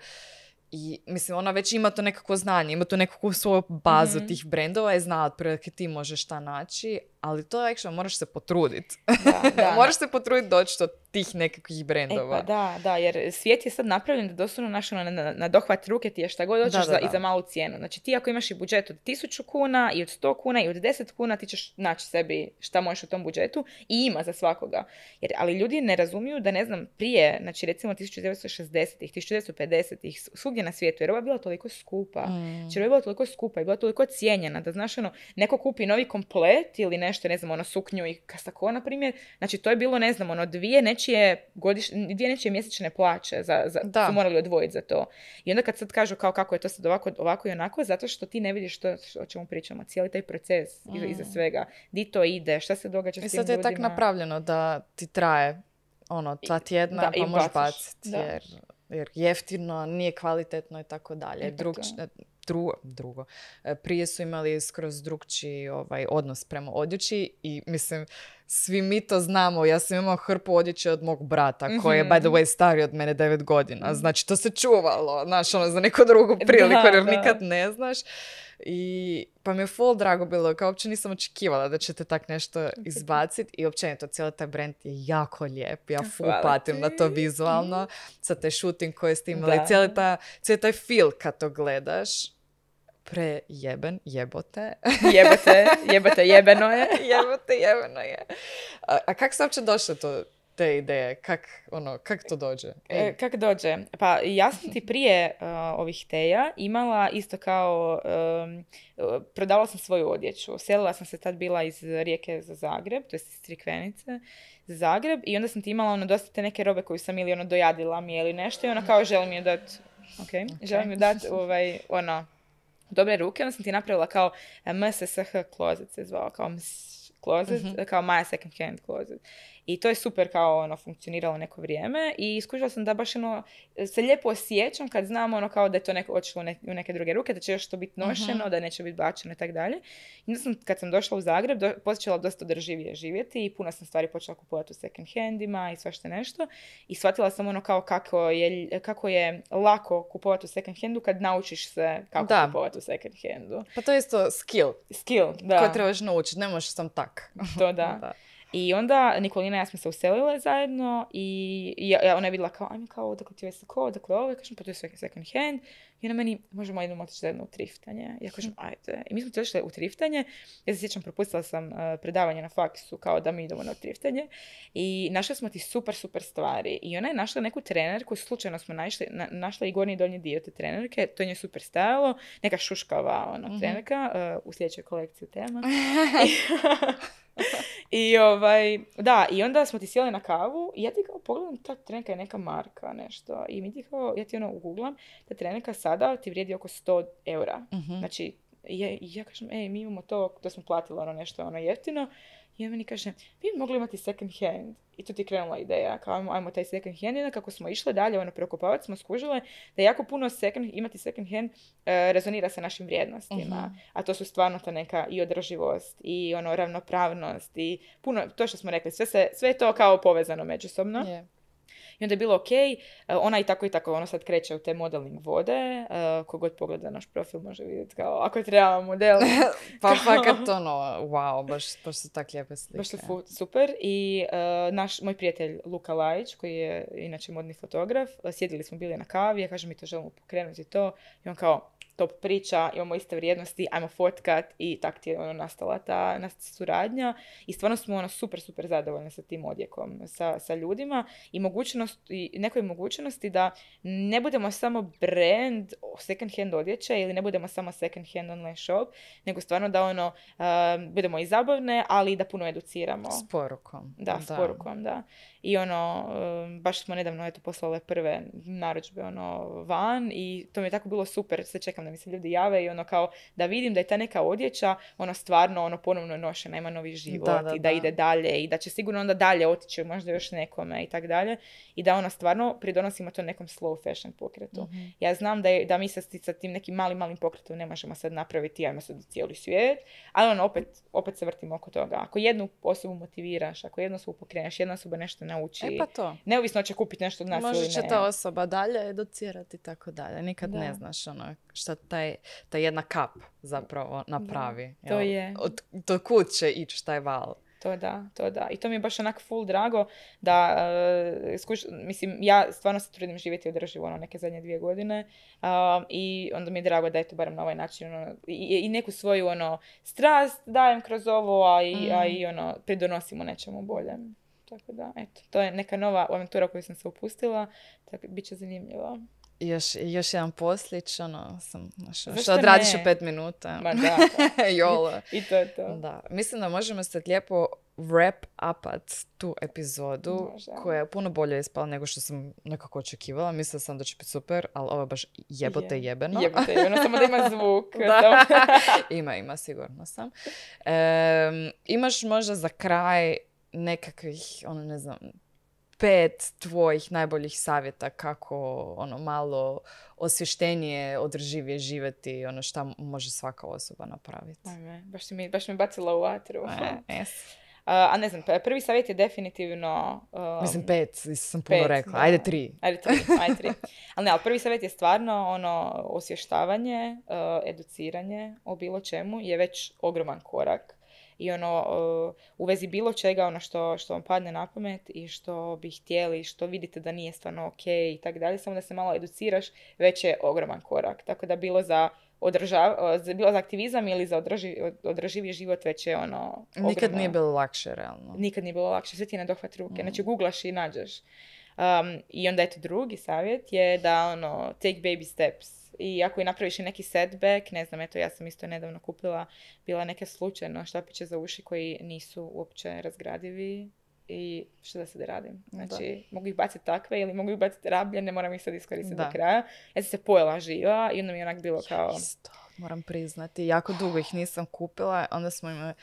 I mislim, ona već ima to nekako znanje, ima tu nekakvu svoju bazu Mhm. tih brendova i zna otprilike ti možeš šta naći, ali to je actually, moraš se potruditi. Da, da. moraš se potruditi doći do tih nekakvih E brendova. pa da, da, jer svijet je sad napravljen da doslovno naš, ono, na, na dohvat ruke ti je šta god hoćeš za, i za malu cijenu. Znači ti ako imaš i budžet od 1000 kuna i od 100 kuna i od 10 kuna ti ćeš naći sebi šta možeš u tom budžetu i ima za svakoga. Jer, ali ljudi ne razumiju da ne znam prije, znači recimo 1960-ih, 1950-ih, svugdje na svijetu jer roba je bila toliko skupa. Mm. Znači roba je bila toliko skupa i bila toliko cijenjena da znaš ono, neko kupi novi komplet ili nešto, ne znam, ono suknju i kasako, na primjer, znači to je bilo, ne znam, ono dvije nečije godiš, dvije nečije mjesečne plaće za, za, Da. su morali odvojiti za to. I onda kad sad kažu kao kako je to sad ovako, ovako i onako, zato što ti ne vidiš što, što- o čemu pričamo, cijeli taj proces iza, iza Mm. svega, di to ide, šta se događa I s tim sad je tak ljudima. napravljeno da ti traje ono, dva tjedna, da, pa možeš baciti, jer, jer jeftino, nije kvalitetno i tako dalje. Drug, drugo, drugo. E, Prije su imali skroz drugčiji ovaj, odnos prema odjeći i mislim, svi mi to znamo. Ja sam imao hrpu odjeće od mog brata, koji je, by the Mhm. way, stariji od mene 9 godina. Znači, to se čuvalo, znaš, ono, za neku drugu priliku, Da, jer da. nikad ne znaš. I pa mi je full drago bilo, kao uopće nisam očekivala da ćete tak nešto izbaciti i općenito cijeli taj brand je jako lijep. Ja full Hvala patim na to ti. vizualno, sa te shooting koje ste imali, cijeli, ta, cijeli taj feel kad to gledaš. Prejeben, jebote. Jebate, jebate, jebeno je. jebote, jebeno je. A, a kak se uopće došlo do te ideje? Kak, ono, kak to dođe? E, kak dođe? Pa ja sam ti prije uh, ovih teja imala isto kao, um, prodavala sam svoju odjeću. Selila sam se tad bila iz Rijeke za Zagreb, to jest iz Crikvenice za Zagreb i onda sam ti imala ono dosta te neke robe koju sam ili ono dojadila mi je ili nešto i ono kao želim je dat, ok, želim ju dat ovaj, ono, dobre ruke, onda sam ti napravila kao MSSH closet se zvao, kao MS closet, kao Maja second hand closet. I to je super kao ono funkcioniralo neko vrijeme i iskužila sam da baš ono se lijepo osjećam kad znam ono kao da je to neko otišlo u, ne- u neke druge ruke, da će još to biti nošeno, da neće biti bačeno i tako dalje. I onda sam kad sam došla u Zagreb do, počela dosta održivije živjeti i puno sam stvari počela kupovati u second handima i svašta nešto i shvatila sam ono kao kako je, kako je lako kupovati u second handu kad naučiš se kako Da. kupovati u second handu. Pa to je isto skill Skill, da. koji trebaš naučiti, ne možeš sam tak. To da. I onda Nikolina i ja smo se uselile zajedno i ja, ona je vidjela kao, ajme kao, odakle ti je sako, odakle ovo, ja kažem, pa to je second hand. I ona meni, možemo jednom otići zajedno u triftanje. Ja kažem, ajde. I mi smo otišli u triftanje. Ja se sjećam, propustila sam eh, predavanje na faksu kao da mi idemo na triftanje. I našli smo ti super, super stvari. I ona je našla neku trenerku, slučajno smo našli, na, našla i gornji i donji dio te trenerke. To je njoj super stajalo. Neka šuškava ona, trenerka eh, u sljedećoj kolekciji tema. I ovaj, da, i onda smo ti sjeli na kavu i ja ti kao pogledam, ta trenerka je neka marka, nešto. I mi ti kao, ja ti ono uguglam, ta trenerka sada ti vrijedi oko 100 eura. Mhm. Znači, i ja kažem, ej, mi imamo to, to smo platili ono nešto ono jeftino. I on meni kaže, vi bi mogli imati second hand. I tu ti je krenula ideja, kao ajmo, ajmo taj second hand. I onda kako smo išli dalje, ono, prokopavati smo skužile da jako puno second, imati second hand e, rezonira sa našim vrijednostima. Mhm. A to su stvarno ta neka i održivost i ono ravnopravnost i puno, to što smo rekli, sve, se, sve je to kao povezano međusobno. Je. I onda je bilo ok, e, ona i tako i tako, ono sad kreće u te modeling vode, uh, kogod pogleda naš profil može vidjeti kao ako treba model, Pa fakat ono, wow, baš, baš su tak lijepe slike. baš su fu- super. I uh, naš, moj prijatelj Luka Lajić, koji je inače modni fotograf, sjedili smo bili na kavi, ja kažem mi to želimo pokrenuti to i on kao top priča, imamo iste vrijednosti, ajmo fotkat i tak ti je ono nastala ta nas- suradnja i stvarno smo ono super, super zadovoljni sa tim odjekom, sa, sa ljudima i mogućnost, i nekoj mogućnosti da ne budemo samo brand second hand odjeće ili ne budemo samo second hand online shop, nego stvarno da ono, um, budemo i zabavne, ali i da puno educiramo. S porukom. Da, s porukom, da. I ono, baš smo nedavno eto poslale prve narudžbe ono van i to mi je tako bilo super, sve čekam da mi se ljudi jave i ono kao da vidim da je ta neka odjeća ono stvarno ono ponovno nošena, ima novi život Da, da, i da, da. ide dalje i da će sigurno onda dalje otići možda još nekome i tak dalje i da ono stvarno pridonosimo to nekom slow fashion pokretu. Mhm. Ja znam da, je, da mi sa, sa tim nekim malim, malim pokretom ne možemo sad napraviti, ajmo sad cijeli svijet, ali ono, opet, opet se vrtimo oko toga. Ako jednu osobu motiviraš, ako jednu osobu pokreneš, jedna osoba nešto nauči, E pa to. neovisno će kupiti nešto od nas Možda ili će ne. ta osoba dalje educirati i tako dalje. Nikad Da. ne znaš ono šta taj, ta jedna kap zapravo napravi. to jel? je. Od, do kud će ići taj val. To da, to da. I to mi je baš onak full drago da, e, skuš- mislim, ja stvarno se trudim živjeti održivo ono, neke zadnje dvije godine a, i onda mi je drago da je to barem na ovaj način ono, i, i neku svoju ono, strast dajem kroz ovo, a i, a i ono, pridonosimo nečemu boljem. Tako da, eto, to je neka nova avantura koju sam se upustila, tako bit će zanimljivo. Još, još jedan poslić, ono, sam, znaš, Zašto što odradiš ne? u pet minuta. Ma da, Jolo. i to je to. Da, mislim da možemo sad lijepo wrap upat tu epizodu Može. koja je puno bolje ispala nego što sam nekako očekivala. Mislila sam da će biti super, ali ovo je baš jebote Je. jebeno. Jebote, ono samo da ima zvuk. Da. ima, ima, sigurno sam. Em, imaš možda za kraj nekakvih, ono ne znam, pet tvojih najboljih savjeta kako ono malo osvještenije, održivije živjeti, ono šta može svaka osoba napraviti. Ajme, baš, mi, baš me bacila u vatru. E, es. A, a ne znam, prvi savjet je definitivno... um, Mislim pet, sam puno pet, rekla. Ajde tri. Ajde tri, ajde tri. Ali ne, ali prvi savjet je stvarno ono osvještavanje, uh, educiranje o bilo čemu je već ogroman korak. I ono, u vezi bilo čega, ono što, što vam padne na pamet i što bi htjeli, što vidite da nije stvarno ok i tako dalje, samo da se malo educiraš, već je ogroman korak. Tako da bilo za održav, bilo za aktivizam ili za održi, od- održivi život već je ono Nikad ogromno- nije bilo lakše, realno. Nikad nije bilo lakše, sve ti je na dohvat ruke. Mm. Znači, googlaš i nađeš. Um, I onda eto drugi savjet je da ono, take baby steps. I ako i napraviš neki setback, ne znam, eto ja sam isto nedavno kupila, bila neke slučajno štapiće za uši koji nisu uopće razgradivi i što da sad radim? Znači, mogu ih baciti takve ili mogu ih baciti rablje, ne moram ih sad iskoristiti Da. do kraja. Ja sam se pojela živa i onda mi je onak bilo kao... Isto, moram priznati. Jako dugo ih nisam kupila. Onda smo imali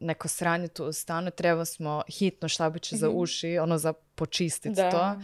neko sranje tu u stanu. Treba smo hitno štapiće za uši, ono za počistiti to.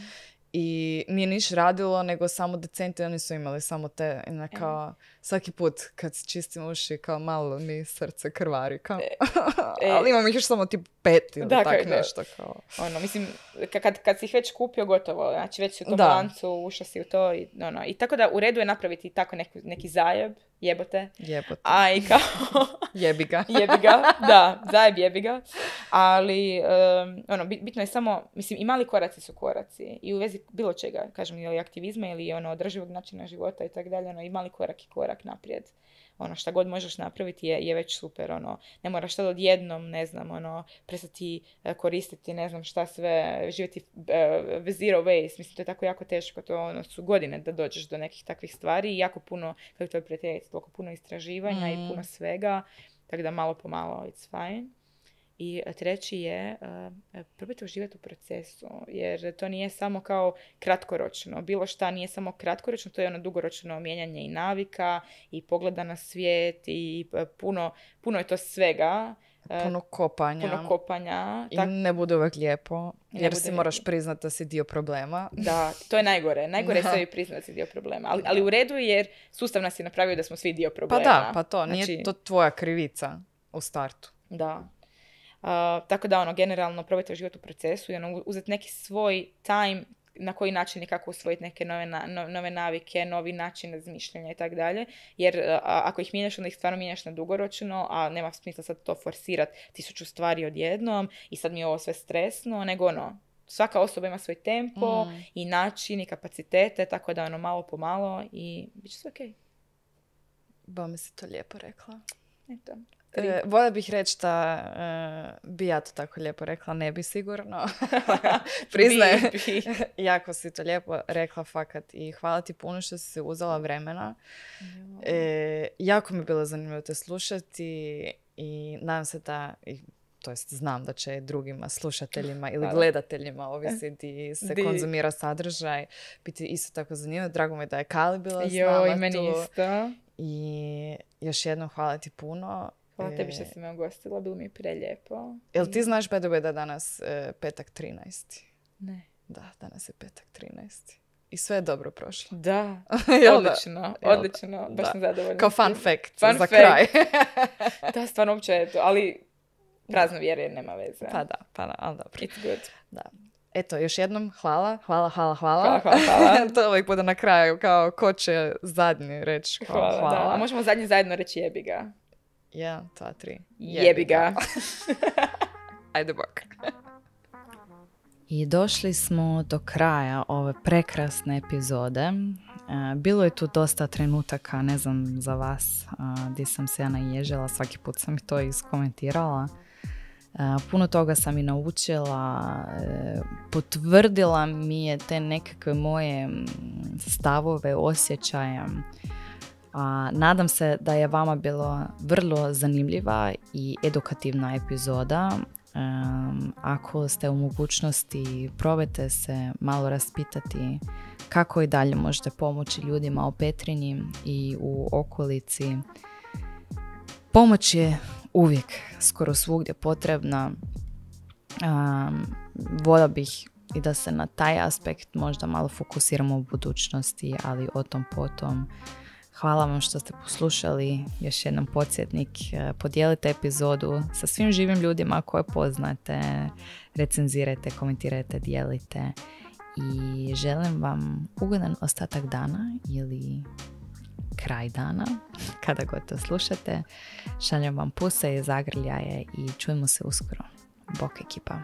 I nije niš radilo, nego samo decenti, oni su imali samo te, na kao, svaki put kad si čistim uši, kao malo mi srce krvari, kao, e. ali imam ih još samo tip pet ili Da, tak kao nešto, kao. Ono, mislim, ka- kad, kad si ih već kupio, gotovo. Znači, već si u tom Da. lancu, ušao si u to. I, ono, I tako da u redu je napraviti tako neku, neki zajeb, jebote. Jebote, A i kao, jebi ga. jebi ga, da, zajeb jebi ga. Ali, em, ono, bit- bitno je samo, mislim, i mali koraci su koraci. I u vezi bilo čega, kažem, ili aktivizma ili ono, održivog načina života i tako dalje, ono, i mali korak i korak naprijed. Ono, šta god možeš napraviti je, je već super, ono, ne moraš sad odjednom, ne znam, ono, prestati e, koristiti, ne znam šta sve, živjeti e, zero waste, mislim, to je tako jako teško, to ono, su godine da dođeš do nekih takvih stvari i jako puno, kako to je prijateljica, toliko puno istraživanja i Mm. puno svega, tako da malo po malo it's fine. I e, treći je, uh, probajte uživati u procesu, jer to nije samo kao kratkoročno. Bilo šta nije samo kratkoročno, to je ono dugoročno mijenjanje i navika i pogleda na svijet i e, puno, puno je to svega. e, Puno kopanja. puno kopanja. I Tak- ne bude uvijek lijepo. Ne Jer si uvijek moraš lijepo. priznat da si dio problema. Da, to je najgore. Najgore je Da. sebi priznati dio problema. Ali, ali u redu je jer sustav nas je napravio da smo svi dio Pa problema. da, pa to. Nije Znači, to tvoja krivica u startu. Da. Tako da, ono, generalno, probajte uživati u procesu i ono, uzeti neki svoj time na koji način i kako usvojiti neke nove, na- no- nove navike, novi način razmišljanja i tako dalje. Jer a, ako ih mijenjaš, onda ih stvarno mijenjaš na dugoročno, a nema smisla sad to forsirati tisuću stvari odjednom i sad mi je ovo sve stresno, nego ono, svaka osoba ima svoj tempo Mm. i način i kapacitete, tako da ono, malo po malo i bit će sve okej. Ba mi si to lijepo rekla. Eto. E, voljela bih reći da e, bi ja to tako lijepo rekla, ne bi sigurno. Priznajem. Bi, bi. jako si to lijepo rekla fakat i hvala ti puno što si se uzela vremena. E, jako mi je bilo zanimljivo te slušati i nadam se da, i, to jest znam da će drugima slušateljima ili Hvala. gledateljima, ovisi di se Di. konzumira sadržaj, biti isto tako zanimljivo. Drago mi je da je Kali bila s nama meni tu. isto. I još jednom hvala ti puno. Hvala tebi što E, si me ugostila, bilo mi je prelijepo. Jel ti znaš, by da danas e, petak 13. Ne. Da, danas je petak 13. I sve je dobro prošlo. Da, odlično, odlično, baš sam zadovoljna. Kao fun fact Fun za fact. kraj. Da, stvarno uopće je to, ali prazno vjere nema veze. pa da, pa da, ali dobro. It's good. Da. Eto, još jednom hvala, hvala, hvala, hvala. Hvala, hvala, hvala. to uvijek bude na kraju, kao ko će zadnji reći Hvala, hvala. da. A možemo zadnje zajedno reći jebi ga. Jedan, dva, tri. Jebi ga. Ajde, bok. I došli smo do kraja ove prekrasne epizode. E, Bilo je tu dosta trenutaka, ne znam za vas, gdje sam se ja naježila, svaki put sam i to iskomentirala. E, Puno toga sam i naučila, e, potvrdila mi je te nekakve moje stavove, osjećaje. A, nadam se da je vama bilo vrlo zanimljiva i edukativna epizoda. Em, ako ste u mogućnosti, probajte se malo raspitati kako i dalje možete pomoći ljudima u Petrinji i u okolici. Pomoć je uvijek skoro svugdje potrebna. Um, vola bih i da se na taj aspekt možda malo fokusiramo u budućnosti, ali o tom potom. Hvala vam što ste poslušali. Još jednom podsjetnik, eh, podijelite epizodu sa svim živim ljudima koje poznate, recenzirajte, komentirajte, dijelite i želim vam ugodan ostatak dana ili kraj dana, kada god to slušate. Šaljem vam puse i zagrljaje i čujemo se uskoro. Bok ekipa!